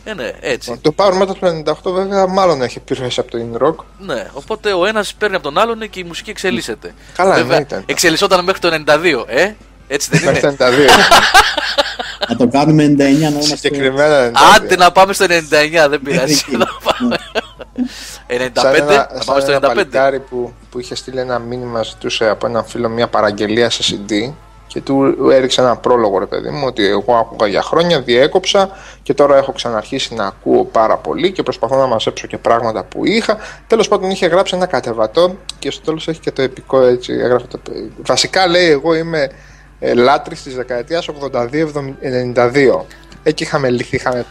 Ε, ναι, έτσι. το Power Metal του 98 βέβαια μάλλον έχει επιρροές από το In Rock. Ναι, οπότε ο ένας παίρνει από τον άλλον και η μουσική εξελίσσεται. Καλά, Βέβαια, εννοείται. εξελισσόταν μέχρι το 92, ε, έτσι δεν Μέχρι είναι; το 92. *laughs* Να το κάνουμε 99 να είμαστε. Συγκεκριμένα 92. Άντε να πάμε στο 99, δεν πειράζει. Εκεί. Να πάμε. 95, Σαν ένα, να σαν πάμε στο ένα 95. παλικάρι που, που είχε στείλει ένα μήνυμα, ζητούσε από έναν φίλο μια παραγγελία σε CD και του έριξε ένα πρόλογο ρε παιδί μου ότι εγώ άκουγα για χρόνια, διέκοψα και τώρα έχω ξαναρχίσει να ακούω πάρα πολύ και προσπαθώ να μαζέψω και πράγματα που είχα. Τέλος πάντων είχε γράψει ένα κατεβατό και στο τέλος έχει και το επικό έτσι. Έγραφε το... Βασικά λέει εγώ είμαι ε, λάτρης της δεκαετίας 82-92. Εκεί είχαμε λυθεί, είχαμε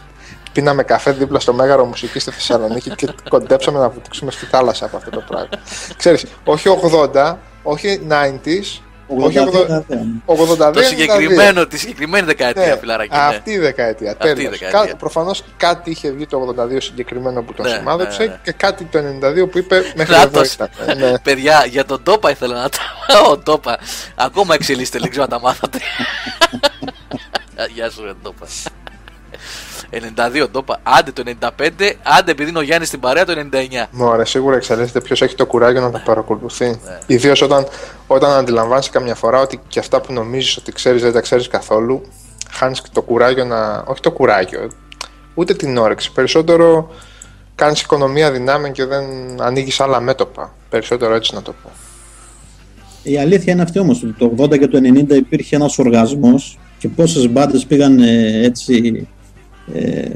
πίναμε καφέ δίπλα στο Μέγαρο Μουσική στη Θεσσαλονίκη και κοντέψαμε να βουτήξουμε στη θάλασσα από αυτό το πράγμα. Ξέρεις, όχι 80, όχι 90s, Όχι 82. 82. Το συγκεκριμένο, τη συγκεκριμένη δεκαετία, Ναι, φιλαράκι. ναι. αυτή η δεκαετία. Αυτή η τέλος. δεκαετία. Κα, προφανώς κάτι είχε βγει το 82 συγκεκριμένο που τον Ναι, σημάδεψε ναι, ναι. και κάτι το 92 που είπε *laughs* μέχρι Κράτος. εδώ ήταν. Ναι. Παιδιά, για τον Τόπα ήθελα να τα. Ο Τόπα. Ακόμα εξελίσσεται, δεν ξέρω αν τα μάθατε. *laughs* Γεια σου, ρε Τόπα. 92 Τόπα. Άντε το 95, άντε επειδή είναι ο Γιάννης στην παρέα το 99. Μωρέ, σίγουρα εξελίσσεται ποιος έχει το κουράγιο να τα παρακολουθεί. Ναι. Ιδίως όταν, όταν αντιλαμβάνεσαι καμιά φορά ότι και αυτά που νομίζεις ότι ξέρεις δεν τα ξέρεις καθόλου, χάνεις το κουράγιο να. Όχι το κουράγιο, ούτε την όρεξη. Περισσότερο κάνεις οικονομία δυνάμεων και δεν ανοίγεις άλλα μέτωπα. Περισσότερο έτσι να το πω. Η αλήθεια είναι αυτή όμως, ότι το 80 και το 90 υπήρχε ένας οργασμός και πόσες μπάντες πήγαν ε, έτσι ε,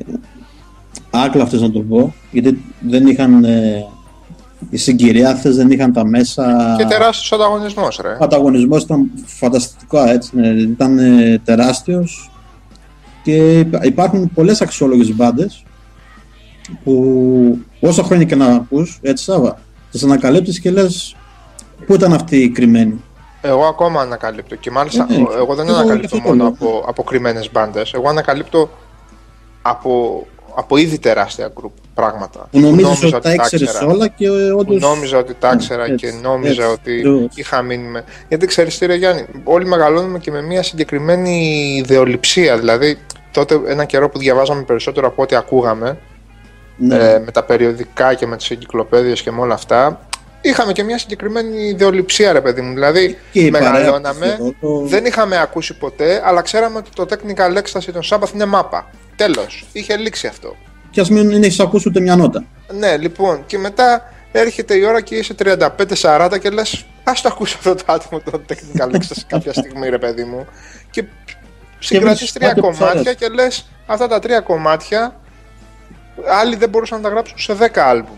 άκλαυτες να το πω, γιατί δεν είχαν ε, οι συγκυριάθες, δεν είχαν τα μέσα. Και τεράστιος ανταγωνισμός, ρε. Ο ανταγωνισμός ήταν φανταστικό, έτσι, ναι, ήταν ε, τεράστιος και υπά- υπάρχουν πολλές αξιόλογες μπάντες που όσα χρόνια και να ακούς, έτσι Σάβα, τις ανακαλύπτεις και λες πού ήταν αυτή η κρυμμένη. Εγώ ακόμα ανακαλύπτω και μάλιστα Ε, ναι. εγώ δεν Εγώ ανακαλύπτω αυτό το μόνο λέω. από, από κρυμμένες μπάντες. Εγώ ανακαλύπτω από, από ήδη τεράστια γκρουπ πράγματα. Που νομίζεις νόμιζα ότι τα ήξερες ήξερα. όλα και ε, Που όντως... νόμιζα ότι τα ήξερα Έτσι, και νόμιζα έτσι, ότι ακριβώς. είχα μείνει με. Γιατί ξέρεις τι, ρε Γιάννη, όλοι μεγαλώνουμε και με μια συγκεκριμένη ιδεολειψία. Δηλαδή, τότε ένα καιρό που διαβάζαμε περισσότερο από ό,τι ακούγαμε, ναι. ε, με τα περιοδικά και με τις εγκυκλοπαίδειες και με όλα αυτά, είχαμε και μια συγκεκριμένη ιδεολειψία, ρε παιδί μου. Δηλαδή, Και η παρέα μεγαλώναμε, που το- δεν είχαμε ακούσει ποτέ, αλλά ξέραμε ότι το technical ecstasy των Sabbath είναι μάπα. Τέλος. Είχε λήξει αυτό. Και ας μην έχεις ακούσει ούτε μια νότα. Ναι, λοιπόν, και μετά έρχεται η ώρα και είσαι 35-40 και λες: Α το ακούσω αυτό το άτομο το technical ecstasy *laughs* κάποια στιγμή, ρε παιδί μου. Και συγκρατείς βρίσκεις τρία κάτι που σ' κομμάτια αρέσει. και λες: Αυτά τα τρία κομμάτια άλλοι δεν μπορούσαν να τα γράψουν σε 10 άλμπουμ.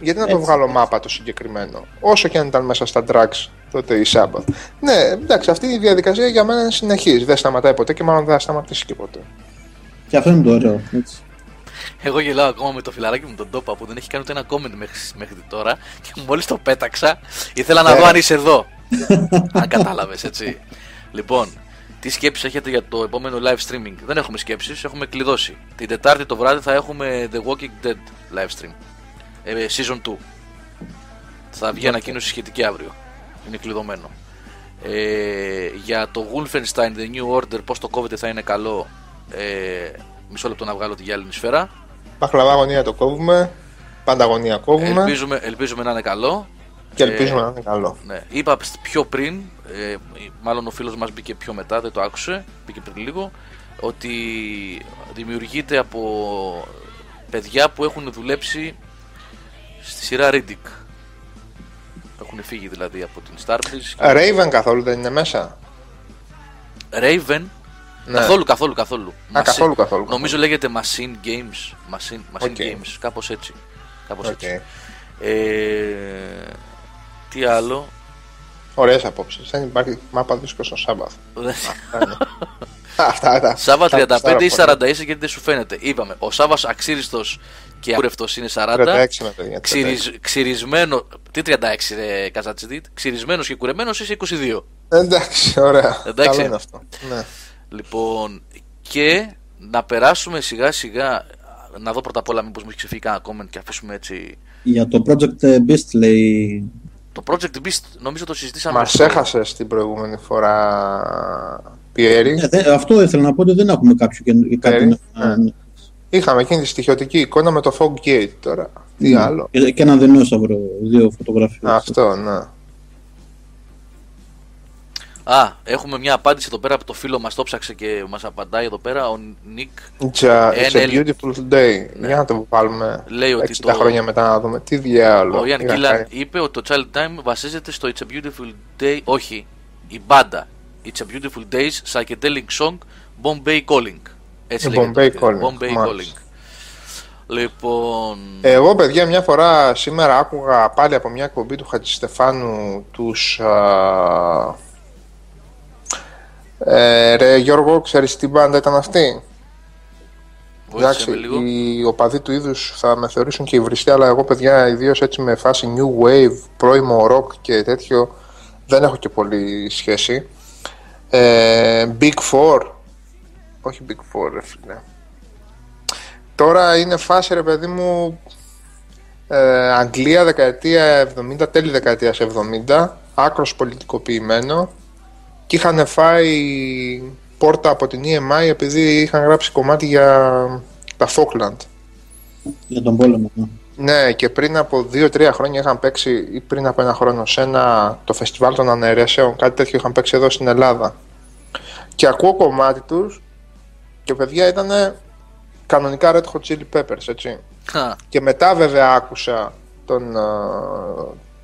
Γιατί να το Έτσι. βγάλω μάπα το συγκεκριμένο, όσο και αν ήταν μέσα στα drugs τότε η Sabbath. Ναι, εντάξει, αυτή η διαδικασία για μένα είναι συνεχής. Δεν σταματάει ποτέ και μάλλον δεν θα σταματήσει και ποτέ. Και αυτό είναι το ωραίο. Έτσι. Εγώ γελάω ακόμα με το φιλαράκι μου τον Τόπα που δεν έχει κάνει ούτε ένα comment μέχρι, μέχρι τώρα και μόλις το πέταξα ήθελα να Ε. δω αν είσαι εδώ. αν κατάλαβες, έτσι. Λοιπόν, τι σκέψεις έχετε για το επόμενο live streaming; Δεν έχουμε σκέψεις, έχουμε κλειδώσει. Την Τετάρτη το βράδυ θα έχουμε The Walking Dead live stream. Ε, season 2. Θα βγει ανακοίνωση σχετική αύριο. Είναι κλειδωμένο. Ε, για το Wolfenstein The New Order, πώς το κόβεται θα είναι καλό; Ε, μισό λεπτό να βγάλω τη γυάλινη σφαίρα. Παχλαβά γωνία το κόβουμε, πάντα γωνία κόβουμε Ελπίζουμε, ελπίζουμε να είναι καλό. και ελπίζουμε Ε, να είναι καλό. Ναι. Είπα πιο πριν, ε, μάλλον ο φίλος μας μπήκε πιο μετά, δεν το άκουσε, μπήκε πριν λίγο, ότι δημιουργείται από παιδιά που έχουν δουλέψει στη σειρά Riddick. Έχουν φύγει δηλαδή από την Starbreeze. Raven καθόλου δεν είναι μέσα; Raven, Ναι. καθόλου, καθόλου, καθόλου. Α, καθόλου, καθόλου. Νομίζω λέγεται Machine Games. Machine, Machine Okay. Games, κάπως έτσι. Κάπως Οκ. έτσι. Ε, τι άλλο; Ωραίες απόψεις. Δεν υπάρχει μάπα δίσκος στο Sabbath. Δεν- *laughs* Αυτά τα. Σάβα τα 35 ή ξέρω 40 είσαι γιατί δεν σου φαίνεται. Είπαμε, ο Σάβα αξύριστος και ακούρευτο είναι 40. 36 με παιδιά. 36. Ξυριζ, ξυρισμένο. Τι 36 ρε Καζατσιδίτ. Ξυρισμένος και κουρεμένος είσαι 22. Εντάξει, ωραία. Εντάξει. Καλό είναι αυτό. Ναι. Λοιπόν, και να περάσουμε σιγά σιγά. Να δω πρώτα απ' όλα μήπως μου έχει ξεφύγει κανένα comment και αφήσουμε έτσι. Για το Project Beast λέει. Το Project Beast νομίζω το συζητήσαμε. Μας στο- έχασες την προηγούμενη φορά, Πιέρη. Ναι, δε- αυτό ήθελα να πω ότι δεν έχουμε κάποιο και κάτι. Ε, να- ναι. Είχαμε εκείνη τη στοιχειωτική εικόνα με το Fog Gate τώρα. Τι Ναι. άλλο. Και, και ένα δεινόσαυρο, δύο φωτογραφίες. Αυτό, ναι. Α, έχουμε μια απάντηση εδώ πέρα από το φίλο μας. Το ψάξε και μας απαντάει εδώ πέρα. Ο Νικ It's a, it's a NL. beautiful day. Για να το βάλουμε Ναι. Λέει ότι 60 το- χρόνια μετά να δούμε. Τι διάλογο. Ο Ιαν είχα Κίλαν κάνει. είπε ότι το Child Time βασίζεται στο It's a Beautiful Day. Όχι, η μπάντα. It's a Beautiful Days Psychedelic Song Bombay Calling. Έτσι Η λέγεται. Bombay Calling, Bombay μάλιστα. Calling. Λοιπόν. Εγώ, παιδιά, μια φορά σήμερα άκουγα πάλι από μια εκπομπή του Χατζηστεφάνου τους... Α, ε, ρε Γιώργο, ξέρεις τι μπάντα ήταν αυτή; Βοήθησε με λίγο. οι οπαδοί του είδους θα με θεωρήσουν και υβριστή, αλλά εγώ, παιδιά, ιδίως έτσι με φάση new wave, πρώιμο rock και τέτοιο, δεν έχω και πολύ σχέση. Ε, Big Four. Όχι Big Four, ρε φίλε. Τώρα είναι φάση, ρε παιδί μου, ε, Αγγλία δεκαετία 70, τέλη δεκαετίας 70, άκρος πολιτικοποιημένο και είχαν φάει πόρτα από την EMI επειδή είχαν γράψει κομμάτι για τα Falkland. Για τον πόλεμο. Ναι. Ναι, και πριν από 2-3 χρόνια είχαν παίξει, ή πριν από ένα χρόνο, σε ένα, το φεστιβάλ των αναιρέσεων, κάτι τέτοιο είχαν παίξει εδώ στην Ελλάδα. Και ακούω κομμάτι τους και παιδιά ήταν κανονικά Red Hot Chili Peppers, έτσι. Χα. Και μετά βέβαια άκουσα τον, α,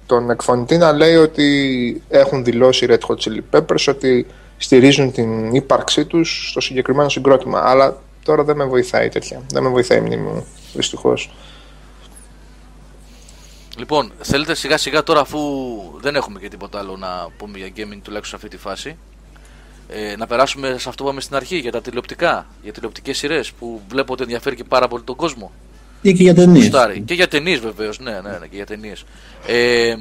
τον εκφωνητή να λέει ότι έχουν δηλώσει οι Red Hot Chili Peppers ότι στηρίζουν την ύπαρξή τους στο συγκεκριμένο συγκρότημα. Αλλά τώρα δεν με βοηθάει τέτοια. Δεν με βοηθάει η μνήμη μου, δυστυχώς. Λοιπόν, θέλετε σιγά σιγά τώρα αφού δεν έχουμε και τίποτα άλλο να πούμε για gaming τουλάχιστον σε αυτή τη φάση ε, να περάσουμε σε αυτό που είπαμε στην αρχή για τα τηλεοπτικά, για τηλεοπτικές σειρές που βλέπω ότι ενδιαφέρει και πάρα πολύ τον κόσμο. Ή και για ταινίες. Γουστάρει. Και για ταινίες βεβαίως, ναι, ναι, ναι, και για ταινίες. Ε,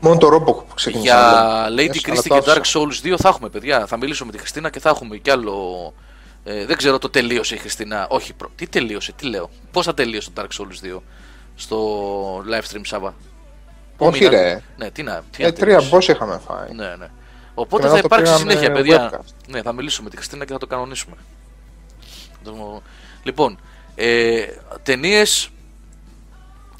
Μόνο το ρόμπο που ξεκίνησε. για να βλέπω. Lady Yes, αλλά Christie το και Dark άφησα. Souls 2 θα έχουμε, παιδιά. Θα μιλήσω με τη Χριστίνα και θα έχουμε κι άλλο. Ε, δεν ξέρω το τελείωσε η Χριστίνα. Όχι, προ... τι τελείωσε, τι λέω. Πώς θα τελείωσε το Dark Souls 2 στο live stream Σάβα; Πού Όχι, μείνατε; ρε. Ναι, τι να. Τι να Ε, τρία τελείωσε. boss είχαμε φάει. Ναι, ναι. Οπότε Και θα μετά το υπάρξει πήγαμε συνέχεια, παιδιά. webcast. Ναι, θα μιλήσουμε με τη Χριστίνα και θα το κανονίσουμε. Το- Λοιπόν, ε, ταινίες.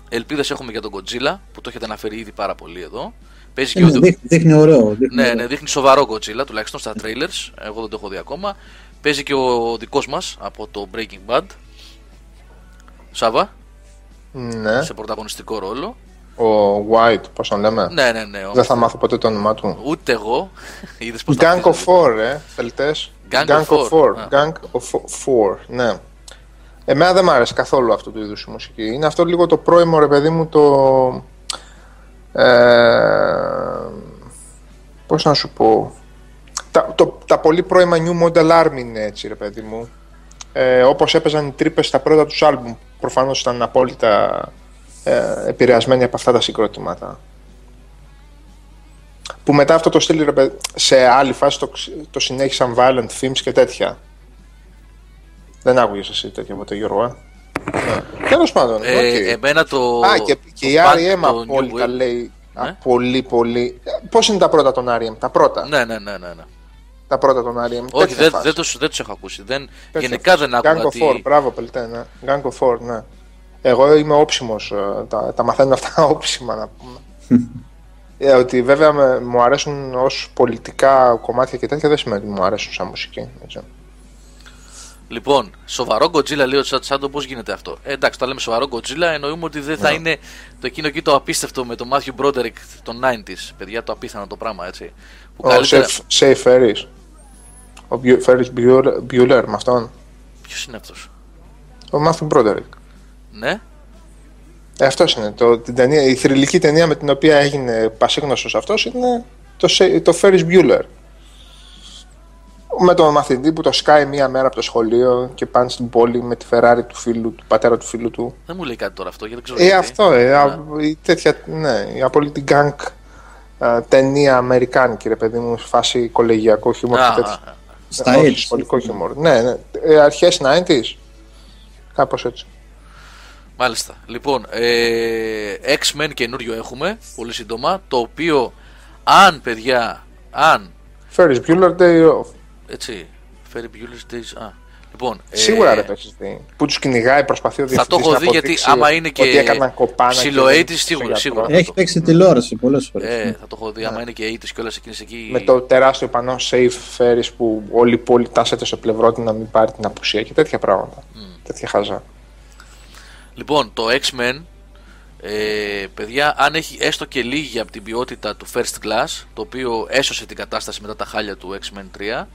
Ελπίδες έχουμε για τον Godzilla που το έχετε αναφέρει ήδη πάρα πολύ εδώ. Παίζει και ο, Ναι, δείχνει, δείχνει ωραίο. Δείχνει ναι, ωραίο. ναι, δείχνει σοβαρό Godzilla τουλάχιστον στα trailers. Εγώ δεν το έχω δει ακόμα. Παίζει και ο δικός μας από το Breaking Bad. Σάβα, Ναι. σε πρωταγωνιστικό ρόλο. Ο White, πώς τον λέμε; Ναι, ναι, ναι. Δεν θα μάθω ποτέ το όνομά του. Ούτε εγώ. Είδες πώς Gang τα of Four, ε, θελτέ. Gang of Four. Α. Gang of Four, ναι. Εμένα δεν μ' άρεσε καθόλου αυτού του είδους η μουσική. Είναι αυτό λίγο το πρώιμο, ρε παιδί μου, το... Ε, πώς να σου πω... Τα, το, τα πολύ πρώιμα New Model Army είναι έτσι, ρε παιδί μου. Ε, όπως έπαιζαν οι Τρύπες στα πρώτα τους άλμπουμ. Προφανώς ήταν απόλυτα ε, επηρεασμένοι από αυτά τα συγκρότηματα που μετά αυτό το στυλ ρε παιδί, σε άλλη φάση το, ξ- το συνέχισαν Violent Femmes και τέτοια. Δεν άκουγες εσύ τέτοια από το Γιώργο, ε; Ναι. Τέλος πάντων, Ε, οκ. Εμένα το. Α, και, και η το Bad, R.E.M. το New απόλυτα Wave. λέει α, Ναι. πολύ πολύ... Πώς είναι τα πρώτα των R.E.M. Τα πρώτα; Ναι, ναι, ναι, ναι. ναι. Τα πρώτα των R.E.M. Όχι, τέτοια δεν, φάση. δεν, τους, δεν τους έχω ακούσει. Δεν, Τέτοια γενικά φάση. δεν άκουγα Gang of τι... Four, μπράβο Πελτέ, ναι. Gang of Four, ναι. Εγώ είμαι όψιμος, ε, τα, τα μαθαίνω αυτά *laughs* όψιμα να πούμε. ε, ότι βέβαια με, μου αρέσουν ως πολιτικά κομμάτια και τέτοια δεν σημαίνει ότι μου αρέσουν σαν μουσική. Έτσι. Λοιπόν, σοβαρό Godzilla λέει ο Τσάτ Σάντο, πώς γίνεται αυτό; Ε, εντάξει, όταν λέμε σοβαρό Godzilla εννοούμε ότι δεν θα Ναι. είναι το εκείνο εκεί το απίστευτο με τον Matthew Broderick των 90s. Παιδιά, το απίθανο το πράγμα, έτσι. Που Ο καλύτερα. Safe, Safe Ferris. Ο Μπιου- Ferris Bueller, Bueller με αυτόν. Ποιος είναι αυτός; Ο Matthew Broderick. Ναι, Ε, αυτός είναι. Το, την ταινία, η θρηλυκή ταινία με την οποία έγινε πασίγνωστος αυτός είναι το, Sa- το Ferris Bueller. Με τον μαθητή που το σκάει μία μέρα από το σχολείο και πάνε στην πόλη με τη Ferrari του φίλου, του πατέρα του φίλου του. δεν μου λέει κάτι τώρα αυτό, γιατί δεν ξέρω. Ε, γιατί. αυτό, ε, Ναι. α, η τέτοια, ναι, η απόλυτη γκανγκ α, ταινία αμερικάνικη, ρε παιδί μου, σε φάση κολεγιακό χιούμορ Α, και τέτοια. α, α. Στα Ε, όχι, έτσι. σχολικό χιούμορ. Ναι, ναι. Ε, αρχές 90s. Κάπως έτσι. Μάλιστα. Λοιπόν, ε, X-Men καινούριο έχουμε, πολύ σύντομα, το οποίο αν παιδιά, αν, Ferris Bueller Day Off. Έτσι, Ferry Bueller's Days, α, λοιπόν, ε, Σίγουρα δεν το έχεις δει. Που τους κυνηγάει, προσπαθεί ο Θα το διευθυντής έχω να δει γιατί αποδείξει άμα είναι και Ότι έκαναν κοπάνα. και ψιλοέιτης, δεν- σίγουρα, στο σίγουρα. γιατρό. Έχει παίξει τηλεόραση πολλές φορές. Ε, θα το έχω δει. Άμα είναι και ήττε και όλα εκείνες εκεί. Ναι. Με το τεράστιο πανό Safe Ferris που όλη η πόλη τάσεται στο πλευρό του να μην πάρει την απουσία και τέτοια πράγματα. Τέτοια χαζά. Λοιπόν, το X-Men, ε, παιδιά, αν έχει έστω και λίγη από την ποιότητα του First Class, το οποίο έσωσε την κατάσταση μετά τα χάλια του X-Men 3.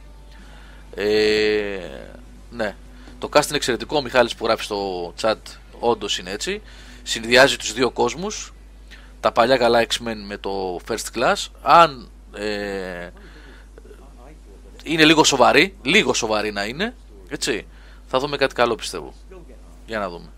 Ε, ναι. Το cast είναι εξαιρετικό. Ο Μιχάλης που γράφει στο chat όντως είναι έτσι. Συνδυάζει τους δύο κόσμους. Τα παλιά καλά X-Men με το First Class. Αν ε, είναι λίγο σοβαρή, λίγο σοβαρή να είναι, έτσι, θα δούμε κάτι καλό πιστεύω. Για να δούμε.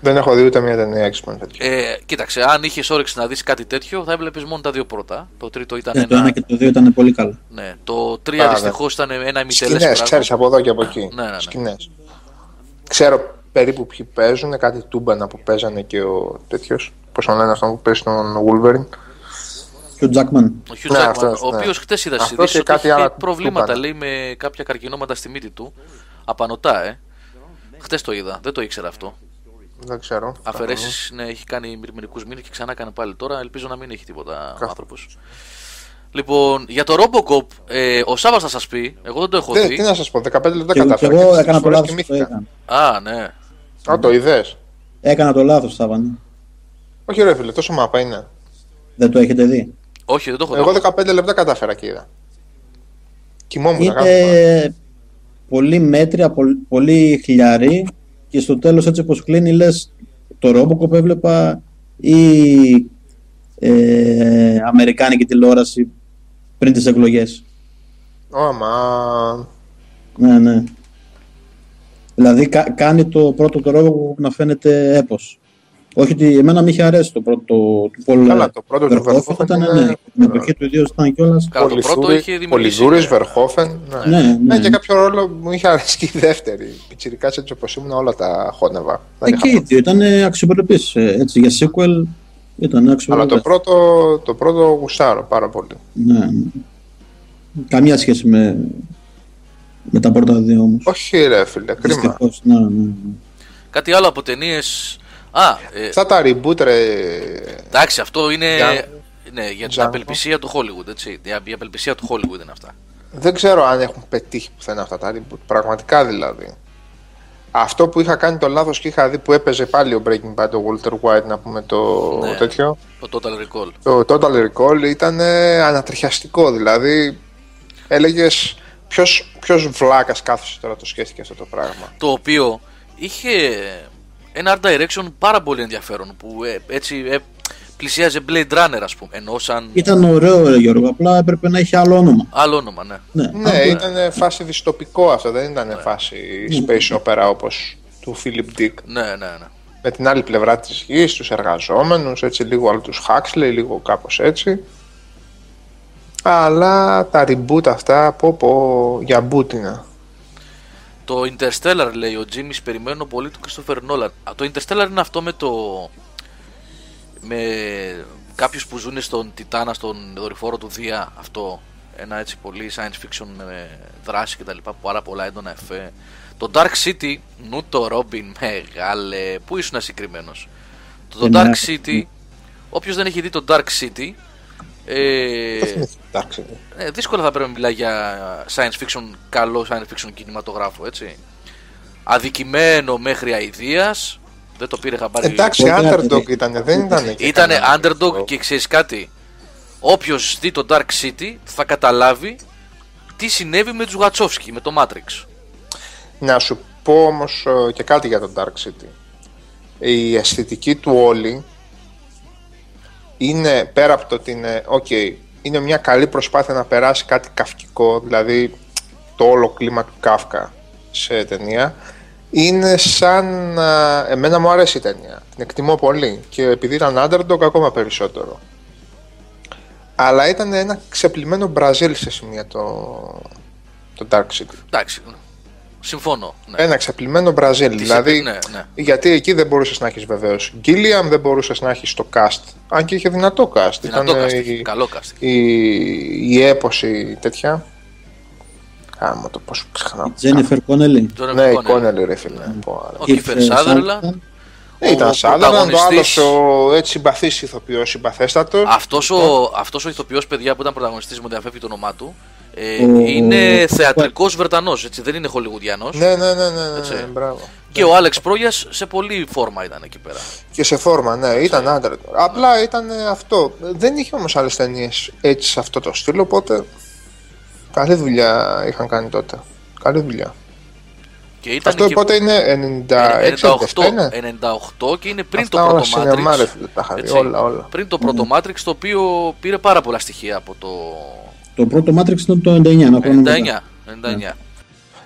Δεν έχω δει ούτε μια ταινία X-Men. τέτοιο. Ε, κοίταξε, αν είχες όρεξη να δεις κάτι τέτοιο, θα έβλεπες μόνο τα δύο πρώτα. Το τρίτο ήταν Ναι, το ένα. ένα και το δύο ήταν πολύ καλά. Ναι, το τρία Α, ναι. δυστυχώ ήταν ένα ημιτελέ Σκηνές, ξέρεις, από εδώ και από εκεί. Ναι, ναι, ναι. Σκηνές. Ξέρω περίπου ποιοι παίζουν, κάτι τούμπανα που παίζανε και ο τέτοιος, πώς τον λένε αυτόν που παίζει τον Wolverine. Και ο Jackman. Ο Hugh Ναι, Jackman, αυτός, ο ναι. οποίος χτες είδα στι Αυτός ειδήσει και ότι κάτι είχε άλλα προβλήματα του λέει με κάποια καρκινόματα στη μύτη του. Απανοτά, ε. Χτες το είδα, δεν το ήξερα αυτό. Δεν ξέρω. Αφαιρέσεις, ναι, έχει κάνει μερικούς μήνες και ξανά έκανε πάλι τώρα. Ελπίζω να μην έχει τίποτα ο Κα- άνθρωπος. Λοιπόν, για το Robocop, ε, ο Σάβα θα σας πει, εγώ δεν το έχω Δεν, δει. τι να σας πω, 15 λεπτά Και, και κατάφερα. εγώ και τις έκανα το φορές λάθος που κοιμήθηκα. έκανα. Α, ναι. Α, το είδες. Έκανα το λάθος, Σάββανε. Όχι ρε φίλε, τόσο μάπα είναι. Δεν το έχετε δει; Όχι, δεν το έχω δει. Εγώ 15 λεπτά κατάφερα και είδα. Κοιμόμουν να κάνω. Είναι πολύ μέτρια, πολύ, πολύ χλιαρή και στο τέλος έτσι όπως κλείνει λες το Robocop έβλεπα ή ε, Αμερικάνικη τηλεόραση πριν τις εκλογές. Ω, μα... Ναι, ναι. Δηλαδή κα- κάνει το πρώτο το Robocop να φαίνεται έπος. Όχι ότι εμένα με είχε αρέσει το πρώτο του Πολ Καλά, το πρώτο του Verhoeven Verhoeven ήταν, είναι- ναι, την εποχή του ιδίως ήταν κιόλας. Καλά, το πρώτο είχε δημιουργήσει. Πολυδούρες, ναι. Βερχόφεν. Ναι. Ναι, Ναι, ναι. και κάποιο ρόλο μου είχε αρέσει και η δεύτερη. Πιτσιρικάς έτσι όπως ήμουν όλα τα χώνευα. Δεν Εκεί είχα οι δύο ήταν αξιοπρεπείς. ε, Έτσι για sequel ήταν Αλλά αξιοπρεπές. το πρώτο, το πρώτο γουστάρω πάρα πολύ. Ναι, ναι. Καμία σχέση με, με τα πρώτα δύο όμως. Όχι ρε φίλε, κρίμα. Δυστυχώς, ναι, ναι, ναι. Κάτι άλλο από ταινίες. Α, ε, Αυτά τα reboot ρε... εντάξει, αυτό είναι. Για- Ναι, για την Django. απελπισία του Hollywood, έτσι. Η η απελπισία του Hollywood είναι αυτά. Δεν ξέρω αν έχουν πετύχει πουθενά αυτά τα reboot. Πραγματικά δηλαδή. Αυτό που είχα κάνει το λάθος και είχα δει που έπαιζε πάλι ο Breaking Bad, ο Walter White να πούμε το Ναι. τέτοιο. Το Total Recall. Το Total Recall ήταν ε, ανατριχιαστικό. Δηλαδή έλεγες ποιος, ποιος βλάκας κάθεσε τώρα το σκέφτηκε αυτό το πράγμα; Το οποίο είχε ένα art direction πάρα πολύ ενδιαφέρον που ε, έτσι ε, πλησίαζε Blade Runner, ας πούμε. Ενώ σαν. Ήταν ωραίο ρε Γιώργο, απλά έπρεπε να είχε άλλο όνομα. Άλλο όνομα, ναι. Ναι, Ναι, απλά. ήταν φάση δυστοπικό αυτό, δεν ήταν φάση space opera όπως του Philip Dick. Ναι, ναι, ναι. Με την άλλη πλευρά της γης, τους εργαζόμενους, έτσι λίγο άλλο τους Huxley, λίγο κάπως έτσι. Αλλά τα reboot αυτά, πω πω, για μπούτινα. Το Interstellar λέει ο Τζίμις, περιμένω πολύ του Christopher Nolan. Α, Το Interstellar είναι αυτό με το. με κάποιους που ζουν στον Τιτάνα, στον δορυφόρο του Δία. Αυτό. Ένα έτσι πολύ science fiction με δράση κτλ. Πάρα πολλά έντονα εφέ. Το Dark City, νου το Robin, μεγάλε. Πού ήσουν συγκεκριμένος. Το, το Ε, ναι. Dark City, όποιος δεν έχει δει το Dark City, ε, Το θυμήθηκα, εντάξει. ε, δύσκολα θα πρέπει να μιλάει για science fiction, καλό science fiction κινηματογράφο, έτσι. Αδικημένο μέχρι αηδίας, δεν το πήρε χαμπάρι. Εντάξει, Ποτέ underdog αυτή. ήταν, δεν ήταν. και Ήτανε κανένα underdog τέτοιο. και ξέρεις κάτι. Όποιος δει το Dark City θα καταλάβει τι συνέβη με τους Γατσόφσκι, με το Matrix. Να σου πω όμως ε, και κάτι για τον Dark City. Η αισθητική του όλη είναι πέρα από το ότι είναι, ok, είναι μια καλή προσπάθεια να περάσει κάτι καυκικό, δηλαδή το όλο κλίμα του Κάφκα σε ταινία. Είναι σαν να... Εμένα μου αρέσει η ταινία, την εκτιμώ πολύ και επειδή ήταν underdog ακόμα περισσότερο. Αλλά ήταν ένα ξεπλημμένο Μπραζίλ σε σημεία το, το Dark City. Εντάξει, συμφωνώ. Ναι. Ένα ξεπλημμένο Μπραζίλ. Τις δηλαδή, επί- ναι, ναι. γιατί εκεί δεν μπορούσες να έχεις βεβαίως Γκίλιαμ, δεν μπορούσες να έχεις το cast. Αν και είχε δυνατό cast. Δυνατό Ήταν, casting, η, καλό casting. η, η έποση τέτοια. Άμα το πώς ξεχνάω. Τζένιφερ Κόνελι. Jonathan Ναι, η Connelly. Κόνελ, ρε φίλε. Πω, άρα. Ο Kiefer Sutherland. Ναι, ήταν ο σαν το άλλος πρωταγωνιστής- ο έτσι συμπαθής ηθοποιός, συμπαθέστατος. Αυτός ο, αυτός ο ηθοποιός παιδιά που ήταν πρωταγωνιστής μου διαφεύγει το όνομά του ε, Ο- είναι θεατρικός Βρετανός, έτσι, δεν είναι χολιγουδιανός Ναι, ναι, ναι, ναι, ναι, Έτσι. ναι, μπράβο. και ο Άλεξ Πρόγιας σε πολύ φόρμα ήταν εκεί πέρα. Και σε φόρμα, ναι, ήταν άντρα. Απλά ήταν ε, αυτό. Δεν είχε όμως άλλες ταινίες έτσι σε αυτό το στυλ, οπότε. Καλή δουλειά είχαν κάνει τότε. Καλή δουλειά. Και ήταν Αυτό και πότε είναι 96, 98, 97 είναι. 98 και είναι πριν Αυτά το όλα πρώτο σινεμά, ρε Matrix. φίλε, τα είχα δει, έτσι. όλα, όλα. Πριν το πρώτο Matrix το οποίο πήρε πάρα πολλά στοιχεία από το Το πρώτο Matrix ήταν το 99, ένα χρόνο μετά. 99. 99.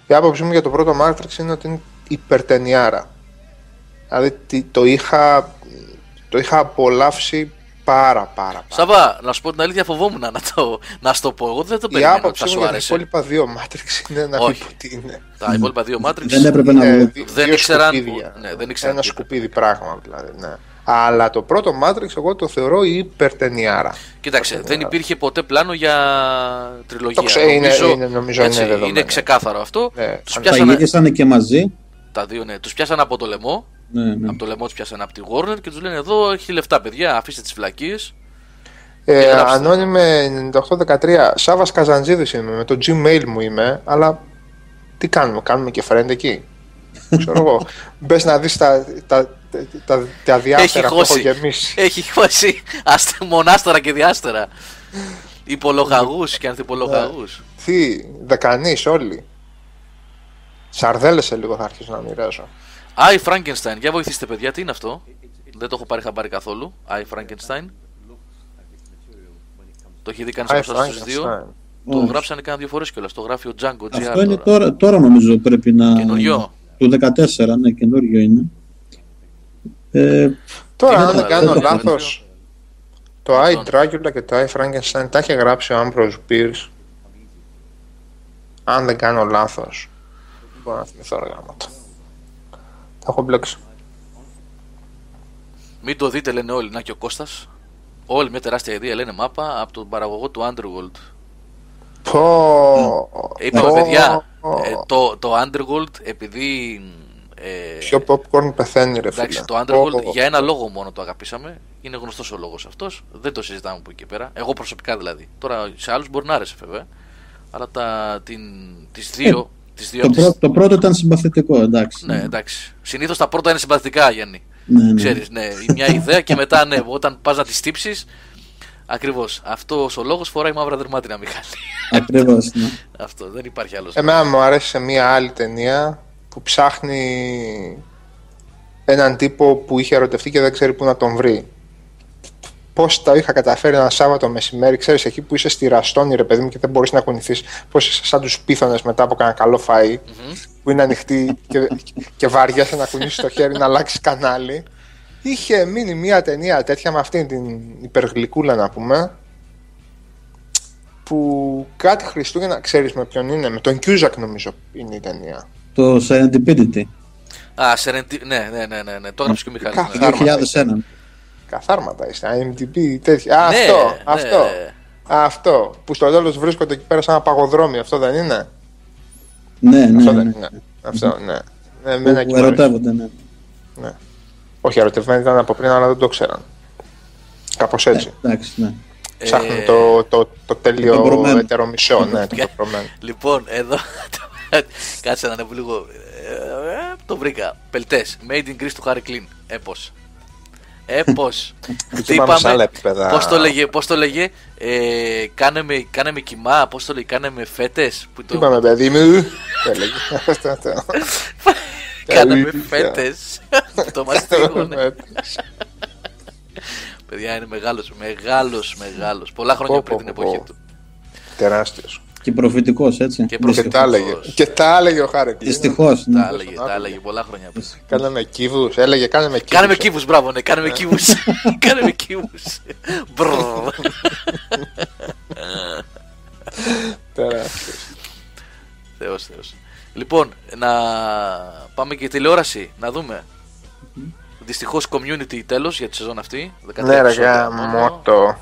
Η άποψή μου για το πρώτο Matrix είναι ότι είναι υπερτενιάρα. Δηλαδή τι- το είχα, το είχα απολαύσει πάρα πάρα πάρα. Σαββά, να σου πω την αλήθεια, φοβόμουν να το, να σου το πω. Εγώ δεν το Η περιμένω ότι θα άποψή μου σου για τα άρεσε. υπόλοιπα δύο Matrix είναι να Όχι. μην πω τι είναι. Τα υπόλοιπα δύο Matrix. Δεν έπρεπε να Ε, δω. δι- Δεν δύο ήξεραν σκουπίδια. που- ναι, δεν ήξεραν Ένα τι ήταν. σκουπίδι πράγμα δηλαδή. Ναι. Αλλά το πρώτο Matrix εγώ το θεωρώ υπερτενιάρα. Κοίταξε, δεν υπήρχε ποτέ πλάνο για τριλογία. Το ξέρω, είναι- είναι- νομίζω είναι δεδομένο. είναι ξεκάθαρο αυτό. Ναι, Τους αν Τα πιάσανε, γυρίσανε και μαζί. τα δύο, ναι. Τους πιάσανε από το λαιμό. Ναι, ναι. Από το λαιμό τους πιάσανε από τη Warner και τους λένε εδώ έχει λεφτά παιδιά, αφήστε τις φυλακίες. Ε, γράψτε. ανώνυμε 9813, Σάβας Καζαντζίδης είμαι, με το Gmail μου είμαι, αλλά τι κάνουμε, κάνουμε και friend εκεί. Ξέρω εγώ. Μπες να δεις τα, τα, τα, τα Έχει διάφορα που έχω χώσει. γεμίσει. Έχει χώσει αστε, μονάστερα και διάστερα. Υπολογαγούς και ανθυπολογαγούς. Τι, δεκανείς όλοι. Σαρδέλες σε λίγο θα αρχίσω να μοιράζω. Άι Frankenstein, για βοηθήστε παιδιά, τι είναι αυτό; Δεν το έχω πάρει χαμπάρι καθόλου. Άι Frankenstein. Το έχει δει κανείς Hi, από εσάς τους δύο; Frankenstein. Το Όχι. γράψανε κάνα δύο φορές κιόλας. Το γράφει ο Django GR Αυτό είναι τώρα. τώρα, τώρα νομίζω πρέπει να. Καινούριο. Του 14, ναι, καινούριο είναι. Ε, Τώρα, Είναι αν δεν το- κάνω το- λάθος, το I Λοιπόν. Dracula και το I Frankenstein τα έχει γράψει ο Ambrose Bierce. Αν δεν κάνω λάθος. Δεν μπορώ να θυμηθώ ρε γράμματα. Τα έχω μπλέξει. Μην το δείτε λένε όλοι. Να και ο Κώστας. Όλη μια τεράστια ιδέα λένε μάπα από τον παραγωγό του Underworld. Πω, Είπαμε πω, παιδιά, ε, το, το Underworld επειδή. Ε, Ποιο popcorn πεθαίνει ρε φίλε. εντάξει, το Underworld Πω, για ένα λόγο μόνο το αγαπήσαμε. Είναι γνωστός ο λόγος αυτός. Δεν το συζητάμε από εκεί και πέρα. Εγώ προσωπικά δηλαδή. Τώρα σε άλλους μπορεί να άρεσε βέβαια. Αλλά τα, την, τις δύο. τις δύο το, από τις- πρώτο, το πρώτο ήταν συμπαθητικό, εντάξει. Ναι, εντάξει. Συνήθως τα πρώτα είναι συμπαθητικά, Γιάννη. Ναι, ναι. Ξέρεις, ναι, η μια ιδέα και μετά, ναι, όταν πας να τη στύψει. Ακριβώς. Αυτός ο λόγος φοράει μαύρα δερμάτινα, Μιχάλη. Ακριβώς, ναι. Αυτό δεν υπάρχει άλλος. Εμένα μου αρέσει σε μια άλλη ταινία που ψάχνει έναν τύπο που είχε ερωτευτεί και δεν ξέρει πού να τον βρει. Πώς τα είχα καταφέρει ένα Σάββατο μεσημέρι, ξέρεις, εκεί που είσαι στη ραστόνη, ρε παιδί μου, και δεν μπορείς να κουνηθείς. Πώς είσαι σαν τους πίθονε μετά από κανένα καλό φαΐ, που είναι ανοιχτή και, και βαριέσαι να κουνήσεις το χέρι να αλλάξεις κανάλι. Είχε μείνει μια ταινία τέτοια με αυτήν την υπεργλυκούλα να πούμε, που κάτι Χριστούγεννα, ξέρεις με ποιον είναι, με τον Κιούζακ νομίζω είναι η ταινία. Το Serendipity. Α, Serenity. Ναι, ναι, ναι, ναι, ναι. Το έγραψε και ο Μιχάλης. Κάθε- Ναι. 2001. Καθάρματα είστε, IMDb, τέτοια. Α, Ναι, αυτό, ναι. αυτό. Αυτό, που στο τέλος βρίσκονται εκεί πέρα σαν ένα παγοδρόμιο, αυτό δεν είναι; Ναι, ναι, αυτό ναι. δεν είναι. Αυτό, ναι. ναι εμένα εκεί Που μου αρέσει. ερωτεύονται, ναι. Ναι. Όχι, ερωτευμένοι ήταν από πριν, αλλά δεν το ξέραν. Κάπως έτσι. Εντάξει, ναι. Ψάχνουν Ε, το, το, το τέλειο το περωμένο. ετερομισό, ναι, το πεπρωμένο. Λοιπόν, εδώ. *laughs* Κάτσε να ανέβω λίγο. Ε, το βρήκα. Πελτές. Made in Greece του Harry Κλίν. Έπω. Έπω. *laughs* Χτύπαμε σε άλλα επίπεδα. Πώς το λέγε, πώς το λέγε ε, κάνε, με, κάνε με κοιμά, πώς το λέγε, κάνε με φέτες. Που το, Είπαμε, παιδί μου. *laughs* έλεγε. Αυτό, αυτό. κάνε με Αλήθεια. φέτε. το μαστίγωνε. Παιδιά είναι μεγάλος, μεγάλος, μεγάλος. Πολλά χρόνια Πω, πριν πω, την πω, εποχή πω. του. Τεράστιος. Και προφητικός, έτσι. Και Και Δυστυχώς. τα έλεγε. Και τα έλεγε ο Χάρη. Δυστυχώς, ναι. Τα έλεγε, τα έλεγε πολλά χρόνια πριν. Κάναμε κύβους. Έλεγε κάνε με κύβους. Κάνε με κύβους, μπράβο, ναι, κάνε με κύβους. *laughs* κάνε με κύβους. Μπρρρ. *laughs* Τεράστιος. Θεός, Θεός. Λοιπόν, να πάμε και τηλεόραση, να δούμε. Δυστυχώς community τέλος για τη σεζόν αυτή. 13 Ναι, ρε, επεισόδια μόνο. γαμώτο.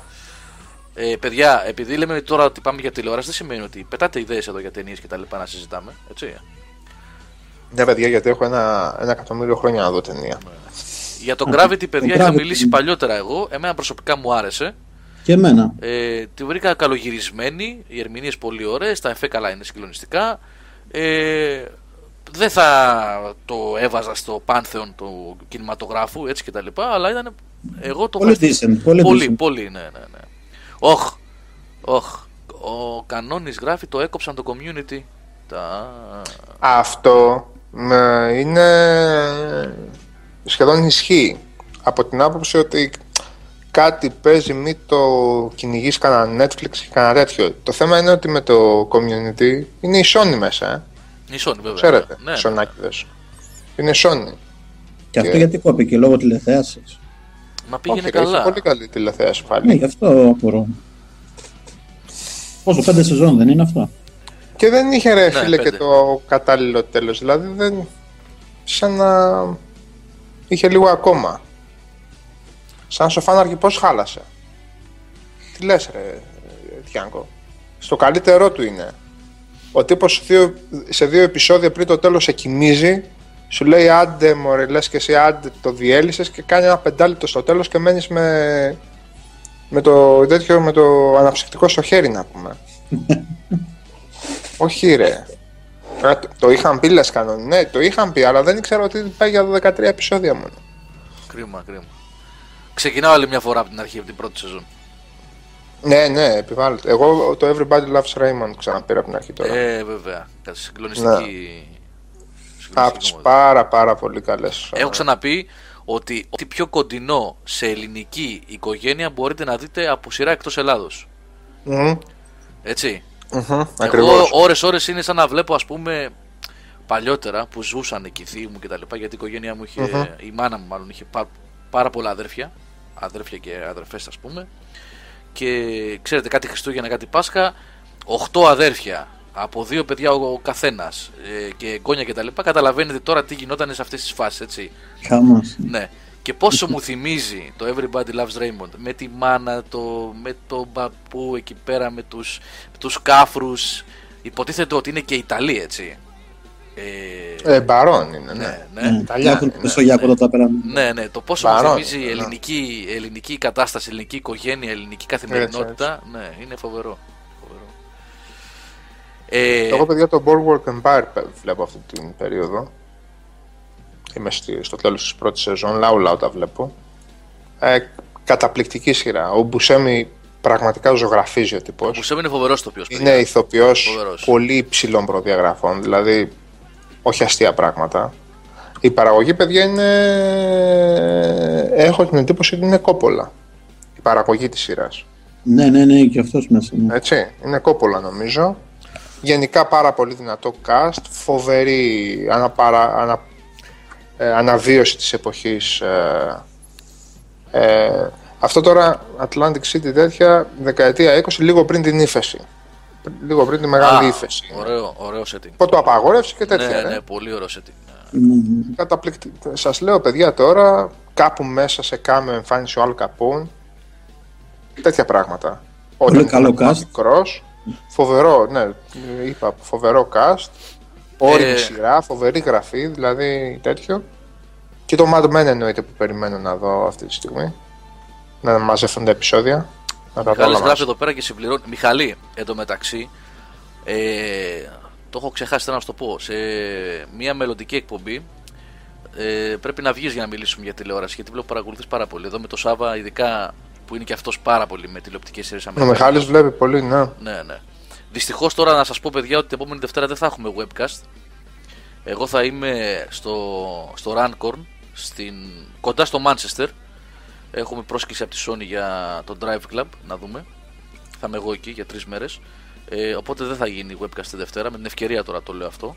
Ε, παιδιά, επειδή λέμε τώρα ότι πάμε για τηλεόραση, δεν σημαίνει ότι πετάτε ιδέες εδώ για ταινίες και τα λοιπά να συζητάμε. Έτσι. Ναι, παιδιά, γιατί έχω ένα, ένα εκατομμύριο χρόνια να δω ταινία. Για τον Gravity, παιδιά, το είχα Gravity. μιλήσει παλιότερα εγώ. Εμένα προσωπικά μου άρεσε. Και εμένα. Ε, τη βρήκα καλογυρισμένη, οι ερμηνείες πολύ ωραίες, τα εφέ καλά είναι συγκλονιστικά. Ε, δεν θα το έβαζα στο πάνθεον του κινηματογράφου έτσι και τα λοιπά, αλλά ήταν εγώ το Πολύ βάζα- decent, πολύ πολύ, decent. πολύ, ναι, ναι, ναι. Όχ, όχ, ο κανόνης γράφει το έκοψαν το community. Τα... Αυτό με, είναι σχεδόν ισχύει. Από την άποψη ότι κάτι παίζει μη το κυνηγείς κανένα Netflix και κανένα τέτοιο. Το θέμα είναι ότι με το community είναι η Sony μέσα. Ε. Η Sony βέβαια. Ξέρετε, Ναι, ναι. Σονάκιδες. Είναι Sony. Και αυτό γιατί κόπηκε, λόγω τηλεθέασης. Μα πήγαινε Όχι, ρε, είχε καλά. πολύ καλή τηλεθέαση πάλι. Ναι, γι' αυτό απορώ. Πόσο, πέντε σεζόν δεν είναι αυτό; Και δεν είχε ρε Ναι, φίλε και πέντε. το κατάλληλο τέλος. Δηλαδή δεν... Σαν να... Είχε λίγο ακόμα. Σαν σοφάναρχη πώς χάλασε. Τι λες ρε Τιάνκο; Στο καλύτερό του είναι. Ο τύπος σε δύο, σε δύο επεισόδια πριν το τέλος σε κοιμίζει. Σου λέει άντε μωρέ λες και εσύ άντε το διέλυσες και κάνει ένα πεντάλεπτο στο τέλος και μένεις με, με το τέτοιο με το αναψυκτικό στο χέρι να πούμε. *laughs* Όχι ρε. Ε, το- Το είχαν πει λες κανόν. Ναι, το είχαν πει, αλλά δεν ήξερα ότι πάει για 13 επεισόδια μόνο. Κρίμα, κρίμα. Ξεκινάω άλλη μια φορά από την αρχή, από την πρώτη σεζόν. Ναι, ναι, επιβάλλεται. Εγώ το Everybody Loves Raymond ξαναπήρα από την αρχή τώρα. Ε, βέβαια. Κάτι συγκλονιστική. από συγκλονιστική τις μόδα. πάρα πάρα πολύ καλές. Έχω ξαναπεί ότι ό,τι πιο κοντινό σε ελληνική οικογένεια μπορείτε να δείτε από σειρά εκτός Ελλάδος. Μμμ, Έτσι. μμμ, Εγώ Ακριβώς. ώρες ώρες είναι σαν να βλέπω ας πούμε παλιότερα που ζούσαν εκεί οι θείοι μου και τα λοιπά γιατί η οικογένειά μου είχε, Μμμ. η μάνα μου μάλλον είχε πά- πάρα πολλά αδέρφια αδέρφια και αδερφές ας πούμε και ξέρετε κάτι Χριστούγεννα κάτι Πάσχα 8 αδέρφια από δύο παιδιά ο, ο καθένας ε, και εγγόνια και τα λοιπά καταλαβαίνετε τώρα τι γινόταν σε αυτές τις φάσεις έτσι Χαμός. ναι. Και πόσο μου θυμίζει το Everybody Loves Raymond με τη μάνα, το, με τον παππού εκεί πέρα, με τους, με τους κάφρους. Υποτίθεται ότι είναι και Ιταλοί, έτσι. Ε, Ε, μπαρόν είναι, ναι. ναι, ναι. Ναι, Ιταλιά, Έχουν ναι, το Μεσογειακό ναι. το ταπεραμέντο. Ναι, ναι, το πόσο Βαρών, μου θυμίζει η ναι. ελληνική, ελληνική κατάσταση, ελληνική οικογένεια, ελληνική καθημερινότητα. Ναι, είναι φοβερό. φοβερό. Ε, Εγώ, παιδιά, το Boardwalk Empire πε- βλέπω αυτή την περίοδο. Είμαι στη- στο τέλος της πρώτης σεζόν, λαού λαού τα βλέπω. Ε, καταπληκτική σειρά. Ο Μπουσέμι πραγματικά ζωγραφίζει ο ο τύπος. Μπουσέμ είναι φοβερός το οποίο Είναι ηθοποιός Φοβερός. πολύ υψηλών προδιαγραφών, δηλαδή όχι αστεία πράγματα. Η παραγωγή, παιδιά, είναι... Έχω την εντύπωση ότι είναι κόπολα. Η παραγωγή της σειράς. Ναι, ναι, ναι, και αυτός μέσα. ναι. Έτσι, είναι κόπολα νομίζω. Γενικά πάρα πολύ δυνατό cast, φοβερή αναπαρα, ανα, ε, αναβίωση της εποχής. Ε, ε, αυτό τώρα, Atlantic City τέτοια, δεκαετία 20, λίγο πριν την ύφεση. Λίγο πριν τη μεγάλη ύφεση. Ωραίο, ωραίο setting. Πότο απαγόρευση και τέτοια. Ναι, ε. ναι, πολύ ωραίο setting. Ναι, ναι. Καταπληκτικό. Σας λέω παιδιά τώρα, κάπου μέσα σε κάμεο εμφάνισε ο Αλ Καπούν. Τέτοια πράγματα. Πολύ καλό ήμουν cast. Μικρός, φοβερό, ναι, είπα, φοβερό cast. Όριμη Ε, σειρά, φοβερή γραφή, δηλαδή τέτοιο. Και το Mad Men εννοείται που περιμένω να δω αυτή τη στιγμή. Να μαζευτούν τα επεισόδια. Να τα δω Μιχάλης όλα γράφει μαζί. εδώ πέρα και συμπληρώνει. Μιχαλή, εντωμεταξύ, ε, το έχω ξεχάσει θέλω να σου το πω. Σε μια μελλοντική εκπομπή ε, πρέπει να βγεις για να μιλήσουμε για τηλεόραση. Γιατί βλέπω παρακολουθείς πάρα πολύ. Εδώ με το Σάβα, ειδικά που είναι και αυτός πάρα πολύ με τηλεοπτικές σειρές Ο Μιχάλης βλέπει πολύ, ναι. Ναι, ναι. Δυστυχώς τώρα να σας πω, παιδιά, ότι την επόμενη Δευτέρα δεν θα έχουμε webcast. Εγώ θα είμαι στο, στο Runcorn, στην, κοντά στο Manchester. Έχουμε πρόσκληση από τη Sony για το Drive Club, να δούμε. Θα είμαι εγώ εκεί για τρεις μέρες. Ε, οπότε δεν θα γίνει webcast τη Δευτέρα. Με την ευκαιρία τώρα το λέω αυτό.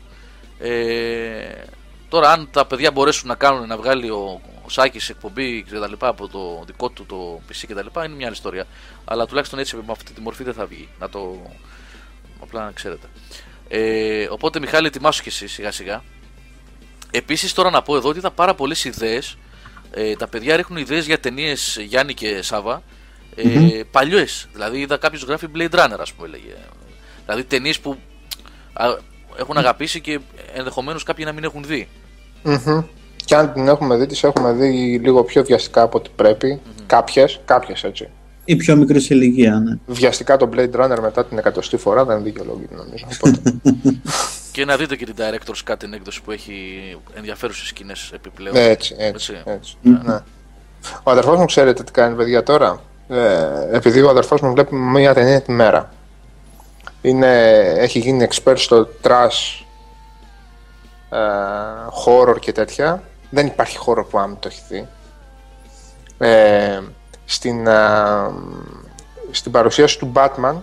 Ε, τώρα, αν τα παιδιά μπορέσουν να κάνουν να βγάλει ο, ο Σάκης εκπομπή και τα λοιπά από το δικό του το PC και τα λοιπά, είναι μια άλλη ιστορία. Αλλά τουλάχιστον έτσι με αυτή τη μορφή δεν θα βγει. Να το. Απλά να ξέρετε. Ε, οπότε, Μιχάλη, ετοιμάσου και εσύ σιγά σιγά. Επίσης, τώρα να πω εδώ ότι είδα πάρα πολλές ιδέες. Ε, τα παιδιά ρίχνουν ιδέες για ταινίες Γιάννη και Σάβα. Ε, mm Παλιές. Δηλαδή, είδα κάποιος γράφει Blade Runner, ας πούμε, έλεγε. Δηλαδή, ταινίες που α, έχουν αγαπήσει και ενδεχομένως κάποιοι να μην έχουν δει. Μμμ. Και αν την έχουμε δει, τις έχουμε δει λίγο πιο βιαστικά από ό,τι πρέπει. Κάποιες, κάποιες έτσι. Ή πιο μικρή σε ηλικία, ναι. Βιαστικά το Blade Runner μετά την εκατοστή φορά δεν δικαιολόγητη νομίζω. Οπότε, *laughs* Και να δείτε και την Director's Cut την έκδοση που έχει ενδιαφέρουσες σκηνές επιπλέον. ναι, έτσι, έτσι, Έτσι. έτσι. Ναι. Ο αδερφός μου ξέρετε τι κάνει παιδιά τώρα; Ε, επειδή ο αδερφός μου βλέπει μία ταινία τη μέρα. Είναι, έχει γίνει expert στο trash, ε, horror και τέτοια. Δεν υπάρχει horror που άμυ το έχει δει. Ε, στην, ε, στην παρουσίαση του Batman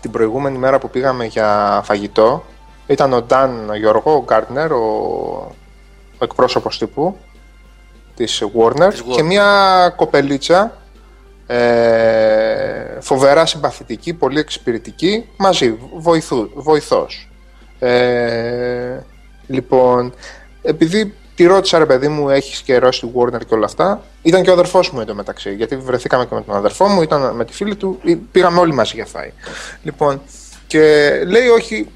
την προηγούμενη μέρα που πήγαμε για φαγητό ήταν ο Νταν Γιώργο, ο Γκάρτνερ, ο, ο εκπρόσωπος τύπου της Warner, Της Warner. και μια κοπελίτσα ε, φοβερά συμπαθητική, πολύ εξυπηρετική, μαζί, βοηθού, βοηθός. Ε, λοιπόν, επειδή τη ρώτησα ρε παιδί μου, έχεις καιρό στη Warner και όλα αυτά, ήταν και ο αδερφός μου εντωμεταξύ, γιατί βρεθήκαμε και με τον αδερφό μου, ήταν με τη φίλη του, ή- πήγαμε όλοι μαζί για φάη. Λοιπόν, και λέει όχι,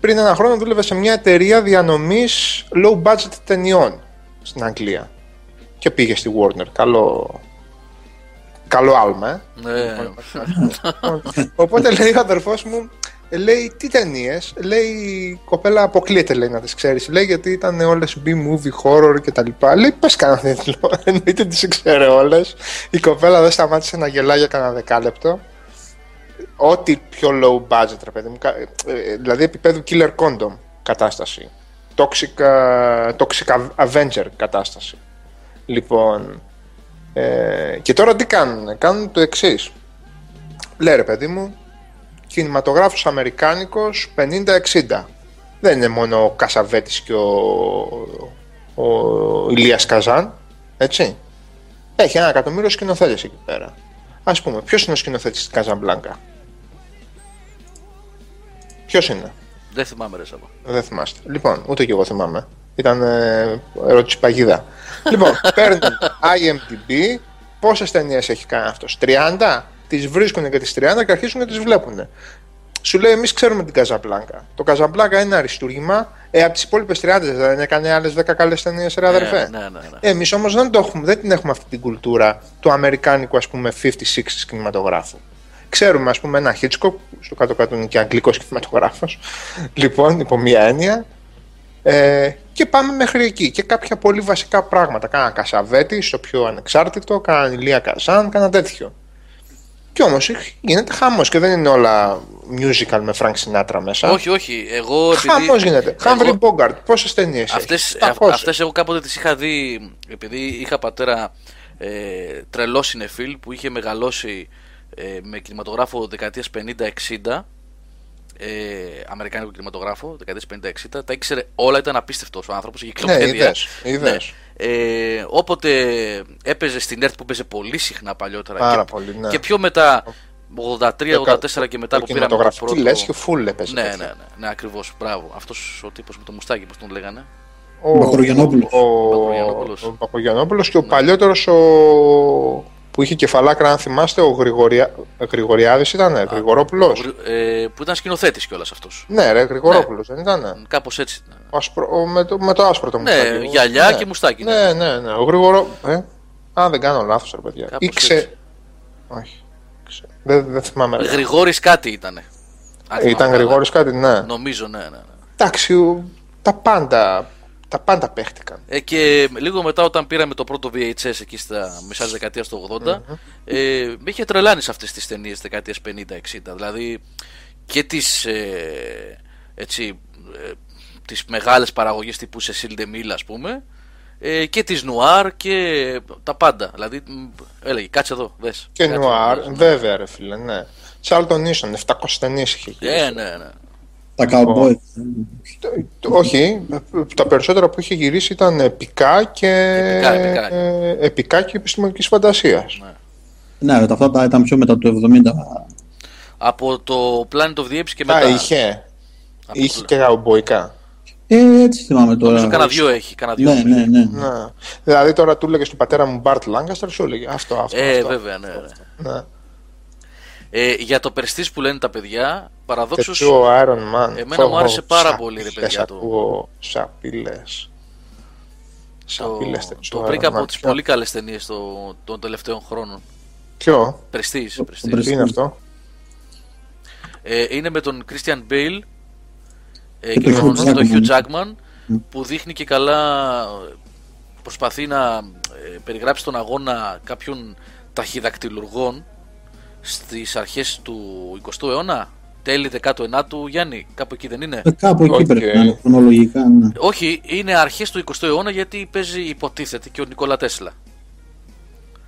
πριν ένα χρόνο δούλευε σε μια εταιρεία διανομής low budget ταινιών στην Αγγλία. Και πήγε στη Warner. Καλό, καλό άλμα, ε. Ναι. Λοιπόν, Οπότε λέει ο αδερφός μου, ε, λέει τι ταινίες; Λέει η κοπέλα αποκλείεται λέει να τις ξέρεις. Λέει γιατί ήταν όλες B-movie, horror κτλ. Λέει πες κανένα τίτλο. *laughs* Εννοείται τις ξέρει όλες. Η κοπέλα δεν σταμάτησε να γελάει για κανένα δεκάλεπτο. Ό,τι πιο low budget, ρε παιδί μου. κα- ε, ε, Δηλαδή επίπεδου killer condom κατάσταση. Toxic, ε, toxic Avenger κατάσταση. Λοιπόν. Ε, και τώρα τι κάνουν. Κάνουν το εξής. Λέει ρε παιδί μου, κινηματογράφος αμερικάνικος 50-60. Δεν είναι μόνο ο Κασαβέτης και ο, ο Ηλίας Καζάν, έτσι. Έχει ένα εκατομμύριο σκηνοθέτες εκεί πέρα. Ας πούμε, ποιος είναι ο σκηνοθέτης της Καζαμπλάνκα; Ποιος είναι; Δεν θυμάμαι ρε Σάβα. Δεν θυμάστε. Λοιπόν, ούτε και εγώ θυμάμαι. Ήταν ε, ερώτηση παγίδα. λοιπόν, παίρνουν *laughs* IMDb. Πόσες ταινίες έχει κάνει αυτός, 30. Τις βρίσκουν και τις 30 και αρχίζουν να τις βλέπουν. Σου λέει, εμείς ξέρουμε την Καζαμπλάνκα. Το Καζαμπλάνκα είναι ένα αριστούργημα. Ε, από τις υπόλοιπες 30 δεν έκανε άλλες 10 καλές ταινίες, ρε αδερφέ. Ναι, ναι, ναι. Εμείς όμως δεν, το έχουμε, δεν την έχουμε αυτή την κουλτούρα του αμερικάνικου ας πούμε 50-60 κινηματογράφου. Ξέρουμε ας πούμε ένα Hitchcock, στο κάτω-κάτω είναι και αγγλικός κινηματογράφος, *laughs* λοιπόν, υπό μία έννοια, ε, και πάμε μέχρι εκεί. Και κάποια πολύ βασικά πράγματα. Κάνα Κασαβέτη, στο πιο ανεξάρτητο, κάνα Ηλία Καζάν, κάνα τέτοιο. Και όμως γίνεται χαμός και δεν είναι όλα musical με Frank Sinatra μέσα. Όχι, όχι. Εγώ επειδή. Χαμός γίνεται. Humphrey Bogart, πόσες ταινίες Αυτές, έχει. α- 700. αυτές εγώ κάποτε τις είχα δει επειδή είχα πατέρα ε, τρελό συνεφίλ που είχε μεγαλώσει ε, με κινηματογράφο δεκαετίας 50-60 ε, αμερικάνικο κινηματογράφο δεκαετίες 50-60 τα ήξερε όλα ήταν απίστευτος ο άνθρωπος είχε Ναι, κυκλοπαίδεια είδες, είδες. Ε, όποτε έπαιζε στην ΕΡΤ που παίζε πολύ συχνά παλιότερα Πάρα και, πολύ, ναι. και πιο μετά 83-84 και μετά που πήραμε το κινηματογραφική πρώτο λες και φουλ έπαιζε. ναι, ναι, τέτοια. ναι, ναι, ακριβώς, μπράβο αυτός ο τύπος με το μουστάκι πως τον λέγανε Ο Μπακογιαννόπουλος. Ο, Μπακογιαννόπουλος. ο Μπακογιαννόπουλος και ο παλιότερος ο... που είχε κεφαλάκρα, αν θυμάστε, ο Γρηγοριά... Γρηγοριάδης ήταν, Γρηγορόπουλος. ε, που ήταν σκηνοθέτης κιόλας αυτός Ναι, ρε, Γρηγορόπουλος, δεν ήταν. Κάπως έτσι ήταν. Ο άσπρο... ο... Με, το... με το άσπρο το Ναι, μουστάκι. γυαλιά ναι. και μουστάκι, ναι. Ναι, ναι, ναι. Ο Γρηγορό... Ε; Αν δεν κάνω λάθος, ρε παιδιά. Κάπως Ήξε... έτσι. Όχι. Ξε- Δεν, δεν θυμάμαι. ρε. Γρηγόρης κάτι ήτανε. Αν θυμάμαι Ήταν καλά. Γρηγόρης κάτι, ναι. Νομίζω, ναι, ναι. ναι. Εντάξει, ο- τα πάντα, τα πάντα παίχτηκαν. Ε, και λίγο μετά όταν πήραμε το πρώτο VHS εκεί στα μισά της δεκαετίας του 80 ε, με είχε τρελάνει σε αυτές τις ταινίες δεκαετίας 50-60 δηλαδή και τις ε, έτσι ε, τις μεγάλες παραγωγές τύπου Cecil DeMille ας πούμε ε, και τις νουάρ και τα πάντα δηλαδή μ, έλεγε κάτσε εδώ δες Και Κάτσε νουάρ, εδώ, δες, βέβαια ρε φίλε, ναι. Charlton Easton, 700 ταινίες είχε ναι. γυρίσει. Ε, ναι, ναι. Τα cowboys. Το- το- Όχι, τα περισσότερα που είχε γυρίσει ήταν επικά και, Επικά, επικά. ε, επικά και επιστημονικής φαντασίας. Ναι, αυτά τα ήταν πιο μετά το 70. από το Planet of the Apes και Α, μετά είχε. από Είχε το- και γαουμποϊκά. Ε, έτσι θυμάμαι τώρα. νομίζω κάνα δυο έχει κάνα δυο Ναι, νομίζω. ναι, ναι. Ναι. Δηλαδή τώρα του έλεγες στον πατέρα μου Μπαρτ Λάγκαστρ, σου έλεγε αυτό, αυτό. Ε, αυτό. βέβαια, ναι, ναι. Ναι. Ε, για το Prestige που λένε τα παιδιά, παραδόξως. Και ο Iron Man. Εμένα μου άρεσε πάρα σαπίλες πολύ, ρε παιδιά, το- Ακούω σαπίλες. Το, Σαπίλες το τέτοιο βρήκα Iron από Man. τις πολύ καλές ταινίες των τελευταίων χρόνων. Ποιο, Prestige. Prestige. Prestige. τι είναι αυτό; Ε, είναι με τον Christian Bale ε, Και και, τον τον, Hugh τον Hugh Jackman. Jackman που δείχνει και καλά ε, προσπαθεί να ε, περιγράψει τον αγώνα κάποιων ταχυδακτυλουργών στις αρχές του 20ου αιώνα τέλη 19ου Γιάννη κάπου εκεί δεν είναι; Ε, Κάπου εκεί Οκ. πρέπει να είναι χρονολογικά. Ναι. όχι είναι αρχές του 20ου αιώνα γιατί παίζει υποτίθεται και ο Νικόλα Τέσλα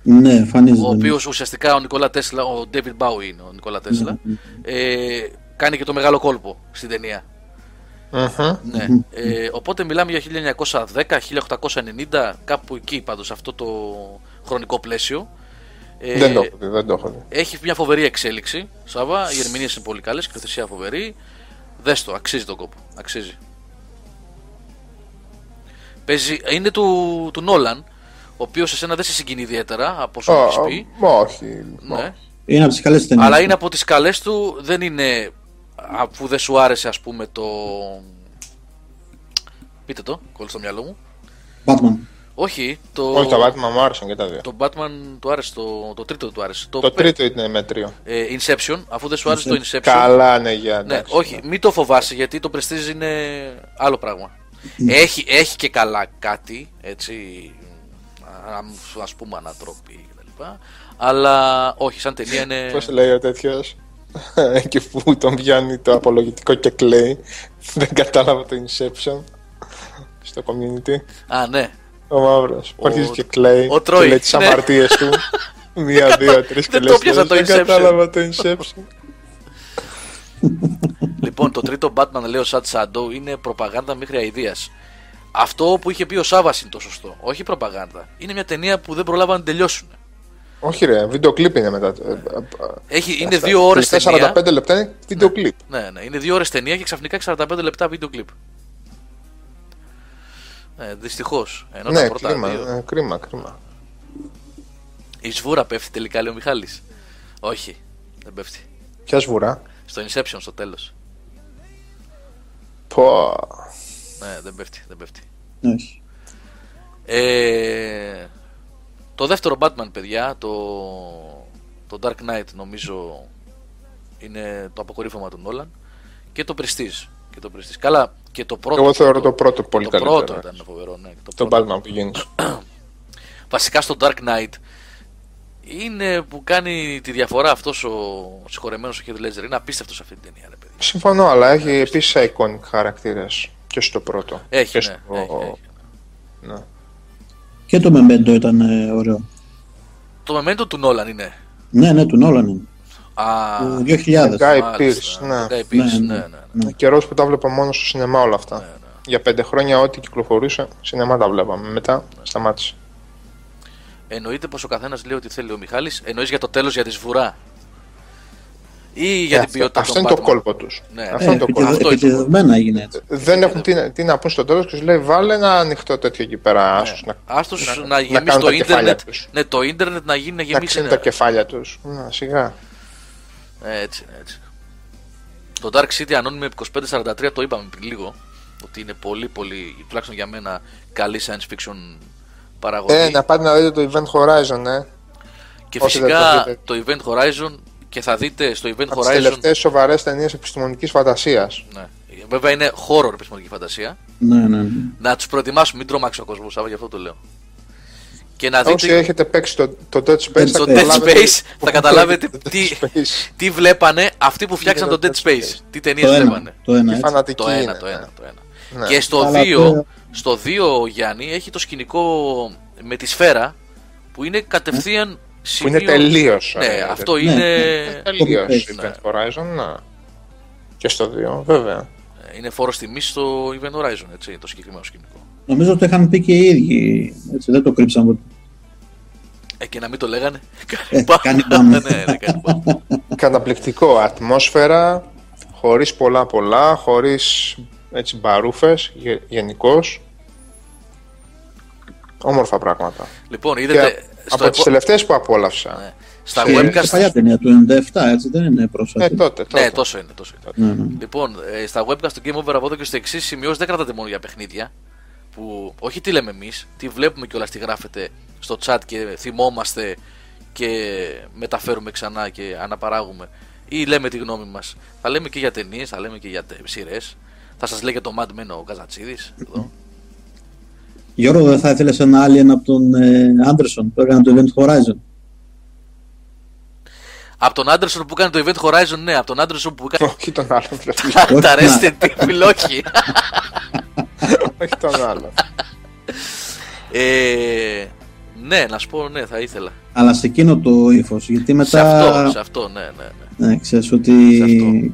Ναι, εμφανίζεται. ο οποίος ουσιαστικά ο Νικόλα Τέσλα, ο David Bowie είναι ο Νικόλα Τέσλα, ε, κάνει και το μεγάλο κόλπο στην ταινία. Μμμ. Ναι. Ε, οπότε μιλάμε για 1910, 1890, κάπου εκεί πάντως, αυτό το χρονικό πλαίσιο. Ε, Δεν το έχω δει, δεν το έχω δει. Έχει μια φοβερή εξέλιξη, Σάβα. Οι ερμηνείες είναι πολύ καλές, η σκηνοθεσία φοβερή. Δες το, αξίζει τον κόπο. Αξίζει. Παίζει, είναι του, του Νόλαν, ο οποίος εσένα δεν σε συγκινεί ιδιαίτερα από όσο Ω, έχεις πει. Όχι. Ναι. Είναι από τις καλές ταινίες. Αλλά είναι από τις καλές του, δεν είναι αφού δεν σου άρεσε ας πούμε το... Πείτε το, κόλλησε στο μυαλό μου. Batman. Όχι, το, Όχι, τα Batman μου άρεσαν και τα δύο. το Batman του άρεσε, το, το τρίτο του άρεσε. Το, Το τρίτο είναι μέτριο. ε, Inception, αφού δεν σου άρεσε το Inception. Καλά, ναι, για Ναι, εντάξει. όχι, μην το φοβάσαι γιατί το Prestige είναι άλλο πράγμα. Έχει, έχει και καλά κάτι, έτσι, α ας πούμε ανατροπή κτλ. Αλλά όχι, σαν ταινία είναι... Πώς λέει ο τέτοιος; *laughs* Εκεί που τον πιάνει το απολογητικό και κλαίει. Δεν κατάλαβα το Inception. Στο community. Α, ναι. Ο μαύρος. Που Ο- αρχίζει και κλαίει. ο Τρόι, Και λέει τις ναι. αμαρτίες του. *laughs* Μία, δύο, τρεις και Δεν λες, το πιάσα το Δεν Inception. κατάλαβα το Inception. *laughs* Λοιπόν, το τρίτο Batman, λέω Sad Shadow, είναι προπαγάνδα μέχρι αηδίας. Αυτό που είχε πει ο Σάβας είναι το σωστό. Όχι προπαγάνδα. Είναι μια ταινία που δεν προλάβαν να τελειώσουν. Όχι, ρε, βίντεο κλιπ είναι μετά. Ε, Έχει, είναι Αυτά. δύο ώρες Τελευταία ταινία. 45 λεπτά είναι βίντεο κλιπ. Ναι, ναι, είναι δύο ώρες ταινία και ξαφνικά 45 λεπτά βίντεο κλιπ. Ε, Δυστυχώς. Ενώ Ναι, τα πρώτα κρίμα, δύο. ε, κρίμα, κρίμα. Η σβούρα πέφτει τελικά, λέει ο Μιχάλης. Όχι, δεν πέφτει. Ποια σβουρά. Στο Inception στο τέλος. Πω. Ναι, δεν πέφτει, δεν πέφτει. Όχι. Ε, το δεύτερο Batman, παιδιά, το, το Dark Knight νομίζω είναι το αποκορύφωμα του Νόλαν και το Prestige. Και το Prestige. Καλά, και το πρώτο. Εγώ θεωρώ το πρώτο πολύ το καλύτερο. πρώτο ήταν φοβερό, ναι. Το Τον πρώτο. Batman που γίνει. *clears throat* Βασικά στο Dark Knight είναι που κάνει τη διαφορά αυτός ο συγχωρεμένος ο Heath Ledger. Είναι απίστευτος σε αυτή την ταινία, ρε παιδί. Συμφωνώ, αλλά έχει επίσης iconic χαρακτήρες και στο πρώτο. Έχει, και ναι, στο... έχει, έχει. Ναι. Και το Memento ήταν ε, ωραίο. Το μεμέντο του Νόλαν είναι. Ναι, ναι, του Νόλαν είναι. Α, Του 2000. Guy μάλιστα. Pearce, ναι. Guy Pearce, Ναι, ναι, ναι. ναι, ναι. Είναι καιρός που τα βλέπα μόνο στο σινεμά όλα αυτά. Ναι, ναι. Για πέντε χρόνια ό,τι κυκλοφορούσε, σινεμά τα βλέπαμε. Μετά σταμάτησε. Εννοείται πως ο καθένας λέει ότι θέλει ο Μιχάλης Εννοείς για το τέλος για τη σβουρά. Ή για Ε, την αυτό- ποιότητα αυτό των είναι το Batman. κόλπο τους. Ναι. Αυτό Ε, είναι το επικαι- κόλπο. Αυτό είναι το Επικεντρωμένα έγινε έτσι. Δεν έχουν τι, τι να πούν στο τέλος και σου λέει βάλε ένα ανοιχτό τέτοιο εκεί πέρα. Άσους, να, Άστος να- να, να γεμίσει κάνουν το τα κεφάλια ίντερνετ. τους. Ναι, το ίντερνετ να γίνει να να γεμίσει. ξύνουν ναι. τα κεφάλια τους. Να, σιγά. Ε, έτσι είναι, έτσι. Το Dark City Anonymous 2543 το είπαμε πριν λίγο. Ότι είναι πολύ, πολύ, τουλάχιστον για μένα, καλή science fiction παραγωγή. Ε, να πάτε να δείτε το Event Horizon, ε. και όσοι δεν φυσικά το το Event Horizon και θα δείτε στο Event Από τις Horizon. τελευταίες σοβαρές ταινίες επιστημονικής φαντασίας. Ναι. Βέβαια είναι horror επιστημονική φαντασία. Ναι, ναι, ναι. Να τους προετοιμάσουμε, μην τρομάξει ο κόσμος, Σάβα, γι' αυτό το λέω. Και να Όσοι δείτε έχετε παίξει το, το Dead Space, το θα Dead καταλάβετε- Space, θα καταλάβετε *laughs* το τι, Dead Space. τι βλέπανε αυτοί που φτιάξαν το το Dead Dead Space; Space. Τι ταινίες Το ένα. βλέπανε. Το ένα, Τι έτσι. φανατική Το ένα, είναι. το ένα, το ένα. Ναι. Και στο Αλλά 2, το- στο 2 Γιάννη έχει το σκηνικό με τη σφαίρα που είναι κατευθείαν Που σημείο... είναι τελείως. Ναι, αυτό Ναι, είναι... Τελείως Copy-paste. Event Horizon, ναι. Και στο 2, βέβαια. είναι φόρος τιμής στο Event Horizon, έτσι, το συγκεκριμένο σκηνικό. Νομίζω το είχαν πει και οι ίδιοι. Έτσι, δεν το κρύψαν ποτέ. Ε, και να μην το λέγανε. Ε, Πάμε. κάνει πάμε. ναι, ναι, κάνει πάμε. Καταπληκτικό. Ατμόσφαιρα, χωρίς πολλά πολλά, χωρίς έτσι μπαρούφες, γενικώς. Όμορφα πράγματα. Λοιπόν, Και είδατε... στο από τις επο- τελευταίες που απόλαυσα. ναι, Στα Και- Είναι και webcast... παλιά ταινία του 97, έτσι δεν είναι Ε, πρόσφατη. τότε, τότε. Ναι, τόσο είναι, τόσο είναι. Ναι, ναι. Λοιπόν, ε, στα webcast του Game Over από εδώ και στο εξής σημειώσει δεν κρατάτε μόνο για παιχνίδια. Που όχι τι λέμε εμείς, τι βλέπουμε και όλα τι γράφετε στο chat και θυμόμαστε και μεταφέρουμε ξανά και αναπαράγουμε. Ή λέμε τη γνώμη μας. Θα λέμε και για ταινίες, θα λέμε και για σειρές. Θα σας λέει και το Mad Men ο Καζατσίδης. εδώ. Γιώργο, δεν θα ήθελες ένα Alien από τον ε, Άντερσον που έκανε το Event Horizon; από τον Άντερσον που έκανε το Event Horizon, ναι, από τον Άντερσον που έκανε. Όχι τον άλλον, δηλαδή. *laughs* τα Όχι, Resident Evil, *laughs* όχι. Όχι τον άλλον. ε, ναι, να σου πω, ναι, θα ήθελα. Αλλά σε εκείνο το ύφος. Γιατί μετά. Σε αυτό, σε αυτό, ναι, ναι. ναι. Ναι, ξέρεις ότι Σε αυτό.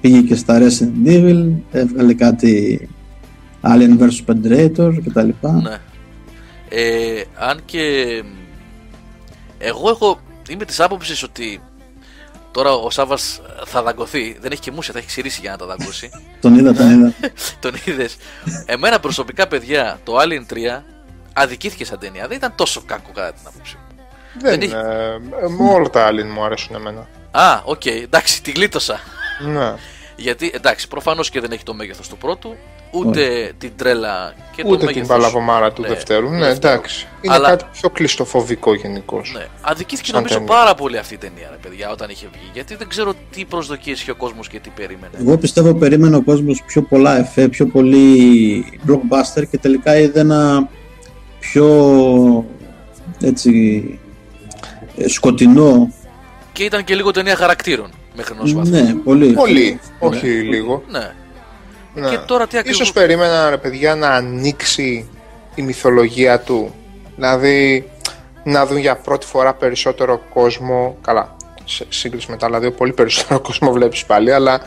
πήγε και στα Resident Evil, έβγαλε κάτι Alien vs Predator κτλ. Ναι. Ε, αν και εγώ έχω, είμαι της άποψης ότι τώρα ο Σάβας θα δαγκωθεί, δεν έχει και μουσια, θα έχει ξηρίσει για να τα δαγκώσει. *laughs* τον είδα, τον είδα. *laughs* τον είδες. Εμένα προσωπικά παιδιά, το Alien 3 αδικήθηκε σαν ταινία, δεν ήταν τόσο κακό κατά την άποψη μου. Δεν, Δεν έχει- ε, ε, όλα τα άλλοι μου αρέσουν εμένα. Α, οκ, εντάξει, τη γλίτωσα. Ναι. *laughs* Γιατί εντάξει, προφανώς και δεν έχει το μέγεθος του πρώτου, ούτε την τρέλα και το Ούτε την μέγεθος- παλαβομάρα του ναι, δευτέρου. του Ναι, δεύτερου. εντάξει. Είναι Αλλά- κάτι πιο κλειστοφοβικό γενικώς. Ναι. Αδικήθηκε Σαν νομίζω ταινία. πάρα πολύ αυτή η ταινία, ρε παιδιά, όταν είχε βγει. Γιατί δεν ξέρω τι προσδοκίες είχε ο κόσμος και τι περίμενε. Εγώ πιστεύω περίμενε ο κόσμος πιο πολλά εφέ, πιο πολύ blockbuster και τελικά είδε ένα πιο έτσι ε, σκοτεινό. Και ήταν και λίγο ταινία χαρακτήρων μέχρι ενό βαθμού. Ναι, πολύ. Πολύ, όχι λίγο. Ναι. Ναι. Και τώρα τι ακριβώς... Ίσως περίμενα ρε παιδιά να ανοίξει η μυθολογία του. Δηλαδή να δουν για πρώτη φορά περισσότερο κόσμο. Καλά, σε σύγκριση με τα άλλα δύο, πολύ περισσότερο *laughs* κόσμο βλέπεις πάλι, αλλά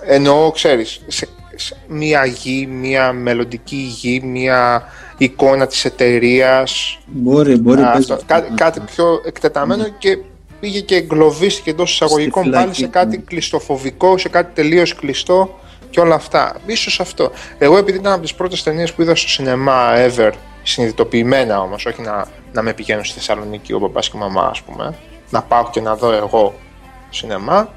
εννοώ, ξέρεις, σε, σε μία γη, μία μελλοντική γη, μία εικόνα της εταιρείας. Μπορεί, μπορεί. παίζει αυτό. κάτι, κάτι πιο εκτεταμένο και πήγε και εγκλωβίστηκε εντός εισαγωγικών Στη πάλι φυλακή, σε κάτι ναι. κλειστοφοβικό, σε κάτι τελείως κλειστό και όλα αυτά. Ίσως αυτό. Εγώ επειδή ήταν από τις πρώτες ταινίες που είδα στο σινεμά ever, συνειδητοποιημένα όμως, όχι να, να με πηγαίνουν στη Θεσσαλονίκη ο παπάς και η μαμά ας πούμε, να πάω και να δω εγώ σινεμά,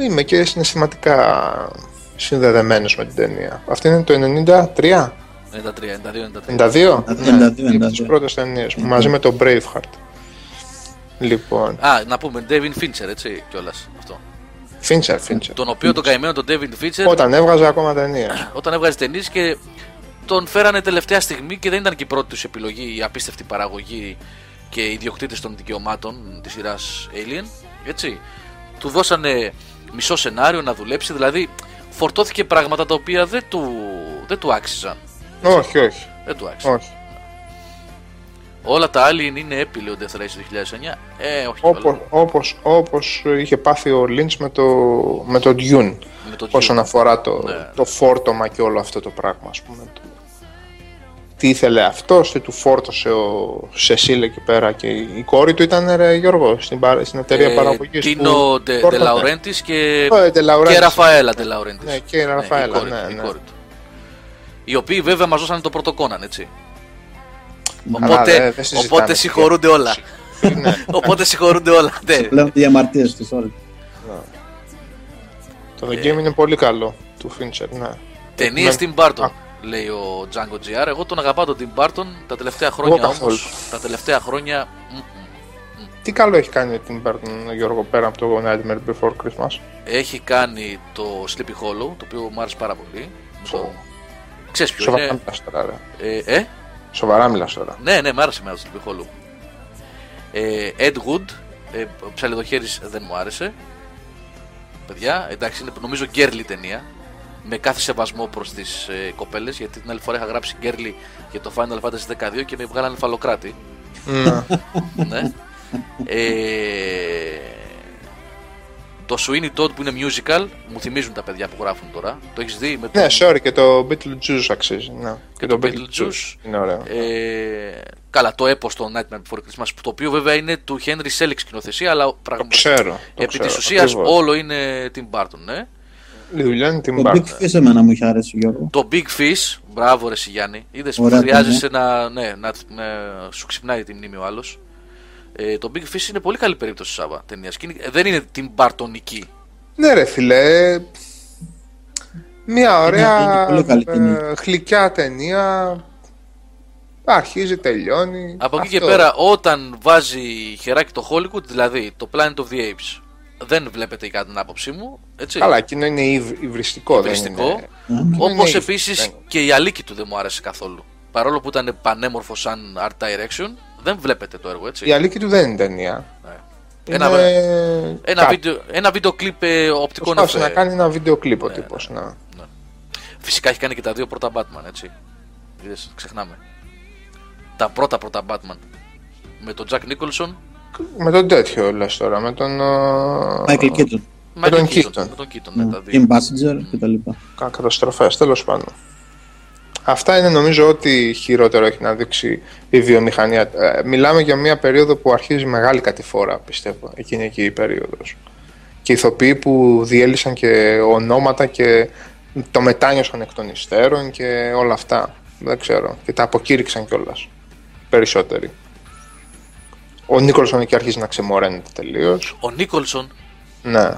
είμαι και συναισθηματικά συνδεδεμένος με την ταινία. Αυτή είναι το 93, 93, 92, 92, 92, ναι, είναι από τις 92. πρώτες ταινίες μου, μαζί με το Braveheart. Λοιπόν, Α, να πούμε David Fincher, έτσι κιόλας αυτό. Fincher, Fincher. Τον οποίο τον καημένο τον David Fincher Όταν έβγαζε ακόμα ταινία. *clears throat* όταν έβγαζε ταινίες και τον φέρανε τελευταία στιγμή και δεν ήταν και η πρώτη τους επιλογή, η απίστευτη παραγωγή και οι ιδιοκτήτες των δικαιωμάτων της σειράς Alien. Έτσι. Του δώσανε μισό σενάριο να δουλέψει, δηλαδή φορτώθηκε πράγματα τα οποία δεν του, δεν του άξιζαν. όχι, όχι, Δεν του άξιζαν. όχι. Όλα τα Alien είναι έπειλε ο Death Race 2009. Ε, όχι. Όπως, κιόλας. όπως, όπως είχε πάθει ο Lynch με το, με το Dune Με το όσον Dune. αφορά το, Ναι. το φόρτωμα και όλο αυτό το πράγμα ας πούμε. Το- Τι ήθελε αυτός, τι του φόρτωσε ο Σεσίλ εκεί πέρα και η η κόρη του ήταν ρε, Γιώργος στην, παρα- στην εταιρεία Ε, παραγωγής Τίνο που Ντε φόρτωνε. Λαουρέντη και, Ε, De Laurentiis. και Ραφαέλα Ντε Λαουρέντη. Ναι, και η Ραφαέλα, ναι, η ναι. κόρη του. Οι οποίοι βέβαια μα δώσανε το πρώτο Conan, έτσι. Καλά, Οπότε, δεν- δεν συζητάμε οπότε πια. συγχωρούνται όλα. Ναι. οπότε συγχωρούνται όλα. Ναι. *laughs* Πλέον διαμαρτύρες τους όλοι. Το The Game είναι πολύ καλό του Fincher, ναι. Ταινίες Με- Tim Burton, Α. λέει ο Django GR. Εγώ τον αγαπάω τον Tim Burton τα τελευταία χρόνια όμως. καθόλου. Τα τελευταία χρόνια. μ, μ. Τι καλό έχει κάνει την Burton, Γιώργο, πέρα από το Nightmare Before Christmas; Έχει κάνει το Sleepy Hollow, το οποίο μου άρεσε πάρα πολύ. Το... Ξέρεις ποιο Σοβαρά είναι; μιλάς τώρα, ρε. Ε, ε, Σοβαρά μιλάς τώρα. Ναι, ναι, μ' άρεσε εμένα το Sleepy Hollow. Ε, Ed Wood, ε, ο ψαλιδοχέρης δεν μου άρεσε. Παιδιά, εντάξει, είναι νομίζω γκέρλι ταινία. Με κάθε σεβασμό προς τις ε, κοπέλες, γιατί την άλλη φορά είχα γράψει γκέρλι για το Final Fantasy 12 και με βγάλανε φαλοκράτη. Ναι. ναι. ε, το Sweeney Todd που είναι musical, μου θυμίζουν τα παιδιά που γράφουν τώρα. Το έχεις δει με το. Ναι, sorry, και το Beetlejuice αξίζει. Ναι. Και το Beetlejuice. Beetlejuice είναι ωραίο. Ε, καλά, το έπος το Nightmare Before Christmas, το οποίο βέβαια είναι του Henry Selick σκηνοθεσία, αλλά Το πραγματικά ξέρω. το επί ξέρω, της ουσίας ακριβώς. όλο είναι Tim Burton, ναι. Η δουλειά είναι την Το Burton. Big Fish εμένα μου είχε αρέσει Γιώργο. Το Big Fish, μπράβο ρε εσύ, Γιάννη, είδες που Ωραία χρειάζεσαι να, ναι, να, να σου ξυπνάει τη μνήμη ο άλλος. Ε, το Big Fish είναι πολύ καλή περίπτωση Σάβα ταινίας. Και είναι- Δεν είναι την Μπαρτονική. Ναι, ρε φιλέ. Μια ωραία είναι πολύ καλή ε, ταινία. γλυκιά ταινία. Αρχίζει, τελειώνει. Από εκεί και Αυτό. πέρα, όταν βάζει χεράκι το Hollywood, δηλαδή το Planet of the Apes, δεν βλέπετε κατά την άποψή μου. Έτσι. Καλά, εκείνο είναι υβ, υβριστικό. δεν Υβριστικό. είναι- Ναι. Όπως είναι επίσης δεν- και η αλήκη του δεν μου άρεσε καθόλου. Παρόλο που ήταν πανέμορφο σαν art direction, δεν βλέπετε το έργο έτσι. Η αλήκη του δεν είναι ταινία. Ναι. Είναι Ένα, ένα, κάτι. βίντεο, ένα βίντεο κλιπ ε, οπτικών Προσπάθησε εφέ. να κάνει ένα βίντεο κλιπ ο τύπος, ναι. Φυσικά έχει κάνει και τα δύο πρώτα Batman, έτσι. Είδες, ξεχνάμε. Τα πρώτα πρώτα Batman. Με τον Jack Nicholson, Με τον τέτοιο λες τώρα, με τον... ε, Michael Keaton. Μάικλ τον Κίτον. Keaton. Με τον Κίτον, ναι, τα Kim δύο. Basinger κτλ. Καταστροφέ, τέλος πάντων. Αυτά είναι νομίζω ότι χειρότερο έχει να δείξει η βιομηχανία. Ε, μιλάμε για μια περίοδο που αρχίζει μεγάλη κατηφόρα, πιστεύω, εκείνη εκεί η περίοδος. Και ηθοποιοί που διέλυσαν και ονόματα και το μετάνιωσαν εκ των υστέρων και όλα αυτά. Δεν ξέρω. Και τα αποκήρυξαν κιόλας. Περισσότεροι. Ο Νίκολσον εκεί αρχίζει να ξεμοραίνεται τελείως. Ο Νίκολσον, Ναι.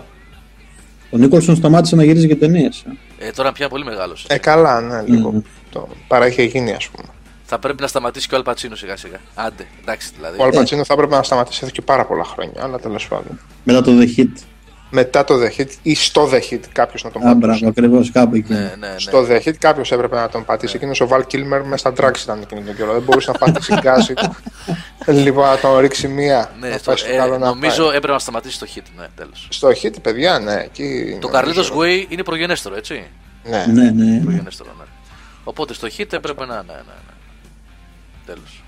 Ο Νίκολσον σταμάτησε να γυρίζει και ταινίες. ε, τώρα πια πολύ μεγάλος. Ε, καλά, ναι, λίγο. Μμμ. Το παρά είχε γίνει, ας πούμε. Θα πρέπει να σταματήσει και ο Αλπατσίνο σιγά σιγά. Άντε, εντάξει δηλαδή. Ο Αλπατσίνο θα έπρεπε να σταματήσει εδώ και πάρα πολλά χρόνια, αλλά τέλος πάντων. Μετά το The Hit. Μετά το The Hit ή στο The Hit κάποιος να τον Α, μπράβο, πατήσει. ακριβώς κάπου εκεί. Ναι, ναι, ναι. Στο The Hit κάποιος έπρεπε να τον πατήσει. Εκείνος ο Val Kilmer μέσα στα drugs ήταν εκείνο τον καιρό. Δεν μπορούσε να πατήσει γκάζι. *laughs* λοιπόν, να τον ρίξει μία. Ναι, να στο- πάει στο ε, καλό να νομίζω πάει. έπρεπε να σταματήσει το hit. Ναι, τέλος. Στο Hit, παιδιά, ναι. Εκεί Το νομίζω- Carlitos Way είναι προγενέστερο, έτσι. Ναι. Ναι, ναι. Προγενέστερο, ναι. Οπότε στο hit έπρεπε να. Ναι, ναι, ναι. Τέλος.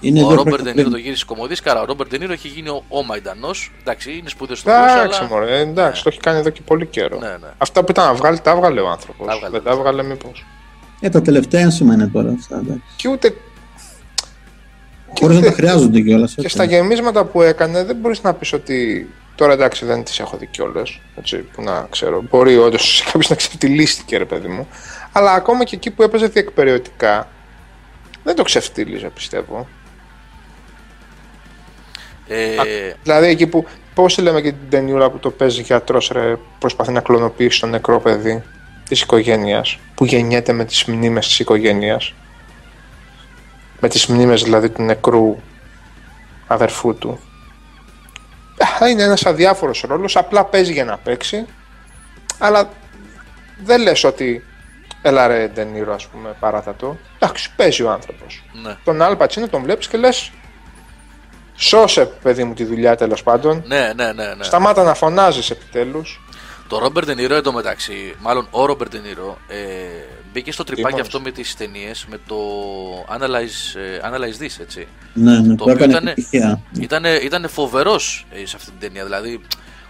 Είναι Ο δύο Ρόμπερτ χρόνια Ντενίρο πριν. το γύρισε κομμωδίσκαρα. Ο Ρόμπερτ Ντενίρο έχει γίνει ο, ο Μαϊντανός. Εντάξει, είναι σπουδαίος στο κόσμο. Εντάξει, μωρέ, εντάξει, το έχει κάνει εδώ και πολύ καιρό. Ναι, ναι. Αυτά που ήταν να βγάλει, τα έβγαλε ο άνθρωπος. Τα έβγαλε. Δεν τα έβγαλε, μήπως. Ε, τα τελευταία ένσημα είναι τώρα αυτά. εντάξει. Και ούτε. και Χωρίς να ούτε- τα χρειάζονται κιόλας. Και στα γεμίσματα που έκανε, δεν μπορείς να πεις ότι. Τώρα εντάξει, δεν τις έχω δει κιόλας. Που να ξέρω. Μπορεί όντως κάποιο να ξεφτυλίστηκε, ρε παιδί μου. Αλλά ακόμα και εκεί που έπαιζε διεκπεριωτικά, δεν το ξεφτύλιζε, πιστεύω. Ε, Δηλαδή εκεί που. Πώς λέμε και την ταινιούρα που το παίζει γιατρός, ρε, προσπαθεί να κλωνοποιήσει το νεκρό παιδί της οικογένειας, που γεννιέται με τις μνήμες της οικογένειας. Με τις μνήμες δηλαδή του νεκρού αδερφού του. Α, Είναι ένας αδιάφορος ρόλος, απλά παίζει για να παίξει, αλλά δεν λες ότι έλα ρε Ντενίρο ας πούμε παράτα το. Εντάξει, παίζει ο άνθρωπος. ναι. Τον Αλ Πατσίνο τον βλέπεις και λες σώσε παιδί μου τη δουλειά τέλος πάντων. Ναι, ναι, ναι, ναι. Σταμάτα να φωνάζεις επιτέλους. Το Ρόμπερτ Ντενίρο εντωμεταξύ, μάλλον ο Ρόμπερτ Ντενίρο, ε, μπήκε στο τρυπάκι Τίμος. αυτό με τις ταινίες με το Analyze, ε, Analyze This, έτσι. Ναι, ναι, Το που οποίο έκανε ήτανε- επιτυχία. Ήτανε, ήτανε φοβερός ε, σε αυτή την ταινία. Δηλαδή,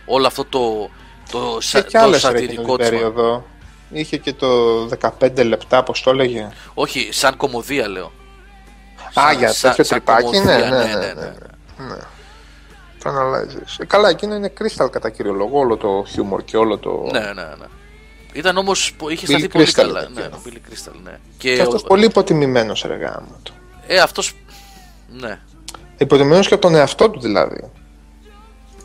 όλο αυτό το, το, Και σα, κι το άλλες ρε εκείνη σατυρικό την της. περίοδο. Είχε και το 15 λεπτά, πώς το έλεγε. Όχι, σαν κομμωδία λέω. Α, Σαν- για σαν- τέτοιο σαν τρυπάκι, κομμωδία, ναι, ναι, ναι, ναι. ναι. Το analyzes. Ε, καλά, εκείνο είναι crystal κατά κύριο λόγο, όλο το χιούμορ και όλο το... Ναι, ναι, ναι. Ήταν όμως. είχε Billy σταθεί πολύ Crystal καλά. τέτοιο. Ναι, ο Billy Crystal, ναι. Και, Και αυτός ο- πολύ υποτιμημένος ρε γάμο του. Ε, αυτός... Ναι. Υποτιμημένος και από τον εαυτό του δηλαδή.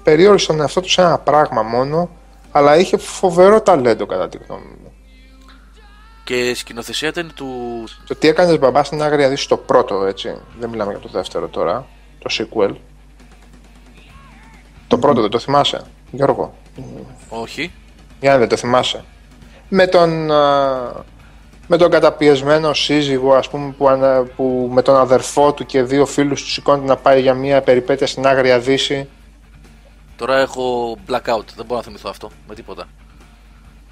Περιόρισε τον εαυτό του σε ένα πράγμα μόνο, αλλά είχε φοβερό ταλέντο κατά τη γνώμη μου. Και η σκηνοθεσία ήταν του. Το τι έκανες μπαμπά στην άγρια δύση το πρώτο, έτσι. Δεν μιλάμε για το δεύτερο τώρα. Το sequel. Το πρώτο δεν το θυμάσαι, Γιώργο; Όχι. Για να δεν το θυμάσαι. Με τον, α, με τον καταπιεσμένο σύζυγο, ας πούμε, που, ανα- που με τον αδερφό του και δύο φίλους του σηκώνεται να πάει για μια περιπέτεια στην Άγρια Δύση. Τώρα έχω blackout. Δεν μπορώ να θυμηθώ αυτό με τίποτα.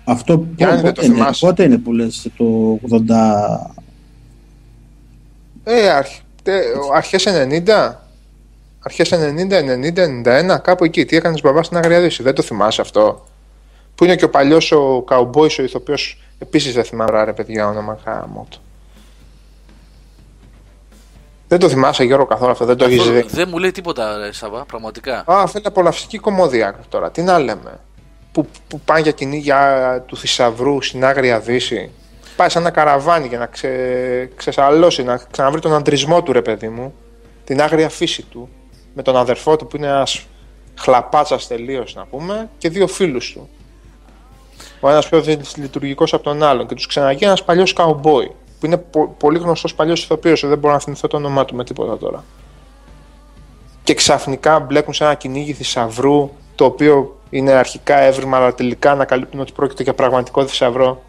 Αυτό Γιάννη, δεν το πότε, είναι, θυμάσαι. πότε είναι που λες το 80... Ε, αρχ, τε, αρχές 90, αρχές 90, 90, 91, κάπου εκεί. Τι έκανες μπαμπά στην Άγρια Δύση. Δεν το θυμάσαι αυτό; Που είναι και ο παλιός ο καουμπόης ο ηθοποιός, επίσης δεν θυμάμαι τώρα, ρε παιδιά όνομα γάμο του. Δεν το θυμάσαι Γιώργο καθόλου αυτό, δεν το έχεις Αυτό δει. δεν μου λέει τίποτα, ρε, Σαββά, πραγματικά. Α, θέλει απολαυστική κομμωδία τώρα. Τι να λέμε. Που, που πάνε για κυνήγια του θησαυρού στην Άγρια Δύση. Πάει σαν ένα καραβάνι για να ξε, ξεσαλώσει, να ξαναβρει τον αντρισμό του ρε παιδί μου. Την άγρια φύση του. Με τον αδερφό του που είναι ένας χλαπάτσας τελείως να πούμε. Και δύο φίλους του. Ο ένας πιο λειτουργικό από τον άλλον. Και τους ξαναγεί ένας παλιός καουμπόι. Που είναι πο- πολύ γνωστός παλιός ηθοποιός. Δεν μπορώ να θυμηθώ το όνομά του με τίποτα τώρα και ξαφνικά μπλέκουν σε ένα κυνήγι θησαυρού το οποίο είναι αρχικά έβριμα αλλά τελικά ανακαλύπτουν ότι πρόκειται για πραγματικό θησαυρό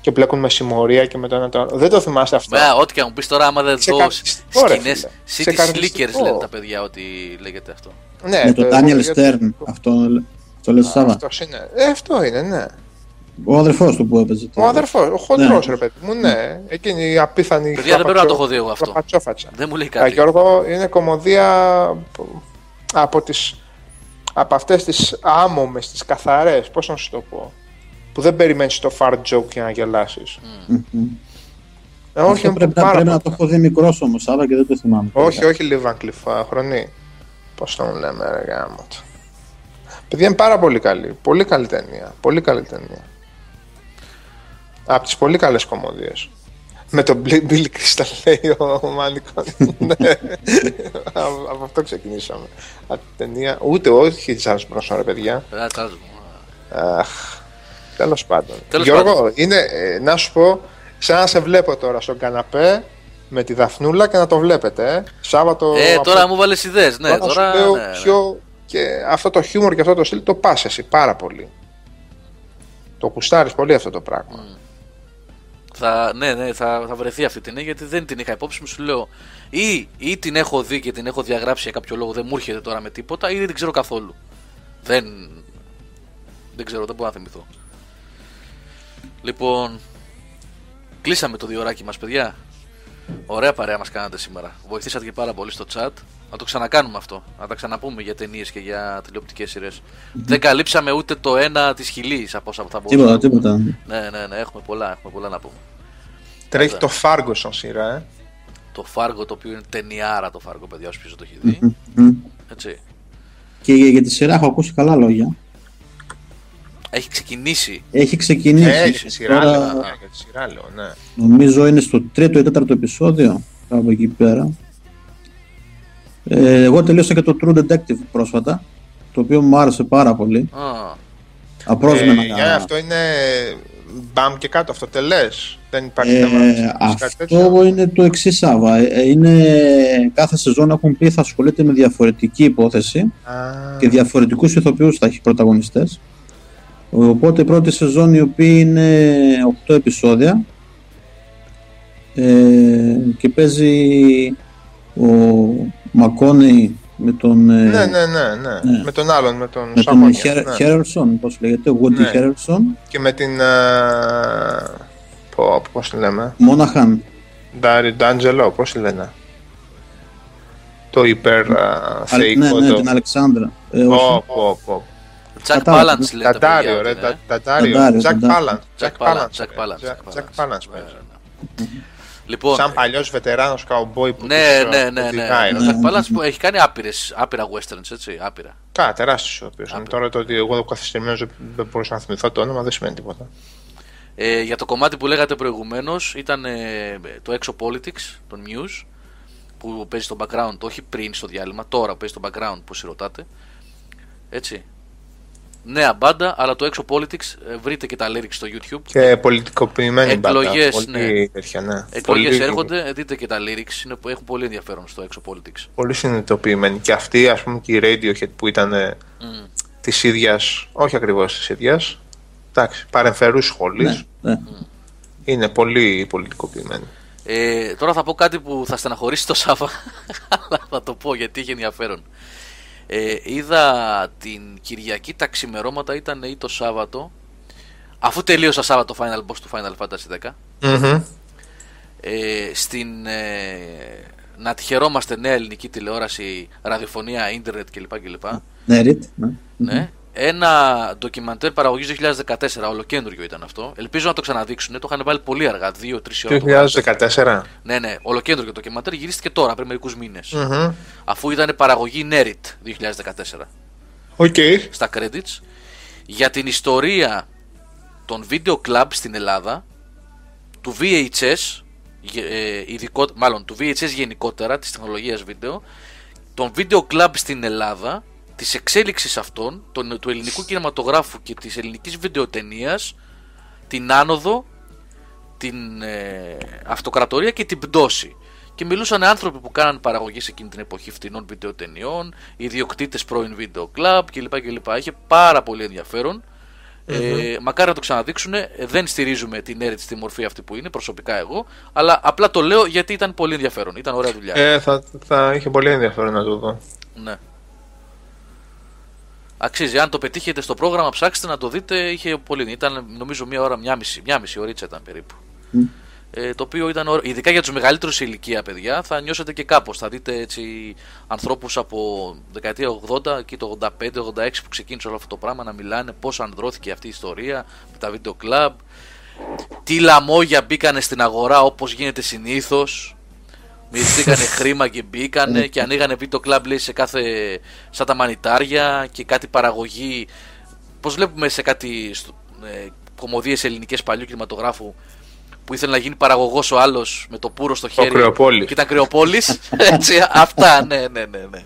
και μπλέκουν με συμμορία και με το ένα το άλλο. Δεν το θυμάστε αυτό; Βέβαια, ό,τι και αν μου πεις τώρα, άμα δεν δω Ξεκαρδιστικό, ρε, σκηνές. φίλε. City Ξεκαρδιστικό. Slickers λένε τα παιδιά ότι λέγεται αυτό. ναι, με τον το- Daniel το- Stern. Αυτό το λες Σάβα. Αυτός είναι. Ε, αυτό είναι, ναι. Ο αδερφός του που έπαιζε. Ο αδερφός, ο χοντρός, Ναι. ρε παιδί μου, ναι. Εκείνη η απίθανη. Παιδιά, δεν πρέπει να το έχω δει εγώ αυτό. χλαπατσόφατσα. Δεν μου λέει Α, κάτι. Γιώργο, είναι κομμωδία που- από τις από αυτές τις άμομες, τις καθαρές, πώς να σου το πω, που δεν περιμένεις το fart joke για να γελάσεις. Μμμ. Ε, όχι, Αυτό είναι πρέπει, να, πάρα πρέπει να πολύ. το έχω δει μικρός όμως, Σάβα, και δεν το θυμάμαι. Όχι, όχι Λιβάνκλιφ, χρονή. Πώς τον λέμε, ρε γάμο του. Παιδιά είναι πάρα πολύ καλή. Πολύ καλή ταινία. Πολύ καλή ταινία. Από τις πολύ καλές κομμωδίες. Με τον Μπλ- Billy Crystal λέει ο Μάνικον. *laughs* Ναι. Από από αυτό ξεκινήσαμε. Από την ταινία. Ούτε όχι Charles Bronson, ρε παιδιά. Ε, τσάζ μου. Αχ. Τέλος πάντων. Τέλος Γιώργο, πάντων. είναι, ε, να σου πω, σαν να σε βλέπω τώρα στον καναπέ με τη Δαφνούλα και να το βλέπετε. Ε. Σάββατο. Ε, από- τώρα μου βάλες ιδέες. Ναι, τώρα τώρα. σου λέω ναι, ναι. ποιο. Και αυτό το χιούμορ και αυτό το στυλ το πας εσύ πάρα πολύ. Το κουστάρεις πολύ αυτό το πράγμα. Θα, ναι, ναι, θα, θα βρεθεί αυτή την γιατί δεν την είχα υπόψη μου. Σου λέω ή, ή την έχω δει και την έχω διαγράψει για κάποιο λόγο, δεν μου έρχεται τώρα με τίποτα, ή δεν την ξέρω καθόλου. Δεν. Δεν ξέρω, δεν μπορώ να θυμηθώ. Λοιπόν, κλείσαμε το διωράκι μας παιδιά. Ωραία παρέα μας κάνατε σήμερα. Βοηθήσατε και πάρα πολύ στο chat. Να το ξανακάνουμε αυτό. Να τα ξαναπούμε για ταινίες και για τηλεοπτικές σειρές. Δεν καλύψαμε ούτε το ένα της χιλής από όσα θα μπορούσαμε. Τίποτα, τίποτα. Ναι, ναι, ναι, έχουμε πολλά, έχουμε πολλά να πούμε. Τρέχει το Φάργο σαν σειρά, ε. Το Φάργο το οποίο είναι ταινιάρα το Φάργο, παιδιά, όσοι ποιος το έχει δει. Μμμ. Έτσι. Και για, για τη σειρά έχω ακούσει καλά λόγια. Έχει ξεκινήσει. Έχει ξεκινήσει. Ε, για τη σειρά Τώρα, λέω. ναι, Για τη σειρά λέω, ναι. Νομίζω είναι στο τρίτο ή τέταρτο επεισόδιο. Κάπου εκεί πέρα. Ε, εγώ τελείωσα και το True Detective πρόσφατα. Το οποίο μου άρεσε πάρα πολύ. Α, Απρόσμενα. Ε, για αυτό είναι μπαμ και κάτω, αυτό τελές. Δεν υπάρχει Ε, θέμα. να συζητήσεις κάτι τέτοιο. αυτό είναι το εξής Σάβα. Ε, Είναι, κάθε σεζόν έχουν πει θα ασχολείται με διαφορετική υπόθεση Α, και διαφορετικούς ηθοποιούς θα έχει πρωταγωνιστές. Οπότε η πρώτη σεζόν η οποία είναι 8 επεισόδια ε, και παίζει ο Μακόνεϊ με τον, ε, Ναι, ναι, ναι, ναι. ναι. Με τον άλλον, με τον με τον Σαμόνια, Χέρ, ναι. Χέρελσον, πώς λέγεται, Woody Ναι. Χέρελσον, Και με την. α, Πω, πώς τη λέμε. Μόναχαν. Ντάρι Ντάντζελο, πώς τη λένε. Το υπερ α, Α, ναι, θεϊκό. ναι, το- την Αλεξάνδρα. Ε, Πω, όχι. πω, πω. Jack Κατάλαβα. Palance λέτε. Τατάριο, παιδιά, ρε. ότι είναι, ε. τα- Τατάριο. Τατάριο, Τζακ τατάριο. Πάλαντς. Jack Τζακ Palance, Πάλαντς. Jack Palance, Jack Τζακ Palance. Πάλαντς. Ναι, ναι, ναι. Λοιπόν, Σαν παλιός βετεράνος καουμπόι που ναι, τους, ναι, α, ναι, ναι. οδηγάει, Ο ρε. Jack Palance που έχει κάνει άπειρες, άπειρα westerns, έτσι, άπειρα. Κα, τεράστιος ο οποίος. Τώρα το ότι εγώ καθυστερημένο δεν μπορούσα να θυμηθώ το όνομα δεν σημαίνει τίποτα. Ε, για το κομμάτι που λέγατε προηγουμένως ήταν ε, το Exo Politics, τον News, που παίζει στο background, όχι πριν στο διάλειμμα, τώρα που παίζει στο background, που ρωτάτε. Έτσι. Νέα μπάντα, αλλά το Exo Politics ε, βρείτε και τα lyrics στο YouTube. Και πολιτικοποιημένη μπάντα. Εκλογές, Πολύ ναι. τέτοια, ναι. Εκλογές Πολύ- έρχονται, ε, δείτε και τα lyrics, είναι, που έχουν πολύ ενδιαφέρον στο Exo Politics. Πολύ συνειδητοποιημένη. Και αυτή, ας πούμε, και η Radiohead που ήταν ε, Mm. της ίδιας, όχι ακριβώς της ίδιας. Εντάξει, παρεμφερούς σχολή. Ναι, ναι. Είναι πολύ πολιτικοποιημένη. Ε, τώρα θα πω κάτι που θα στεναχωρήσει το Σάβα, *laughs* αλλά θα το πω γιατί έχει ενδιαφέρον. Ε, είδα την Κυριακή τα ξημερώματα ήταν ή το Σάββατο, αφού τελείωσα Σάββατο Final Boss του Final Fantasy 10, Μμμ. ε, στην ε, να τη χαιρόμαστε νέα ελληνική τηλεόραση, ραδιοφωνία, ίντερνετ κλπ. κλπ. Νέριτ, ναι. Ναι. Ένα ντοκιμαντέρ παραγωγής 2014, ολοκαίνουριο ήταν αυτό. Ελπίζω να το ξαναδείξουν. Το είχαν βάλει πολύ αργά, 2-3 ώρα. το βγάλανε. 2014. Ναι, ναι, ολοκαίνουριο το ντοκιμαντέρ γυρίστηκε τώρα, πριν μερικούς μήνες. Μμμ. Αφού ήταν παραγωγή Nerit 2014 Οκ. στα credits για την ιστορία των video club στην Ελλάδα, του VHS, γε- ε, ειδικό, μάλλον του VHS γενικότερα, της τεχνολογίας βίντεο, των video club στην Ελλάδα, της εξέλιξης αυτών, των, του ελληνικού κινηματογράφου και της ελληνικής βιντεοτενίας, την άνοδο, την ε, αυτοκρατορία και την πτώση. Και μιλούσαν άνθρωποι που κάναν παραγωγή σε εκείνη την εποχή φτηνών βιντεοτενιών, ιδιοκτήτες πρώην βίντεο κλαμπ κλπ. κλπ. Είχε πάρα πολύ ενδιαφέρον. Ε, μακάρι να το ξαναδείξουν. Ε, δεν στηρίζουμε την έρευνα στη μορφή αυτή που είναι, προσωπικά εγώ. Αλλά απλά το λέω γιατί ήταν πολύ ενδιαφέρον. Ήταν ωραία δουλειά. Ε, θα, θα είχε πολύ ενδιαφέρον να το δω. Ναι. Αξίζει. Αν το πετύχετε στο πρόγραμμα, ψάξτε να το δείτε. Είχε πολύ. Ήταν νομίζω μία ώρα, μία μισή, μία μισή ωρίτσα ήταν περίπου. Μμ. Ε, το οποίο ήταν, ωραίο. ειδικά για τους μεγαλύτερους σε ηλικία παιδιά, θα νιώσετε και κάπως. Θα δείτε έτσι ανθρώπους από δεκαετία 80 και το 85-86 που ξεκίνησε όλο αυτό το πράγμα να μιλάνε πώς ανδρώθηκε αυτή η ιστορία με τα βίντεο κλαμπ. Τι λαμόγια μπήκανε στην αγορά όπως γίνεται συνήθως. Μυριστήκανε *laughs* χρήμα και μπήκανε και ανοίγανε βίντεο κλαμπ λέει σε κάθε. σαν τα μανιτάρια και κάτι παραγωγή. Πώς βλέπουμε σε κάτι ε, κομμωδίες ελληνικές παλιού κινηματογράφου που ήθελε να γίνει παραγωγός ο άλλος με το πουρο στο χέρι. Κρεοπόλης. Και ήταν κρεοπόλης. *laughs* Έτσι, αυτά, ναι, ναι, ναι, ναι.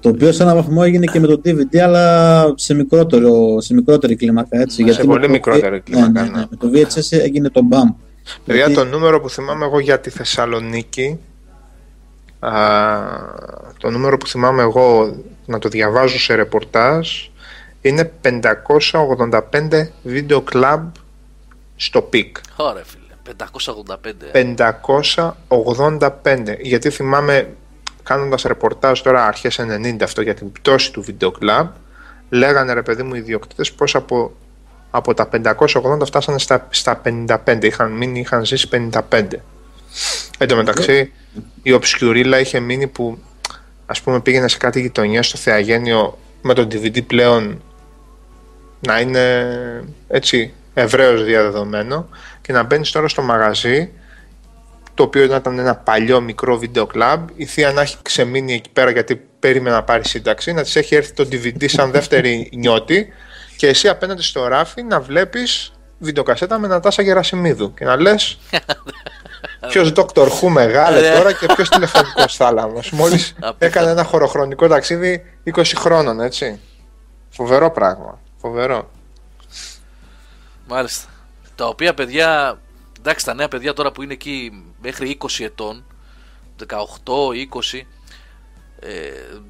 Το οποίο σε έναν βαθμό έγινε και με το DVD, αλλά σε, μικρότερο, σε μικρότερη κλίμακα. Έτσι, Ναι, σε με πολύ το- μικρότερη κλίμακα, Ναι, ναι, ναι. ναι. Με το VHS έγινε το BAM. Παιδιά, Γιατί- το νούμερο που θυμάμαι εγώ για τη Θεσσαλονίκη, α, το νούμερο που θυμάμαι εγώ να το διαβάζω σε ρεπορτάζ, είναι 585 βίντεο κλαμπ στο peak. Ωραία, φίλε. 585. 585. Γιατί θυμάμαι, κάνοντας ρεπορτάζ τώρα αρχές 90 αυτό για την πτώση του βίντεο κλαμπ, λέγανε ρε παιδί μου οι ιδιοκτήτες πως από, από τα 580 φτάσανε στα, στα 55. Είχαν μείνει, είχαν ζήσει 55. Εν τω μεταξύ, η Obscurilla είχε μείνει που ας πούμε πήγαινε σε κάτι γειτονιά στο Θεαγένιο με το DVD πλέον να είναι έτσι ευρέως διαδεδομένο και να μπαίνεις τώρα στο μαγαζί το οποίο ήταν ένα παλιό μικρό βίντεο κλαμπ. Η θεία να έχει ξεμείνει εκεί πέρα γιατί περίμενε να πάρει σύνταξη να της έχει έρθει το DVD σαν δεύτερη νιώτη και εσύ απέναντι στο ράφι να βλέπεις βιντεοκασέτα με Νατάσα Γερασιμίδου και να λες Ποιος Dr. Who μεγάλε τώρα και ποιος τηλεφωνικός θάλαμος. *laughs* Μόλις έκανε ένα χωροχρονικό ταξίδι 20 χρόνων, έτσι. Φοβερό πράγμα. Φοβερό. Μάλιστα. Τα οποία παιδιά, εντάξει, τα νέα παιδιά τώρα που είναι εκεί μέχρι 20 ετών, 18, 20, ε,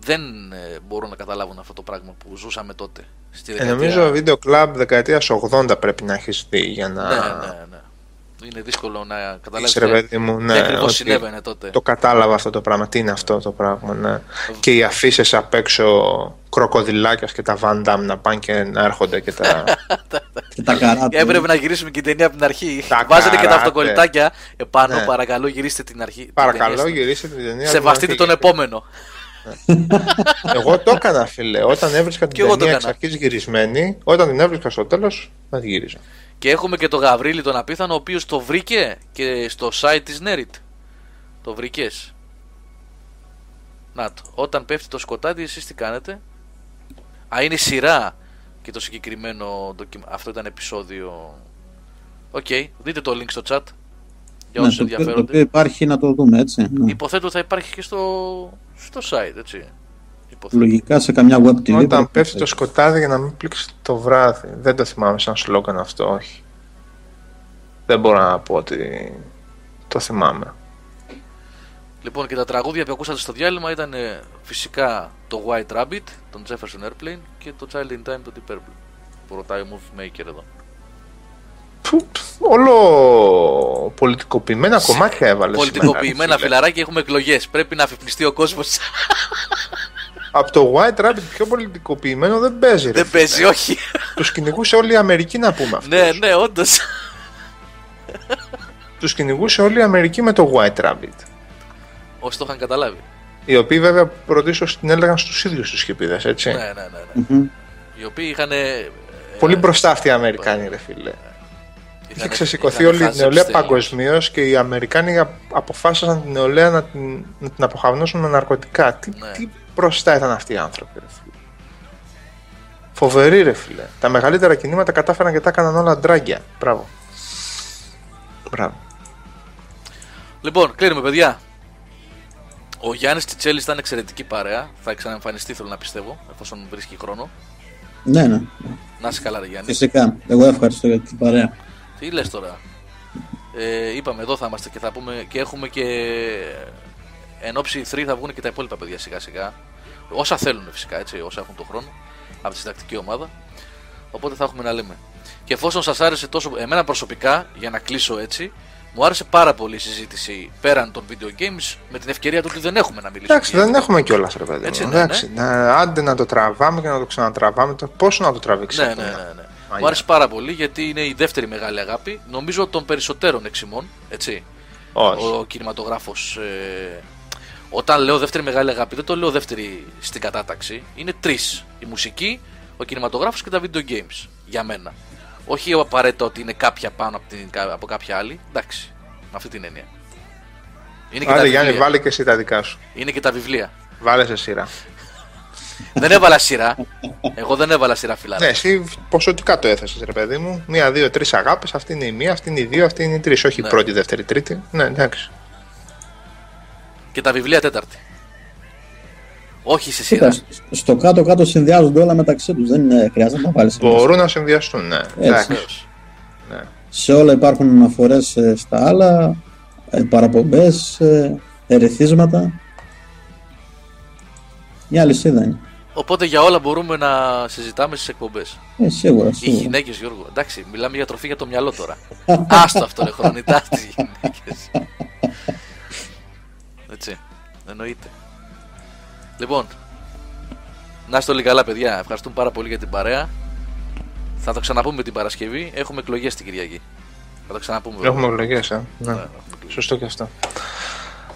δεν ε, μπορούν να καταλάβουν αυτό το πράγμα που ζούσαμε τότε. Στη Ε, δεκαετία... νομίζω βίντεο κλαμπ δεκαετίας 80 πρέπει να έχεις δει για να. Ναι, ναι, ναι. Είναι δύσκολο να καταλάβεις Είσαι, ρε παιδί μου, ναι, τι ακριβώς ότι συνέβαινε τότε. Το κατάλαβα αυτό το πράγμα. Τι είναι αυτό το πράγμα, ναι. Και οι αφήσεις απ' έξω κροκοδιλάκιας και τα Van Damme να πάνε και να έρχονται και τα. *laughs* Και τα καράτε. Έπρεπε να γυρίσουμε και την ταινία από την αρχή. Τα Βάζετε και τα καράτε. αυτοκολλητάκια επάνω. Ναι. Παρακαλώ, γυρίστε την αρχή. την Παρακαλώ, ταινία. γυρίστε την ταινία. Σεβαστείτε τον επόμενο. Εγώ το έκανα, φίλε. Όταν έβρισκα Κι την εγώ το ταινία εξ έκανα. αρχής γυρισμένη, όταν την έβρισκα στο τέλος, δεν τη γύριζα. Και έχουμε και τον Γαβρίλη τον Απίθανο, ο οποίος το βρήκε και στο site της Nerit. Το βρήκες; Να το. Όταν πέφτει το σκοτάδι, εσείς τι κάνετε; Α, είναι σειρά και το συγκεκριμένο ντοκιμα... Αυτό ήταν επεισόδιο. Οκ, δείτε το link στο chat. Για Ναι, όσους το, οποίο, το ενδιαφέρονται. οποίο υπάρχει να το δούμε έτσι. ναι. Υποθέτω θα υπάρχει και στο, στο site, έτσι. Υποθέτω. Λογικά σε καμιά web TV. Όταν πρέπει πέφτει να το σκοτάδι για να μην πλήξεις το βράδυ. Δεν το θυμάμαι σαν σλόγγαν αυτό, όχι. Δεν μπορώ να πω ότι το θυμάμαι. Λοιπόν, και τα τραγούδια που ακούσατε στο διάλειμμα ήταν ε, φυσικά το White Rabbit, τον Jefferson Airplane και το Child in Time, το Deep Purple. Που ρωτάει ο Movie Maker εδώ. Που, όλο πολιτικοποιημένα κομμάτια έβαλες. Πολιτικοποιημένα φιλαράκια έχουμε εκλογές. Πρέπει να αφυπνιστεί ο κόσμος. *laughs* Από το White Rabbit πιο πολιτικοποιημένο δεν παίζει. Ρε, Δεν παίζει, όχι. Τους κυνηγούσε όλη η Αμερική να πούμε αυτό. ναι, ναι, όντως. Τους κυνηγούσε όλη η Αμερική με το White Rabbit. Όσοι το είχαν καταλάβει. Οι οποίοι βέβαια πρωτίστως την έλεγαν στους ίδιους τους χιπίδες, έτσι. Ναι, ναι, ναι. ναι. Μμμ. Οι οποίοι είχαν. ε, Πολύ μπροστά αυτοί οι Αμερικάνοι, ρε φίλε. Είχε είχαν- ξεσηκωθεί είχαν όλη η χάσει νεολαία επιστήμη. παγκοσμίως και οι Αμερικάνοι απ- αποφάσισαν την νεολαία να την, να την αποχαυνώσουν με ναρκωτικά. Τι, Ναι. τι μπροστά ήταν αυτοί οι άνθρωποι, ρε φίλε. Φοβεροί, ρε φίλε. Τα μεγαλύτερα κινήματα κατάφεραν και τα έκαναν όλα ντράγκια. Μπράβο. Μπράβο. Λοιπόν, κλείνουμε, παιδιά. Ο Γιάννης Τσιτσέλης ήταν εξαιρετική παρέα. Θα ξαναεμφανιστεί, θέλω να πιστεύω, εφόσον βρίσκει χρόνο. Ναι, ναι. Να είσαι καλά, ρε Γιάννη. Φυσικά. Εγώ ευχαριστώ για την παρέα. Τι λες τώρα; Ε, είπαμε εδώ θα είμαστε και θα πούμε και έχουμε και εν ώψη 3 θα βγουν και τα υπόλοιπα παιδιά σιγά σιγά. Όσα θέλουν φυσικά έτσι, όσα έχουν τον χρόνο από τη συντακτική ομάδα. Οπότε θα έχουμε να λέμε. Και εφόσον σας άρεσε τόσο, εμένα προσωπικά, για να κλείσω έτσι, μου άρεσε πάρα πολύ η συζήτηση πέραν των video games με την ευκαιρία του ότι δεν έχουμε να μιλήσουμε. Εντάξει, για δεν αυτό. έχουμε κιόλας, ρε παιδί. Έτσι μου. είναι, ναι. Εντάξει, να- άντε να το τραβάμε και να το ξανατραβάμε. Το, πόσο να το τραβήξει Ναι, αυτό, ναι, να- ναι, ναι. Μαγιά. Μου άρεσε πάρα πολύ γιατί είναι η δεύτερη μεγάλη αγάπη. Νομίζω των περισσότερων εξημών. Έτσι. Όχι. ο κινηματογράφος. Ε, όταν λέω δεύτερη μεγάλη αγάπη, δεν το λέω δεύτερη στην κατάταξη. Είναι τρεις. Η μουσική, ο κινηματογράφος και τα video games. Για μένα. Όχι απαραίτητα ότι είναι κάποια πάνω από, την, από κάποια άλλη. Εντάξει. Με αυτή την έννοια. Είναι και, Άντε τα Γιάννη, βιβλία. βάλε και εσύ τα δικά σου. είναι και τα βιβλία. Βάλε σε σειρά. *laughs* δεν έβαλα σειρά. Εγώ δεν έβαλα σειρά φιλάρα. Ναι, εσύ ποσοτικά το έθεσες, ρε παιδί μου. Μία, δύο, τρεις αγάπες. Αυτή είναι η μία, αυτή είναι η δύο, αυτή είναι η τρεις. Όχι Ναι. η πρώτη, δεύτερη, τρίτη. Ναι, εντάξει. Και τα βιβλία τέταρτη. Όχι σε σειρά. Κοίτα, στο κάτω-κάτω συνδυάζονται όλα μεταξύ τους. Δεν είναι- χρειάζεται να τα βάλει. Μπορούν να συνδυαστούν, ναι. Εντάξει. Βεβαίως. Ναι. Σε όλα υπάρχουν αναφορές στα άλλα, παραπομπές, ερεθίσματα. Μια αλυσίδα είναι. Οπότε για όλα μπορούμε να συζητάμε στις εκπομπές. Ε, σίγουρα, Οι σίγουρα. γυναίκες, Γιώργο. Εντάξει, μιλάμε για τροφή για το μυαλό τώρα. Άστο αυτό, ρε χρονιτά τι *laughs* γυναίκες. Έτσι. Εννοείται. Λοιπόν, να είστε όλοι καλά, παιδιά. Ευχαριστούμε πάρα πολύ για την παρέα. Θα το ξαναπούμε την Παρασκευή. Έχουμε εκλογές την Κυριακή. Θα το ξαναπούμε. βέβαια. Έχουμε εκλογές, ε. Ναι, Ναι. έχουμε εκλογές. Σωστό και αυτό.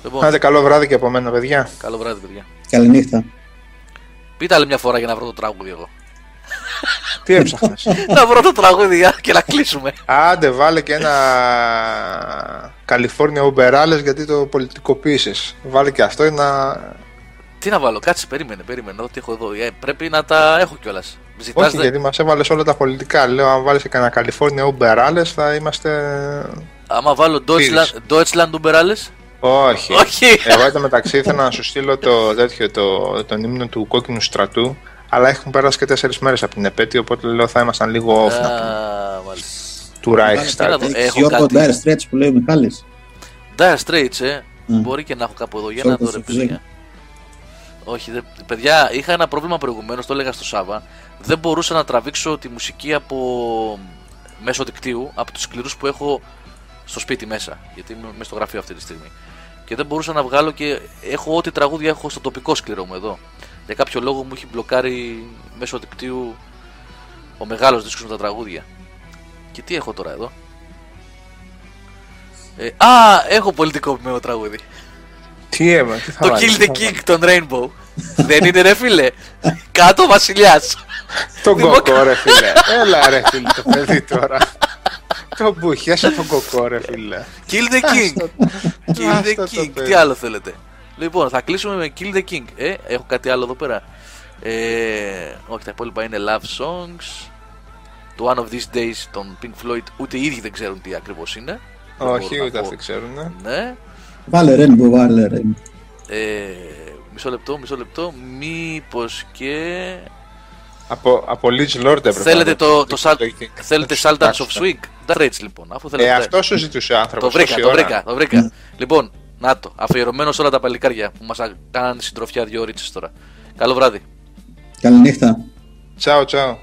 Λοιπόν, Άντε, καλό βράδυ και από μένα, παιδιά. καλό βράδυ, παιδιά. Καληνύχτα. Πείτε άλλη μια φορά για να βρω το τραγούδι εγώ. Τι έψαχνες; να βρω το τραγούδι για- και να κλείσουμε. Άντε, βάλε και ένα California Uberales γιατί το πολιτικοποίησες. Βάλε και αυτό να. Τι να βάλω, κάτσε, περίμενε, περίμενε. Να δω τι έχω εδώ. Ε, πρέπει να τα έχω κιόλας. Ζητάς Όχι, δε- γιατί μας έβαλες όλα τα πολιτικά. Λέω, αν βάλεις και κανένα California Uberales θα είμαστε. Άμα βάλω Φίλες. Deutschland, Deutschland Uberales. Όχι. Όχι. Εγώ εδώ μεταξύ ήθελα να σου στείλω το, τέτοιο, το, τον ύμνο του κόκκινου στρατού, αλλά έχουν περάσει και τέσσερις μέρες από την επέτειο, οπότε λέω θα ήμασταν λίγο off να πούμε, Α, μάλιστα. του τι να Reichstag. δω. Έχεις έχω Γιώργο κάτι. Dire Straits που λέει ο Μιχάλης. Dire Straits, ε. Mm. Μπορεί και να έχω κάπου εδώ. Για Σε να όπως δω, ρε το φυσικό. παιδιά. Όχι, δε, παιδιά, είχα ένα πρόβλημα προηγουμένως, το έλεγα στο Σάβα. Δεν μπορούσα να τραβήξω τη μουσική από μέσω δικτύου, από τους σκληρούς που έχω στο σπίτι μέσα. Γιατί είμαι μέσα στο γραφείο αυτή τη στιγμή. Και δεν μπορούσα να βγάλω και έχω ό,τι τραγούδια έχω στο τοπικό σκληρό μου εδώ. Για κάποιο λόγο μου έχει μπλοκάρει μέσω δικτύου ο μεγάλος δίσκος με τα τραγούδια. Και τι έχω τώρα εδώ; Ε, α, έχω πολιτικοποιημένο τραγούδι. Τι έβαλε, τι θα Το βάλεις, Kill τι the θα King των Rainbow. Δεν είναι ρε φίλε; Κάτω βασιλιάς. Τον Δημοκρα- κοκό ρε φίλε. Έλα ρε φίλε το παιδί τώρα. Το μπουχιάσε τον κοκό ρε φίλε. Kill the King. Kill Άστα the το King. παιδί. Τι άλλο θέλετε; Λοιπόν, θα κλείσουμε με Kill the King. Ε, έχω κάτι άλλο εδώ πέρα. Ε, όχι, τα υπόλοιπα είναι Love Songs. Το One of These Days των Pink Floyd. Ούτε οι ίδιοι δεν ξέρουν τι ακριβώς είναι. Δεν Όχι, μπορώ να ούτε πω. αυτοί ξέρουν. Ναι. Βάλε Rainbow, βάλε Rainbow. Ε, μισό λεπτό, μισό λεπτό. Μήπως και... Από, από Leech Lord έπρεπε. Θέλετε να το, το, Sal- King. θέλετε Θα σου Sultans of κοιτάξω. Swing; Dark Rates λοιπόν. Αφού θέλετε. Ε, αυτό σου ζητούσε ο άνθρωπος. Το βρήκα, το βρήκα, το βρήκα. λοιπόν, να το. Αφιερωμένος σε όλα τα παλικάρια που μας κάνανε συντροφιά δύο ρίτσες τώρα. Καλό βράδυ. Καληνύχτα. Τσάου, τσάου.